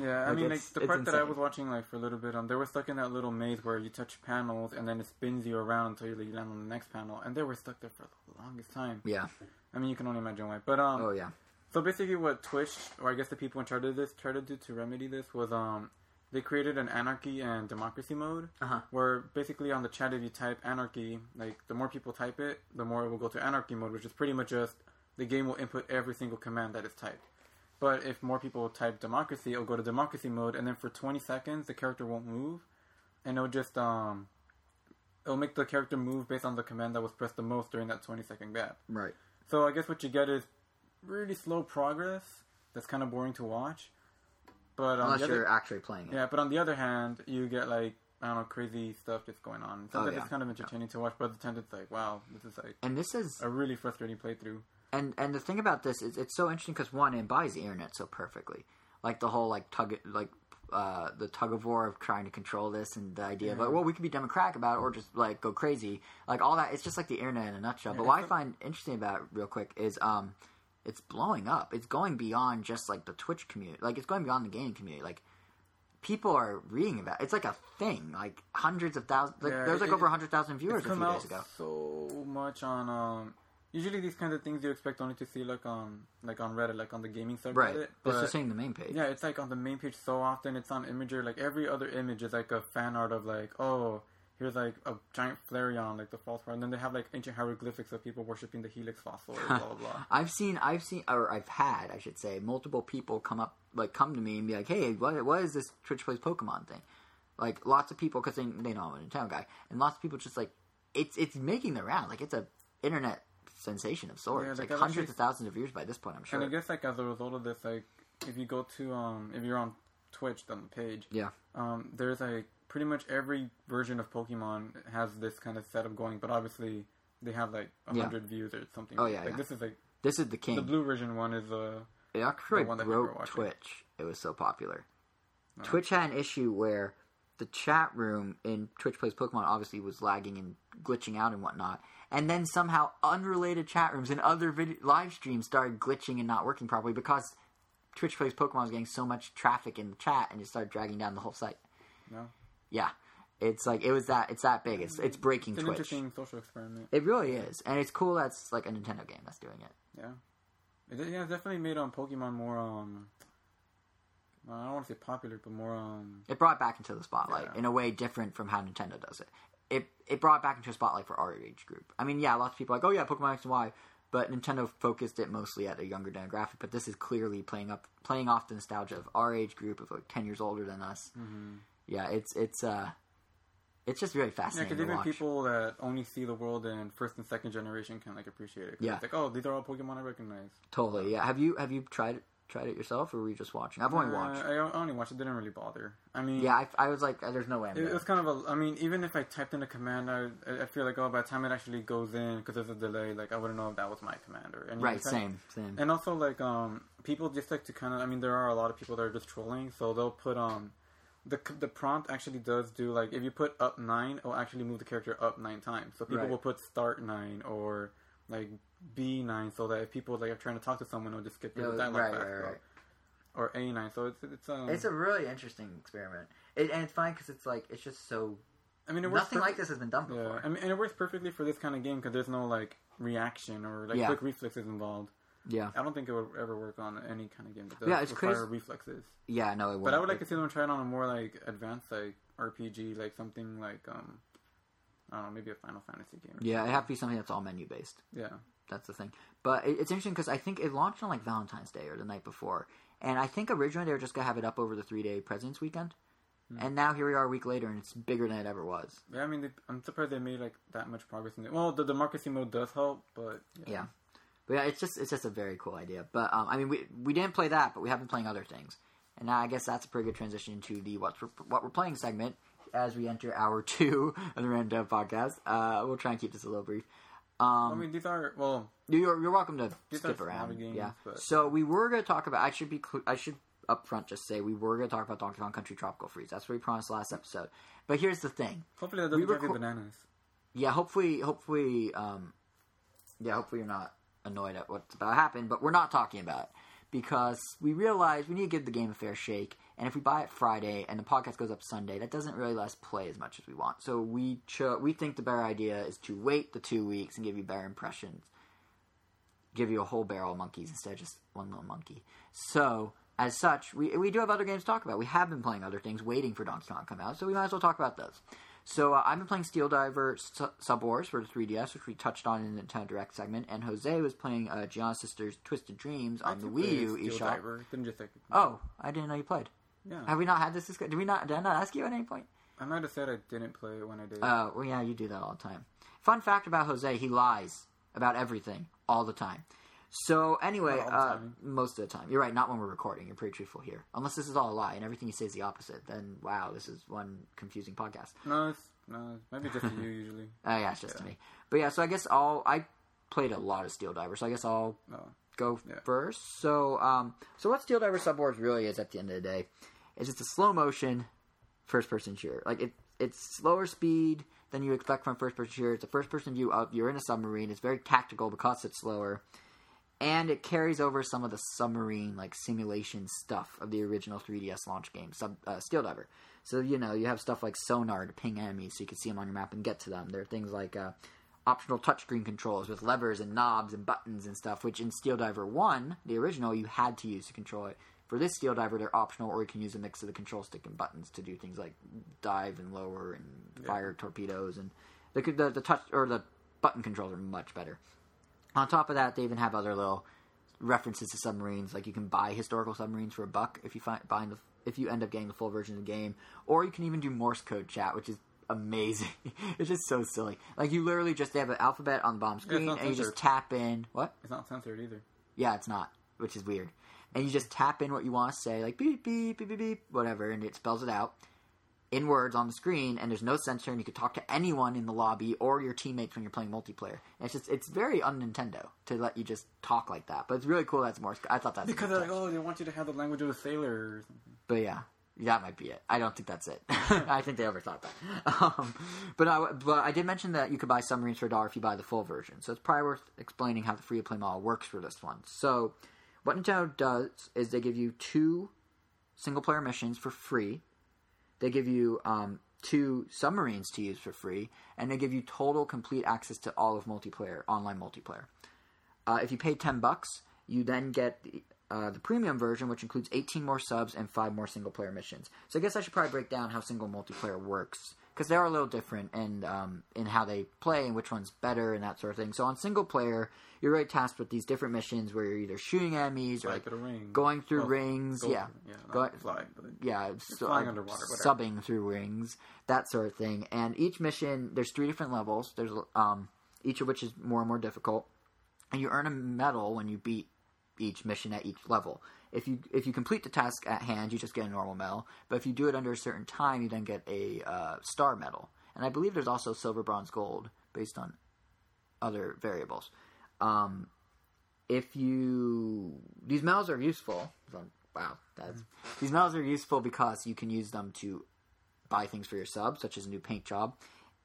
Yeah, I Like, mean, like the part that I was watching, like for a little bit, um, they were stuck in that little maze where you touch panels and then it spins you around until you land on the next panel, and they were stuck there for the longest time. yeah. I mean, you can only imagine why. But um, Oh yeah. So basically, what Twitch, or I guess the people in charge of this, tried to do to remedy this was um, they created an anarchy and democracy mode, Uh-huh. where basically on the chat, if you type anarchy, like the more people type it, the more it will go to anarchy mode, which is pretty much just the game will input every single command that is typed. But if more people type democracy, it'll go to democracy mode, and then for 20 seconds, the character won't move, and it'll just um, it'll make the character move based on the command that was pressed the most during that 20 second gap. Right. So I guess what you get is really slow progress. That's kind of boring to watch. But Unless other, you're actually playing it. yeah, but on the other hand, you get like I don't know crazy stuff that's going on. Sometimes Oh, yeah. it's kind of entertaining to watch, but at the time it's like wow, this is like And this is a really frustrating playthrough. And and the thing about this is it's so interesting because one it embodies the internet so perfectly. Like the whole like tug like uh, the tug of war of trying to control this and the idea of like well we could be democratic about it or just like go crazy. Like all that it's just like the internet in a nutshell. But what i find interesting about it real quick is um it's blowing up. It's going beyond just like the twitch community. Like it's going beyond the gaming community. Like people are reading about it. it's like a thing. Like hundreds of thousands like Yeah, there's like it- over 100000 viewers It's a few days ago. so much on um. Usually these kinds of things you expect only to see like on like on Reddit, like on the gaming subreddit. right it's But just saying the main page Yeah, it's like on the main page so often. It's on Imgur. Like every other image is like a fan art of like, oh, here's like a giant Flareon, like the false part. And then they have like ancient hieroglyphics of people worshiping the Helix fossil, blah blah blah. I've seen, I've seen, or I've had, I should say, multiple people come up, like, come to me and be like, "Hey, what, what is this Twitch plays Pokemon thing?" Like, lots of people, because they, they know I'm a Nintendo guy, and lots of people just like, it's it's making the round, like, it's a internet sensation of sorts, Yeah, like, hundreds actually- of thousands of views by this point, I'm sure. And I guess like as a result of this, like if you go to um if you're on Twitch on the page, yeah, um there's like pretty much every version of Pokemon has this kind of setup going, but obviously they have like a Yeah. hundred views or something. Oh, yeah, like yeah. this is like this is the king. the blue version one is uh It actually the one that broke. Twitch. It was so popular. Twitch had an issue where the chat room in Twitch Plays Pokemon obviously was lagging and glitching out and whatnot. And then somehow unrelated chat rooms and other vid- live streams started glitching and not working properly because Twitch Plays Pokemon was getting so much traffic in the chat and it started dragging down the whole site. no. Yeah. It's like it was that it's that big. It's it's breaking It's an Twitch. interesting social experiment. It really is. And it's cool that's like a Nintendo game that's doing it. Yeah, it, yeah, it's definitely made um Pokemon more um. I don't want to say popular, but more um. It brought it back into the spotlight Yeah. in a way different from how Nintendo does it. It it brought back into a spotlight for our age group. I mean, yeah, lots of people are like, oh yeah, Pokemon X and Y, but Nintendo focused it mostly at a younger demographic. But this is clearly playing up, playing off the nostalgia of our age group of like ten years older than us. Yeah, it's it's uh, it's just really Mm-hmm. Yeah, fascinating because even people that only see the world in first and second generation can like appreciate it. Yeah. it's like oh, these are all Pokemon I recognize. totally. Yeah, have you have you tried it tried it yourself, or were you just watching? I've only Uh, watched. I I only watched it. Didn't really bother. I mean, Yeah, I, I was like, there's no way. It, it was kind of a. I mean, even if I typed in a command, I I feel like oh, by the time it actually goes in, because there's a delay, like I wouldn't know if that was my commander. And right, same, same. And also, like, um, people just like to kind of. I mean, there are a lot of people that are just trolling, so they'll put um, the the prompt actually does do like if you put up nine, it'll actually move the character up nine times. So people Right. will put start nine or like B nine, so that if people like are trying to talk to someone, they'll just skip through Yeah, the dialogue right, fast, right, or- right. Or A nine, so it's it's um. It's a really interesting experiment, it, and it's fine because it's like it's just so I mean, it works nothing like this has been done before. Yeah, I mean, and it works perfectly for this kind of game because there's no like reaction or like Yeah. quick reflexes involved. Yeah, I don't think it would ever work on any kind of game that does Yeah, it's require crazy. reflexes. yeah, no, it won't. But I would like to see them try it on a more like advanced like RPG, like something like um I don't know, maybe a Final Fantasy game. or Yeah, it have to be something that's all menu based. Yeah. That's the thing. But it, it's interesting because I think it launched on like Valentine's Day or the night before, and I think originally they were just gonna have it up over the three day Presidents Weekend, and now here we are a week later, and it's bigger than it ever was. Yeah, I mean, they, I'm surprised they made like that much progress in it. Well, the democracy mode does help, but Yeah. But yeah, it's just it's just a very cool idea. But um, I mean, we we didn't play that, but we have been playing other things, and now I guess that's a pretty good transition to the what's we're, what we're playing segment as we enter hour two of the Random Dev podcast. Uh, we'll try and keep this a little brief. Um, I mean, these are well, You're, you're welcome to skip around. games, yeah. but- So we were going to talk about. I should be. I should up front just say we were going to talk about Donkey Kong Country Tropical Freeze. That's what we promised last episode. But here's the thing. hopefully that doesn't We you bananas. Yeah. Hopefully. Hopefully. Um. Yeah. Hopefully you're not annoyed at what's about to happen. But we're not talking about it because we realize we need to give the game a fair shake. And if we buy it Friday and the podcast goes up Sunday, that doesn't really let us play as much as we want. So we cho- we think the better idea is to wait the two weeks and give you better impressions give you a whole barrel of monkeys instead of just one little monkey. So, as such, we, we do have other games to talk about. We have been playing other things, waiting for Donkey Kong to come out, so we might as well talk about those. So, uh, I've been playing Steel Diver Su- Sub Wars for the 3DS, which we touched on in the Nintendo Direct segment, and Jose was playing uh, Giana's Sister's Twisted Dreams on the Wii U Steel eShop. Diver. Didn't just like. Oh, I didn't know you played. Yeah. Have we not had this discussion? Did we not? Did I not ask you at any point? I might have said I didn't play it when I did. Uh, well, yeah, you do that all the time. Fun fact about Jose: he lies about everything all the time. So anyway, all uh, most of the time, you're right. Not when we're recording. You're pretty truthful here. Unless this is all a lie and everything you say is the opposite, then wow, this is one confusing podcast. no, it's no, maybe just you usually. Oh yeah, it's just to Yeah. me. But yeah, so I guess I'll. I played a lot of Steel Diver, so I guess I'll No. Go Yeah. first. So, um, so what Steel Diver Sub Wars really is at the end of the day is it's a slow motion first person shooter. Like it, it's slower speed than you expect from first person shooter. It's a first person view of you're in a submarine. It's very tactical because it's slower, and it carries over some of the submarine like simulation stuff of the original 3DS launch game, Sub uh, Steel Diver. So you know you have stuff like sonar to ping enemies so you can see them on your map and get to them. There are things like uh, optional touchscreen controls with levers and knobs and buttons and stuff, which in Steel Diver 1, the original, you had to use to control it. For this Steel Diver, they're optional, or you can use a mix of the control stick and buttons to do things like dive and lower and fire torpedoes. And the, the, the touch or the button controls are much better. On top of that, they even have other little references to submarines. Like you can buy historical submarines for a buck if you find buying the if you end up getting the full version of the game, or you can even do Morse code chat, which is amazing. it's just so silly. Like you literally just have an alphabet on the bottom screen, not and you just tap in what? It's not censored either. Yeah, it's not, which is weird. And you just tap in what you want to say, like beep beep beep beep beep, whatever, and it spells it out in words on the screen. And there's no censor, and you can talk to anyone in the lobby or your teammates when you're playing multiplayer. And it's just it's very un Nintendo to let you just talk like that. But it's really cool. That's more. I thought that's Because they're like, oh, they want you to have the language of a sailor or something. But yeah, that might be it. I don't think that's it. I think they overthought that. Um, but I, but I did mention that you could buy submarines for a dollar if you buy the full version. So it's probably worth explaining how the free to play model works for this one. So what Nintendo does is they give you two single player missions for free. They give you um, two submarines to use for free, and they give you total complete access to all of multiplayer, online multiplayer. Uh, if you pay ten bucks, you then get uh, the premium version, which includes 18 more subs and five more single player missions. So I guess I should probably break down how single multiplayer works because they are a little different and um, in how they play and which one's better and that sort of thing. So on single player, you're really tasked with these different missions where you're either shooting enemies or like going through rings, yeah, yeah, Go- fly, but yeah, so, flying underwater, whatever. subbing through rings, that sort of thing. And each mission, there's three different levels. There's um, each of which is more and more difficult, and you earn a medal when you beat each mission at each level. If you if you complete the task at hand, you just get a normal medal. But if you do it under a certain time, you then get a uh, star medal. And I believe there's also silver, bronze, gold based on other variables. Um, if you these medals are useful. Wow, that's these medals are useful because you can use them to buy things for your sub, such as a new paint job,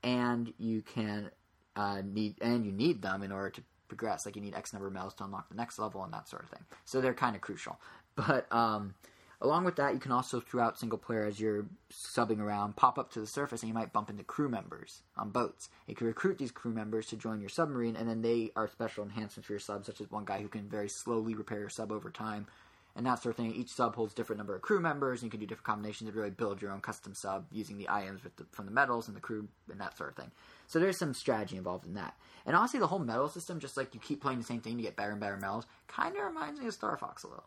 and you can uh, need and you need them in order to progress. Like you need X number of medals to unlock the next level and that sort of thing. So they're kind of crucial. But um, along with that, you can also throughout single player as you're subbing around, pop up to the surface and you might bump into crew members on boats. You can recruit these crew members to join your submarine, and then they are special enhancements for your sub, such as one guy who can very slowly repair your sub over time. and that sort of thing. Each sub holds different number of crew members, and you can do different combinations to really build your own custom sub using the items the, from the medals and the crew and that sort of thing. So there's some strategy involved in that. And honestly, the whole medal system, just like you keep playing the same thing to get better and better medals, kind of reminds me of Star Fox a little.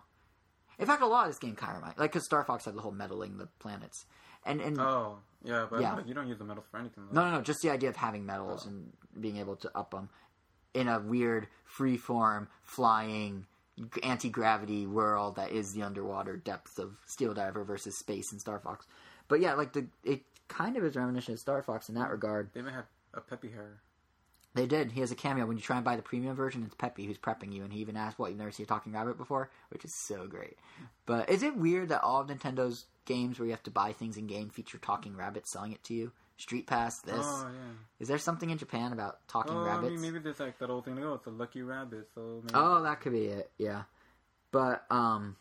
In fact, a lot of this game kind of reminds, like, because Star Fox had the whole medaling the planets, and and Oh, yeah, but Yeah. you don't use the medals for anything. Though. no, no, no, just the idea of having medals Oh. and being able to up them in a weird free form flying anti gravity world that is the underwater depths of Steel Diver versus space in Star Fox. But yeah, like the it kind of is reminiscent of Star Fox in that regard. They even have a Peppy Hare. They did. He has a cameo when you try and buy the premium version. It's Peppy who's prepping you, and he even asked, "What you've never seen a talking rabbit before?" Which is so great. But is it weird that all of Nintendo's games where you have to buy things in game feature talking rabbits selling it to you? Street Pass, this. Oh yeah. Is there something in Japan about talking Oh, I rabbits? mean, maybe there's like that old thing to go. It's a lucky rabbit. So maybe. Oh, that could be it. Yeah, but um,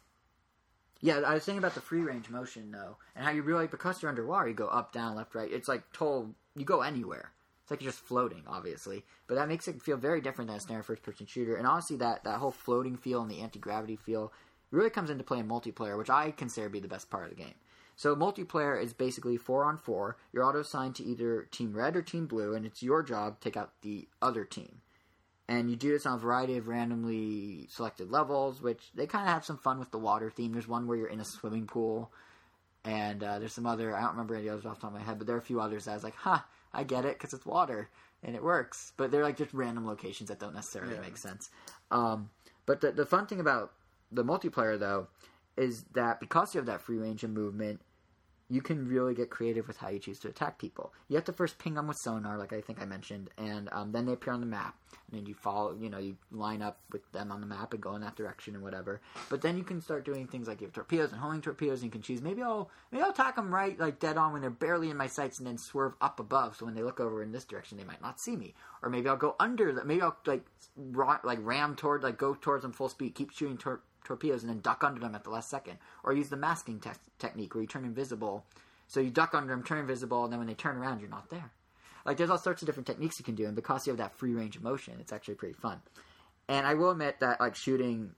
yeah, I was thinking about the free range motion though, and how you really because you're underwater, you go up, down, left, right. It's like total. You go anywhere. It's like you're just floating, obviously, but that makes it feel very different than a standard first person shooter. And honestly, that that whole floating feel and the anti gravity feel really comes into play in multiplayer, which I consider to be the best part of the game. So multiplayer is basically four on four. You're auto assigned to either Team Red or Team Blue, and it's your job to take out the other team and you do this on a variety of randomly selected levels, which they kind of have some fun with the water theme. There's one where you're in a swimming pool, and uh, there's some other I don't remember any others off the top of my head, but there are a few others that I was like, "Huh, I get it because it's water and it works." But they're like just random locations that don't necessarily Yeah. make sense. Um, but the the fun thing about the multiplayer though is that because you have that free range of movement, you can really get creative with how you choose to attack people. You have to first ping them with sonar, like I think I mentioned, and um, then they appear on the map. And then you follow, you know, you line up with them on the map and go in that direction and whatever. But then you can start doing things like you have torpedoes and homing torpedoes, and you can choose maybe I'll maybe I'll attack them right like dead on when they're barely in my sights, and then swerve up above, so when they look over in this direction, they might not see me. Or maybe I'll go under, maybe I'll like ra- like ram toward, like go towards them full speed, keep shooting tor- torpedoes, and then duck under them at the last second. Or use the masking te- technique where you turn invisible. So you duck under them, turn invisible, and then when they turn around, you're not there. Like there's all sorts of different techniques you can do, and because you have that free range of motion, it's actually pretty fun. And I will admit that like shooting,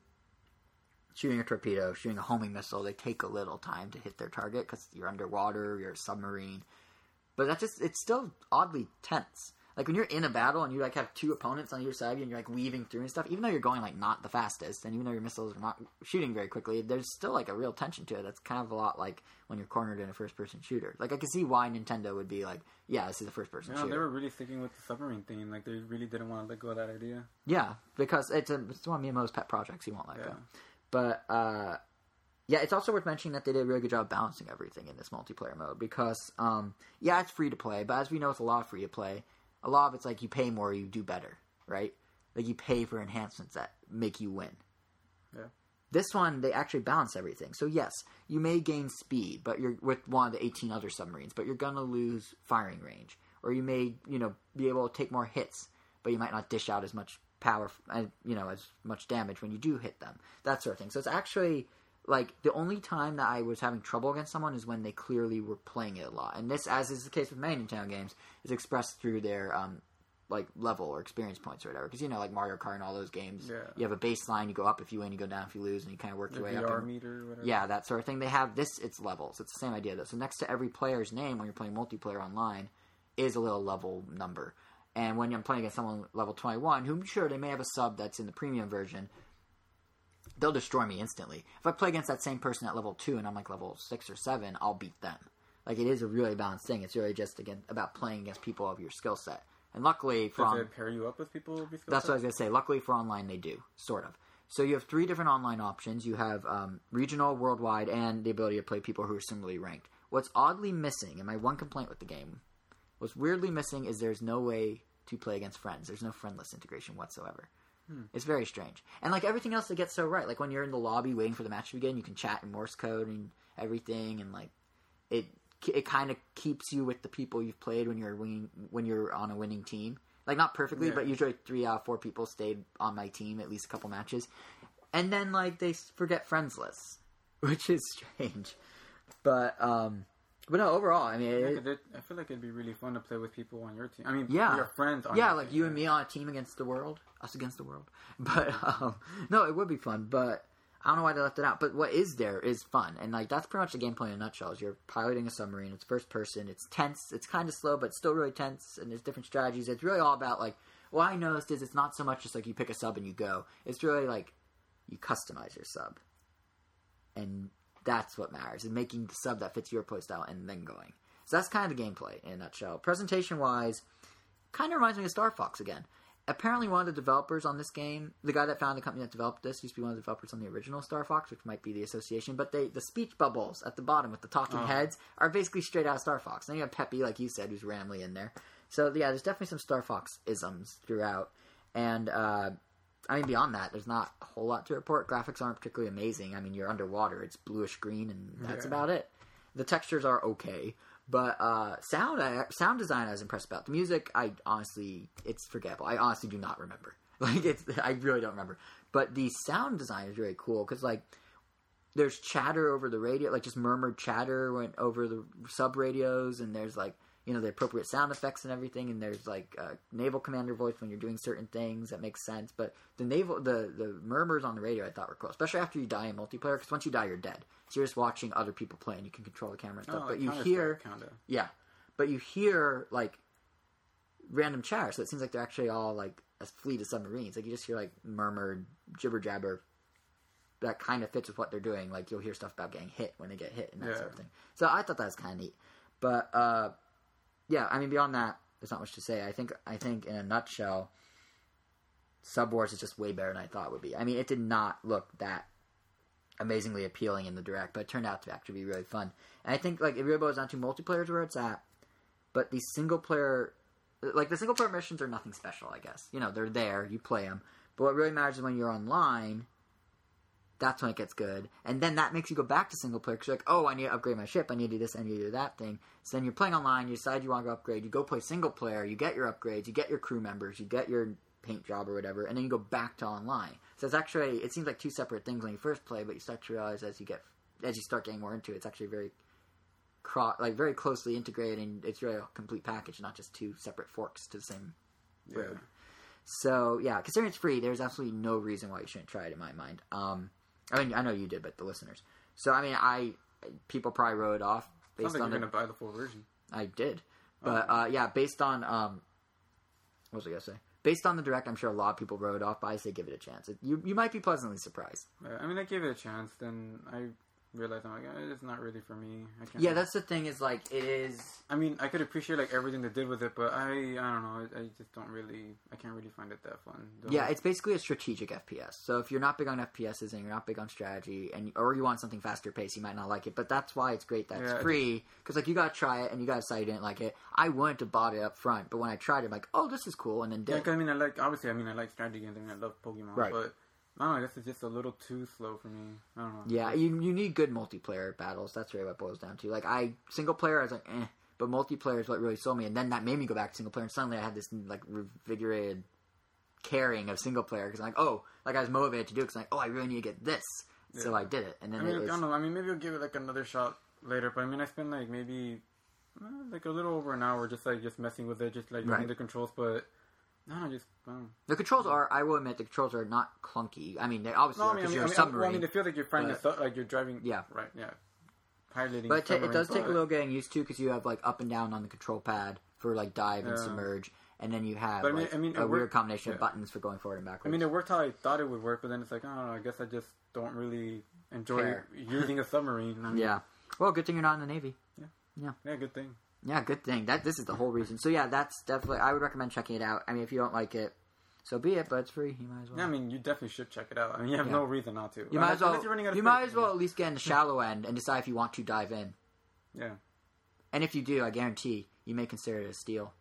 shooting a torpedo, shooting a homing missile, they take a little time to hit their target because you're underwater, you're a submarine. But that just it's still oddly tense. Like when you're in a battle and you like have two opponents on your side of you and you're like weaving through and stuff, even though you're going like not the fastest, and even though your missiles are not shooting very quickly, there's still like a real tension to it. That's kind of a lot like when you're cornered in a first person shooter. Like I can see why Nintendo would be like, yeah, this is a first person Yeah, shooter. they were really sticking with the submarine theme. Like they really didn't want to let go of that idea. Yeah, because it's, a, it's one of Miyamoto's pet projects. He won't let Yeah. go. But uh, yeah, it's also worth mentioning that they did a really good job balancing everything in this multiplayer mode. Because um, yeah, it's free to play, but as we know, it's a lot of free to play. A lot of it's like you pay more, you do better, right? Like you pay for enhancements that make you win. Yeah. This one, they actually balance everything. So yes, you may gain speed, but you're with one of the 18 other submarines, but you're gonna lose firing range, or you may, you know, be able to take more hits, but you might not dish out as much power, uh, you know, as much damage when you do hit them. That sort of thing. So it's actually like the only time that I was having trouble against someone is when they clearly were playing it a lot, and this, as is the case with many Nintendo games, is expressed through their um, like level or experience points or whatever. Because you know, like Mario Kart and all those games, Yeah. you have a baseline. You go up if you win, you go down if you lose, and you kind of work your way up. And- meter, or whatever. yeah, that sort of thing. They have this. It's levels. It's the same idea though. So next to every player's name when you're playing multiplayer online is a little level number. And when I'm playing against someone level 21, who sure they may have a sub that's in the premium version, they'll destroy me instantly. If I play against that same person at level two and I'm like level six or seven, I'll beat them. Like it is a really balanced thing. It's really just again about playing against people of your skill set. And luckily, for on- pair you up with people? with these skill that's what I was gonna say. Luckily for online, they do sort of. So you have three different online options. You have um, regional, worldwide, and the ability to play people who are similarly ranked. What's oddly missing, and my one complaint with the game, what's weirdly missing is there's no way to play against friends. There's no friendless integration whatsoever. It's very strange. And like everything else, they get so right. Like when you're in the lobby waiting for the match to begin, you can chat in Morse code and everything, and like it it kind of keeps you with the people you've played when you're winning, when you're on a winning team. Like not perfectly, Yeah. but usually three out of four people stayed on my team at least a couple matches, and then like they forget friends lists, which is strange. But um, but no, overall, I mean, Yeah, it- I feel like it'd be really fun to play with people on your team. I mean, Yeah. your friends. On yeah, your like team, you and me on a team against the world, us against the world. But um, no, it would be fun. But I don't know why they left it out, but what is there is fun, and like that's pretty much the gameplay in a nutshell. Is you're piloting a submarine. It's first person. It's tense. It's kind of slow, but still really tense. And there's different strategies. It's really all about like what I noticed is it's not so much just like you pick a sub and you go. It's really like you customize your sub, and that's what matters. And making the sub that fits your playstyle and then going. So that's kind of the gameplay in a nutshell. Presentation wise, kind of reminds me of Star Fox again apparently one of the developers on this game, the guy that found the company that developed this, used to be one of the developers on the original Star Fox, which might be the association. But they the speech bubbles at the bottom with the talking Oh. heads are basically straight out of Star Fox. Then you have Peppy, like you said, who's randomly in there. So yeah, there's definitely some Star Fox isms throughout. And uh, I mean, beyond that, there's not a whole lot to report. Graphics aren't particularly amazing. I mean, you're underwater; it's bluish green, and that's Yeah. about it. The textures are okay. But uh, sound, I, sound design, I was impressed about. The music, I honestly, it's forgettable. I honestly do not remember. Like, it's, I really don't remember. But the sound design is really cool because, like, there's chatter over the radio, like just murmured chatter went over the sub radios, and there's like, you know, the appropriate sound effects and everything, and there's like uh, naval commander voice when you're doing certain things that makes sense. But the naval, the the murmurs on the radio, I thought were cool, especially after you die in multiplayer, because once you die, you're dead. So you're just watching other people play, and you can control the camera and stuff. Oh, but you hear, kinda. yeah, but you hear like random chatter, so it seems like they're actually all like a fleet of submarines. Like you just hear like murmured jibber jabber that kind of fits with what they're doing. Like you'll hear stuff about getting hit when they get hit and that Yeah. sort of thing. So I thought that was kind of neat. But uh, yeah, I mean beyond that, there's not much to say. I think I think in a nutshell, Sub Wars is just way better than I thought it would be. I mean, it did not look that amazingly appealing in the direct, but it turned out to actually be really fun. And I think like it really boils down to multiplayer is where it's at, but the single player, like the single player missions are nothing special. I guess you know they're there, you play them, but what really matters is when you're online. That's when it gets good, and then that makes you go back to single player because you're like, oh, I need to upgrade my ship, I need to do this, I need to do that thing. So then you're playing online, you decide you want to go upgrade, you go play single player, you get your upgrades, you get your crew members, you get your paint job or whatever, and then you go back to online. So it's actually it seems like two separate things when you first play, but you start to realize as you get as you start getting more into it, it's actually very cro- like very closely integrated, and it's really a complete package, not just two separate forks to the same Yeah. So yeah, considering it's free, there's absolutely no reason why you shouldn't try it in my mind. Um, I mean, I know you did, but the listeners. So I mean, I people probably wrote it off based Sounds like on you're the. gonna buy the full version. I did, but Oh. uh, yeah, based on um, what was I gonna say? Based on the direct, I'm sure a lot of people wrote it off, but I say give it a chance. It, you you might be pleasantly surprised. Yeah, I mean, I gave it a chance. Then I realized I'm like, eh, it's not really for me. I can't. Yeah, that's the thing. Is like it is. I mean, I could appreciate like everything they did with it, but I, I don't know. I, I just don't really. I can't really find it that fun. Yeah, it's basically a strategic FPS. So if you're not big on FPSs and you're not big on strategy, and or you want something faster paced, you might not like it. But that's why it's great that Yeah, it's free. Because like you gotta try it, and you gotta decide you didn't like it. I wouldn't have bought it up front, but when I tried it, I'm like, oh, this is cool, and then Yeah, did. 'cause I mean, I like obviously. I mean, I like strategy games. I mean, I love Pokemon, Right. but I don't know. I guess it's just a little too slow for me. I don't know. Yeah, you you need good multiplayer battles. That's really what it boils down to. Like I single player, I was like, eh, but multiplayer is what really sold me, and then that made me go back to single player, and suddenly I had this like revigorated caring of single player because I'm like, oh, like I was motivated to do it because like, oh, I really need to get this, so I did it, and then I mean, it I don't know. I mean, maybe I'll give it like another shot later. But I mean, I spent like maybe uh, like a little over an hour just like just messing with it, just like learning Right. the controls. But no, I just I don't. The controls are, I will admit, the controls are not clunky. I mean, they obviously No, are I mean, I because mean, you're I a mean, submarine. well, I mean, it feels like you're but- a su- like you're driving. Yeah. right. Yeah, piloting. but it, ta- it submarine, does take a little getting used to because you have like up and down on the control pad for like dive and Yeah. submerge, and then you have But I mean- I mean, a it weird worked- combination of buttons for going forward and backward. I mean, it worked how I thought it would work, but then it's like oh. I guess I just don't really enjoy Care. using a submarine. I yeah. Well, good thing you're not in the Navy. Yeah. Yeah. Yeah, good thing. Yeah, good thing. That this is the whole reason. So yeah, that's definitely. I would recommend checking it out. I mean, if you don't like it, so be it. But it's free. You might as well. Yeah, I mean, you definitely should check it out. I mean, you have Yeah. no reason not to. you might as well. You're running out of You space. might as well at least get in the shallow end and decide if you want to dive in. Yeah. And if you do, I guarantee you may consider it a steal.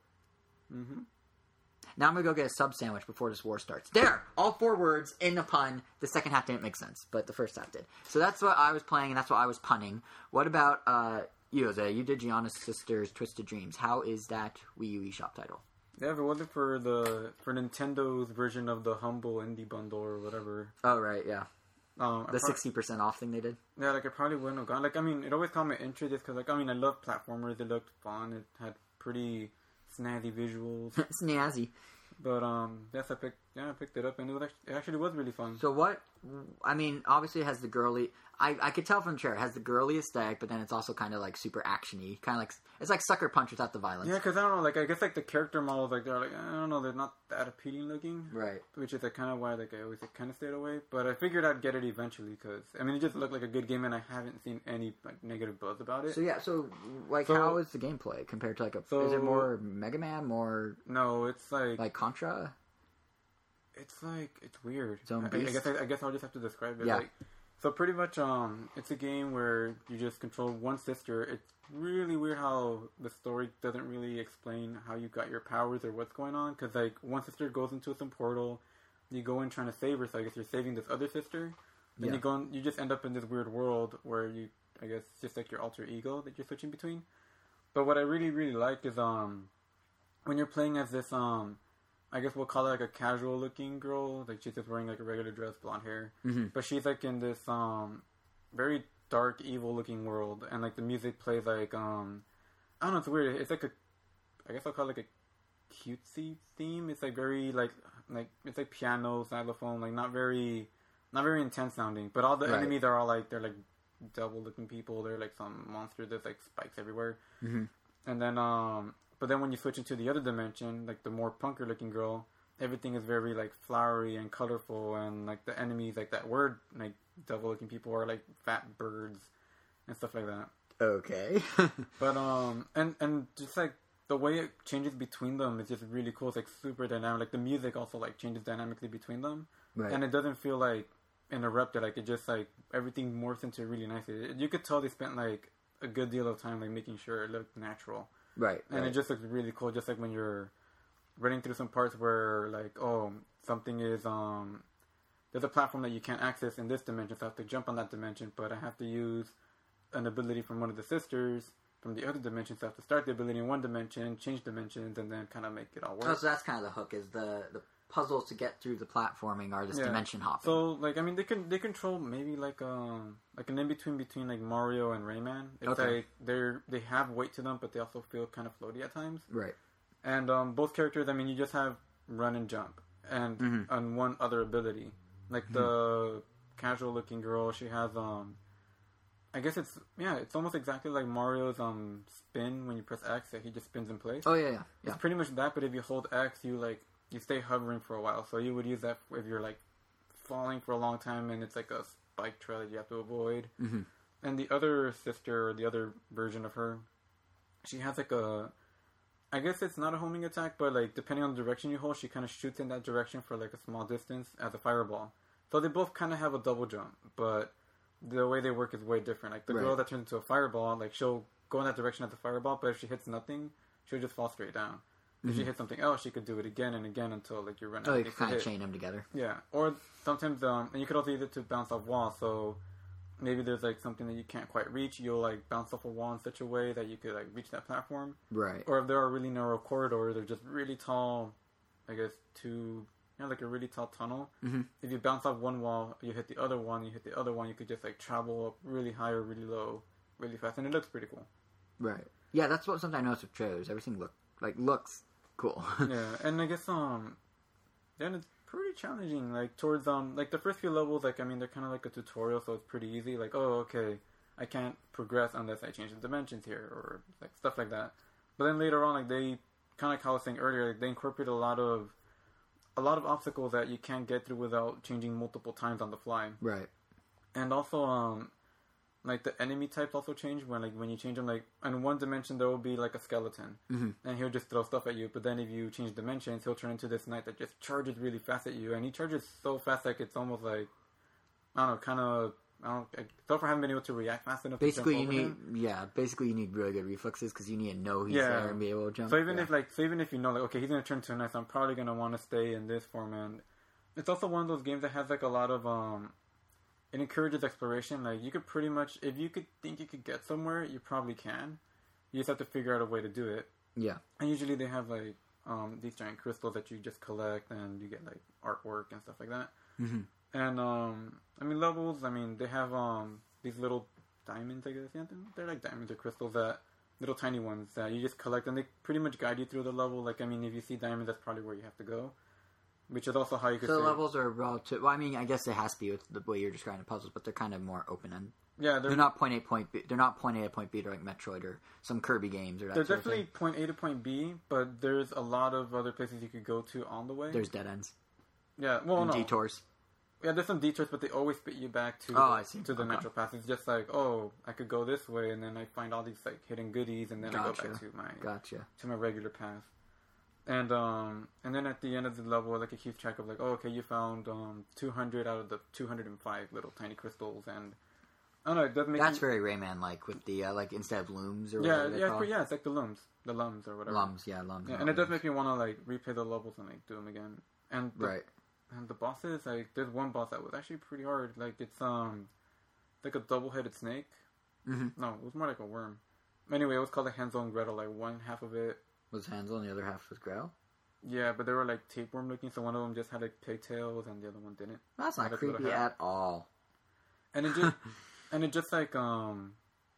Mm-hmm. Now I'm gonna go get a sub sandwich before this war starts. There, all four words in a pun. The second half didn't make sense, but the first half did. So that's what I was playing, and that's what I was punning. What about uh, you, Jose? You did Giana's Sisters Twisted Dreams. How is that Wii U eShop title? Yeah, if it wasn't for the for Nintendo's version of the humble indie bundle or whatever, Oh right, yeah, um, the sixty percent off thing they did. Yeah, like I probably wouldn't have gone. Like I mean, it always caught my interest just because, like, I mean, I love platformers. It looked fun. It had pretty snazzy visuals. Snazzy. But um, yes, I picked yeah I picked it up and it was actually, it actually was really fun. So what? I mean, obviously it has the girly. I, I could tell from the trailer it has the girly aesthetic, but then it's also kind of like super actiony, kind of like it's like Sucker Punch without the violence. Yeah, because I don't know, like I guess like the character models, like they're like I don't know, they're not that appealing looking, Right. which is like kind of why like I always like, kind of stayed away. But I figured I'd get it eventually because I mean it just looked like a good game and I haven't seen any like negative buzz about it. So yeah. So like, So- how is the gameplay compared to like a? So- is it more Mega Man, more no, it's like, like Contra? It's like it's weird. Zone I, I guess I, I guess I'll just have to describe it. Yeah. Like, so pretty much, um, it's a game where you just control one sister. It's really weird how the story doesn't really explain how you got your powers or what's going on. Because like one sister goes into some portal, you go in trying to save her. So I guess you're saving this other sister. Then Yeah. you go, in, you just end up in this weird world where you, I guess, it's just like your alter ego that you're switching between. But what I really really like is um, when you're playing as this um, I guess we'll call it like a casual looking girl. Like she's just wearing like a regular dress, blonde hair. Mhm. But she's like in this um very dark, evil looking world, and like the music plays like um I don't know. It's weird. It's like a I guess I'll call it like a cutesy theme. It's like very like like it's like piano, xylophone, like not very not very intense sounding. But all the Right. enemies are all like they're like devil looking people. They're like some monster. There's like spikes everywhere. Mhm. And then um but then when you switch into the other dimension, like the more punker looking girl, everything is very like flowery and colorful and like the enemies like that word like devil looking people are like fat birds and stuff like that. Okay. But um and and just like the way it changes between them is just really cool. It's like super dynamic. Like the music also like changes dynamically between them. right. And it doesn't feel like interrupted. Like it just like everything morphs into really nicely. You could tell they spent like a good deal of time like making sure it looked natural right. and right. it just looks really cool. Just like when you're running through some parts where like oh something is um there's a platform that you can't access in this dimension, so I have to jump on that dimension, but I have to use an ability from one of the sisters from the other dimension, so I have to start the ability in one dimension, change dimensions, and then kind of make it all work. Oh, so that's kind of the hook is the the puzzles to get through the platforming are this Yeah. dimension hopping. So like I mean they can they control maybe like um like an in between between like Mario and Rayman. It's Okay. like they're they have weight to them, but they also feel kind of floaty at times. right. And um, both characters, I mean, you just have run and jump, and Mhm. and one other ability. Like the casual looking girl, she has um, I guess it's yeah, it's almost exactly like Mario's um spin when you press X, that he just spins in place. Oh yeah, yeah, yeah. It's pretty much that, but if you hold X, you like you stay hovering for a while. So you would use that if you're like falling for a long time, and it's like a spike trail that you have to avoid. Mhm. And the other sister, or the other version of her, she has like a, I guess it's not a homing attack, but like depending on the direction you hold, she kind of shoots in that direction for like a small distance as a fireball. So they both kind of have a double jump, but the way they work is way different. Like the girl that turns into a fireball, like she'll go in that direction as a fireball, but if she hits nothing, she'll just fall straight down. If she hit something else, she could do it again and again until like you run running. Oh, out you of can things to kind of hit. chain them together. Yeah, or sometimes um, and you could also use it to bounce off walls. So maybe there's like something that you can't quite reach. You'll like bounce off a wall in such a way that you could like reach that platform. Right. Or if there are really narrow corridors, they're just really tall. I guess two, you know, like a really tall tunnel. Mhm. If you bounce off one wall, you hit the other one. You hit the other one. You could just like travel up really high or really low, really fast, and it looks pretty cool. Right. Yeah, that's what something I noticed with trailers. Everything look like looks cool. yeah, and I guess um, then it's pretty challenging. Like towards um, like the first few levels, like I mean, they're kind of like a tutorial, so it's pretty easy. Like, oh, okay, I can't progress unless I change the dimensions here, or like stuff like that. But then later on, like they kind of like how I was saying earlier, like, they incorporate a lot of a lot of obstacles that you can't get through without changing multiple times on the fly. right. And also, um, like the enemy types also change when like when you change them. Like in one dimension, there will be like a skeleton, Mhm. and he'll just throw stuff at you. But then if you change dimensions, he'll turn into this knight that just charges really fast at you, and he charges so fast like it's almost like I don't know, kind of. I don't. I, so far, haven't been able to react fast enough. Basically, you need him. yeah. Basically, you need really good reflexes because you need to know he's Yeah. there and be able to jump. So even yeah. if like, so even if you know like, okay, he's gonna turn to a knight, so I'm probably gonna want to stay in this format. It's also one of those games that has like a lot of um, it encourages exploration. Like you could pretty much, if you could think you could get somewhere, you probably can. You just have to figure out a way to do it. yeah, And usually they have like um, these giant crystals that you just collect, and you get like artwork and stuff like that. Mhm. And um, I mean levels. I mean they have um these little diamonds. I guess yeah, they're like diamonds or crystals that little tiny ones that you just collect, and they pretty much guide you through the level. Like, I mean, if you see diamonds, that's probably where you have to go. Which is also how you could So the levels are relative. Well, I mean, I guess it has to be with the way you're describing the puzzles, but they're kind of more open end. yeah, they're, They're not point A point B. They're not point A to point B to like Metroid or some Kirby games or that they're definitely point A to point B, but there's a lot of other places you could go to on the way. There's dead ends yeah, well, no, detours. yeah, there's some detours, but they always spit you back to Oh, to the Okay. natural path. It's just like, oh, I could go this way, and then I find all these like hidden goodies, and then I go back to my Gotcha. to my regular path. And um and then at the end of the level, like it keeps track of like, oh, okay, you found um 200 out of the 205 little tiny crystals, and I don't know, it does make That's you, very Rayman like with the uh, like instead of looms or yeah, whatever yeah, call it's, yeah, it's like the looms, the lums or whatever. lums. Yeah, lums. Yeah, and it does make me want to like replay the levels and like do them again. And the, right. and the bosses, like there's one boss that was actually pretty hard. Like it's um like a double-headed snake. Mhm. No, it was more like a worm. Anyway, it was called like Hansel and Gretel. Like one half of it Was Hansel and the other half was Growl? Yeah, but they were like tapeworm looking, so one of them just had like pigtails and the other one didn't. That's not Like a little creepy at all. And it just and it just like um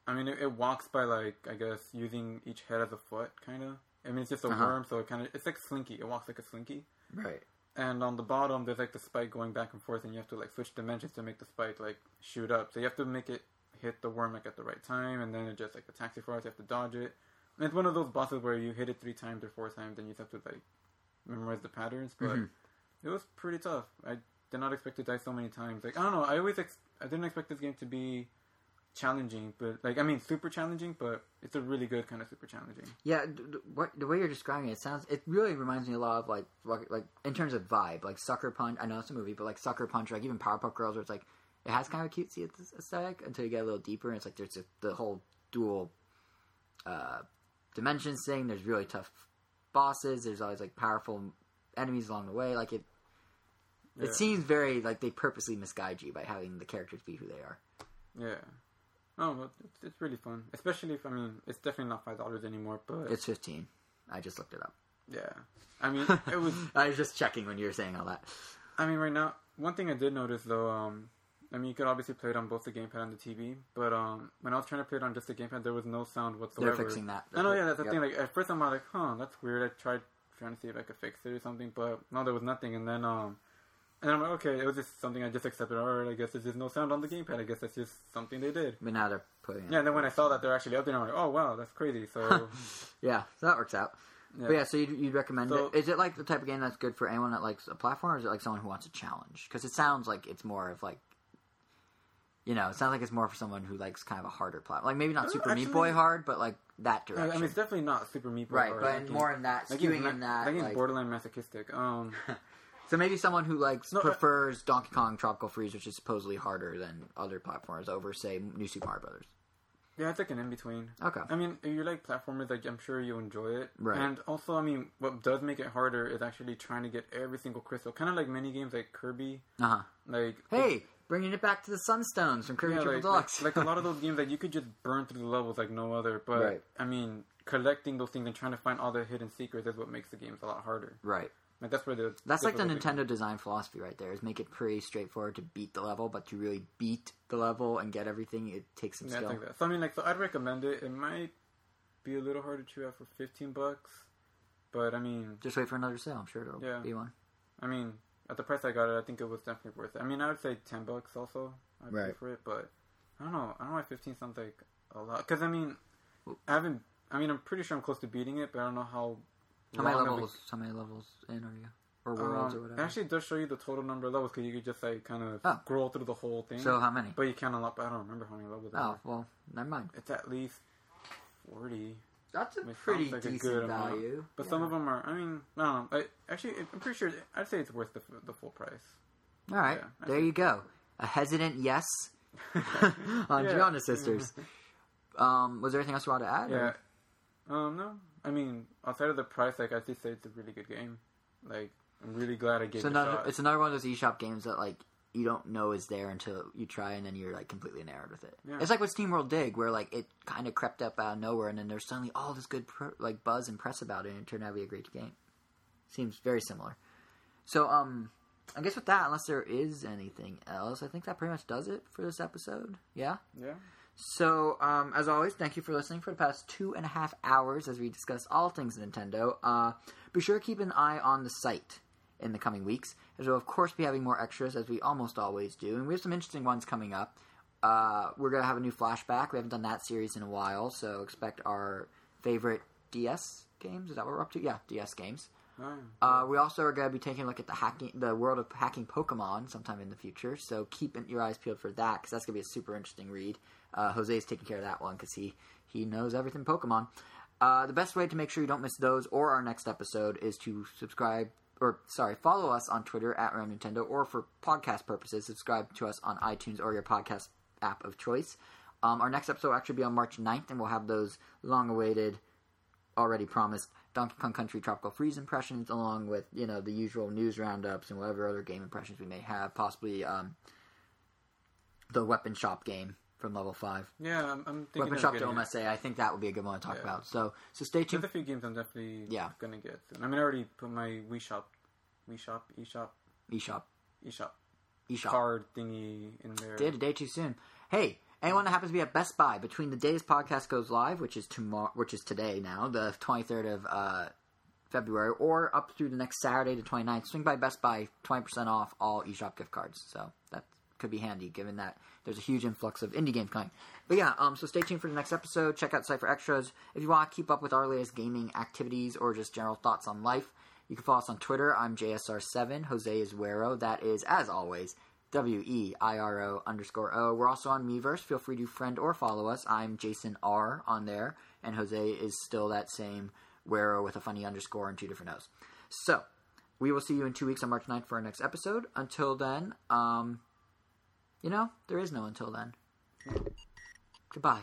I mean it, it walks by like I guess using each head as a foot kind of. I mean it's just a Uh-huh. worm, so it kind of it's like slinky. It walks like a slinky. Right. And on the bottom there's like the spike going back and forth, and you have to like switch dimensions to make the spike like shoot up. So you have to make it hit the worm like at the right time, and then it just like attacks you for us. You have to dodge it. And it's one of those bosses where you hit it three times or four times, then you have to like memorize the patterns. But Mhm. it was pretty tough. I did not expect to die so many times. Like I don't know. I always ex- I didn't expect this game to be challenging, but like I mean super challenging, but it's a really good kind of super challenging. Yeah, d- d- what the way you're describing it, it sounds. It really reminds me a lot of like, like, like in terms of vibe, like Sucker Punch. I know it's a movie, but like Sucker Punch, like even Powerpuff Girls, where it's like it has kind of a cutesy aesthetic until you get a little deeper, and it's like there's a, the whole dual uh, dimensions thing. There's really tough bosses. There's always like powerful enemies along the way. Like it, Yeah. it seems very like they purposely misguide you by having the characters be who they are. Yeah. Oh, it's, it's really fun. Especially if I mean it's definitely not five dollars anymore, but It's 15. I just looked it up. yeah. I mean it was. I was just checking when you were saying all that. I mean right now, one thing I did notice though. Um, I mean you could obviously play it on both the gamepad and the TV, but um, when I was trying to play it on just the gamepad, there was no sound whatsoever. They're fixing that. I know, yeah, that's the Yep. thing. Like at first, I'm like, huh, that's weird. I tried trying to see if I could fix it or something, but no, there was nothing. And then, um, and I'm like, okay, it was just something I just accepted. All right, I guess there's just no sound on the gamepad. I guess that's just something they did. But now they're putting it. Yeah. And then when I saw that they're actually up there, I'm like, oh wow, that's crazy. So Yeah, so that works out. yeah, But yeah, so you'd, you'd recommend So- it. Is it like the type of game that's good for anyone that likes a platform, or is it like someone who wants a challenge? Because it sounds like it's more of like, you know, it sounds like it's more for someone who likes kind of a harder platform. Like maybe not Uh, Super Meat Boy hard, but like that direction. I mean, it's definitely not Super Meat Boy. right, or but more in that, skewing in that. That game's like- borderline masochistic. Um, so maybe someone who likes No, prefers Donkey Kong Tropical Freeze, which is supposedly harder than other platforms, over say New Super Mario Brothers. yeah, it's like an in between. Okay. I mean, if you like platformers, like I'm sure you enjoy it. Right. And also, I mean, what does make it harder is actually trying to get every single crystal. Kind of like mini games like Kirby. Uh huh. Like Hey, bringing it back to the Sunstones from Kirby yeah, Triple like, Deluxe. like, like a lot of those games that you could just burn through the levels like no other. But Right. I mean, collecting those things and trying to find all the hidden secrets is what makes the games a lot harder. right. Like that's where the That's like the difficulty- Nintendo design philosophy right there. Is make it pretty straightforward to beat the level, but to really beat the level and get everything, it takes some Yeah, I skill. think that. So I mean, like, so I'd recommend it. It might be a little hard to chew out for fifteen bucks, but I mean, Just wait for another sale. I'm sure it'll Yeah. be one. I mean, at the price I got it, I think it was definitely worth it. I mean, I would say ten bucks also. I'd pay for it, but I don't know. I don't know why fifteen sounds like a lot. Because I mean, I haven't. I mean, I'm pretty sure I'm close to beating it, but I don't know how. How many long of levels? How many levels in are you? Or worlds or Um, whatever? It actually does show you the total number of levels because you could just like kind of Oh. scroll through the whole thing. so how many? but you can't unlock. I don't remember how many levels. there Oh are. well, never mind. It's at least forty. That's a pretty like a decent good amount. value. But Yeah. some of them are. I mean, I don't know. I, actually, I'm pretty sure. I'd say it's worth the, the full price. All right, yeah, there you go. A hesitant yes on Yeah. Giana Sisters. Um, was there anything else you wanted to add? Yeah. or- Um. No. I mean, outside of the price, like I just say it's a really good game. Like I'm really glad I gave It's it a another, it's another one of those eShop games that like you don't know is there until you try, and then you're like completely enamored with it. Yeah. It's like with SteamWorld Dig, where like it kind of crept up out of nowhere, and then there's suddenly all this good pr- like buzz and press about it, and it turned out to be a great game. Seems very similar. So, um, I guess with that, unless there is anything else, I think that pretty much does it for this episode. Yeah. Yeah. So, um, as always, thank you for listening for the past two and a half hours as we discuss all things Nintendo. Uh, be sure to keep an eye on the site in the coming weeks, as we'll, of course, be having more extras, as we almost always do. And we have some interesting ones coming up. Uh, we're going to have a new flashback. We haven't done that series in a while, so expect our favorite DS games. Is that what we're up to? Yeah, DS games. Oh. Uh, we also are going to be taking a look at the hacking, the world of hacking Pokemon sometime in the future. So keep your eyes peeled for that because that's going to be a super interesting read. Uh, is taking care of that one because he he knows everything Pokemon. Uh, the best way to make sure you don't miss those or our next episode is to subscribe or sorry, follow us on Twitter at Ram Nintendo, or for podcast purposes, subscribe to us on iTunes or your podcast app of choice. Um, our next episode will actually be on March 9th, and we'll have those long-awaited, already promised Donkey Kong Country Tropical Freeze impressions, along with you know the usual news roundups and whatever other game impressions we may have, possibly um, the Weapon Shop game from Level Five. Yeah, I'm, I'm thinking Weapon Shop de Omasse. I think that would be a good one to talk Yeah. about. So, so stay tuned. There's a few games I'm definitely Yeah. gonna get. I mean, I already put my Wii Shop, Wii Shop, eShop, eShop, eShop eShop. card thingy in there. Did a day too soon. Hey, anyone that happens to be at Best Buy between the days podcast goes live, which is tomorrow, which is today now, the 23rd of uh, February, or up through the next Saturday, the 29th, swing by Best Buy, 20% off all eShop gift cards. So that could be handy, given that there's a huge influx of indie games coming. But yeah, um, so stay tuned for the next episode. Check out Cypher extras. If you want to keep up with our latest gaming activities or just general thoughts on life, you can follow us on Twitter. I'm JSR7. Jose is Wero. That is, as always, W E I R O underscore O. We're also on Miiverse. Feel free to friend or follow us. I'm Jason R on there, and Jose is still that same Wero with a funny underscore and two different O's. So, we will see you in two weeks on March 9th for our next episode. Until then, um, you know, there is no until then. Goodbye.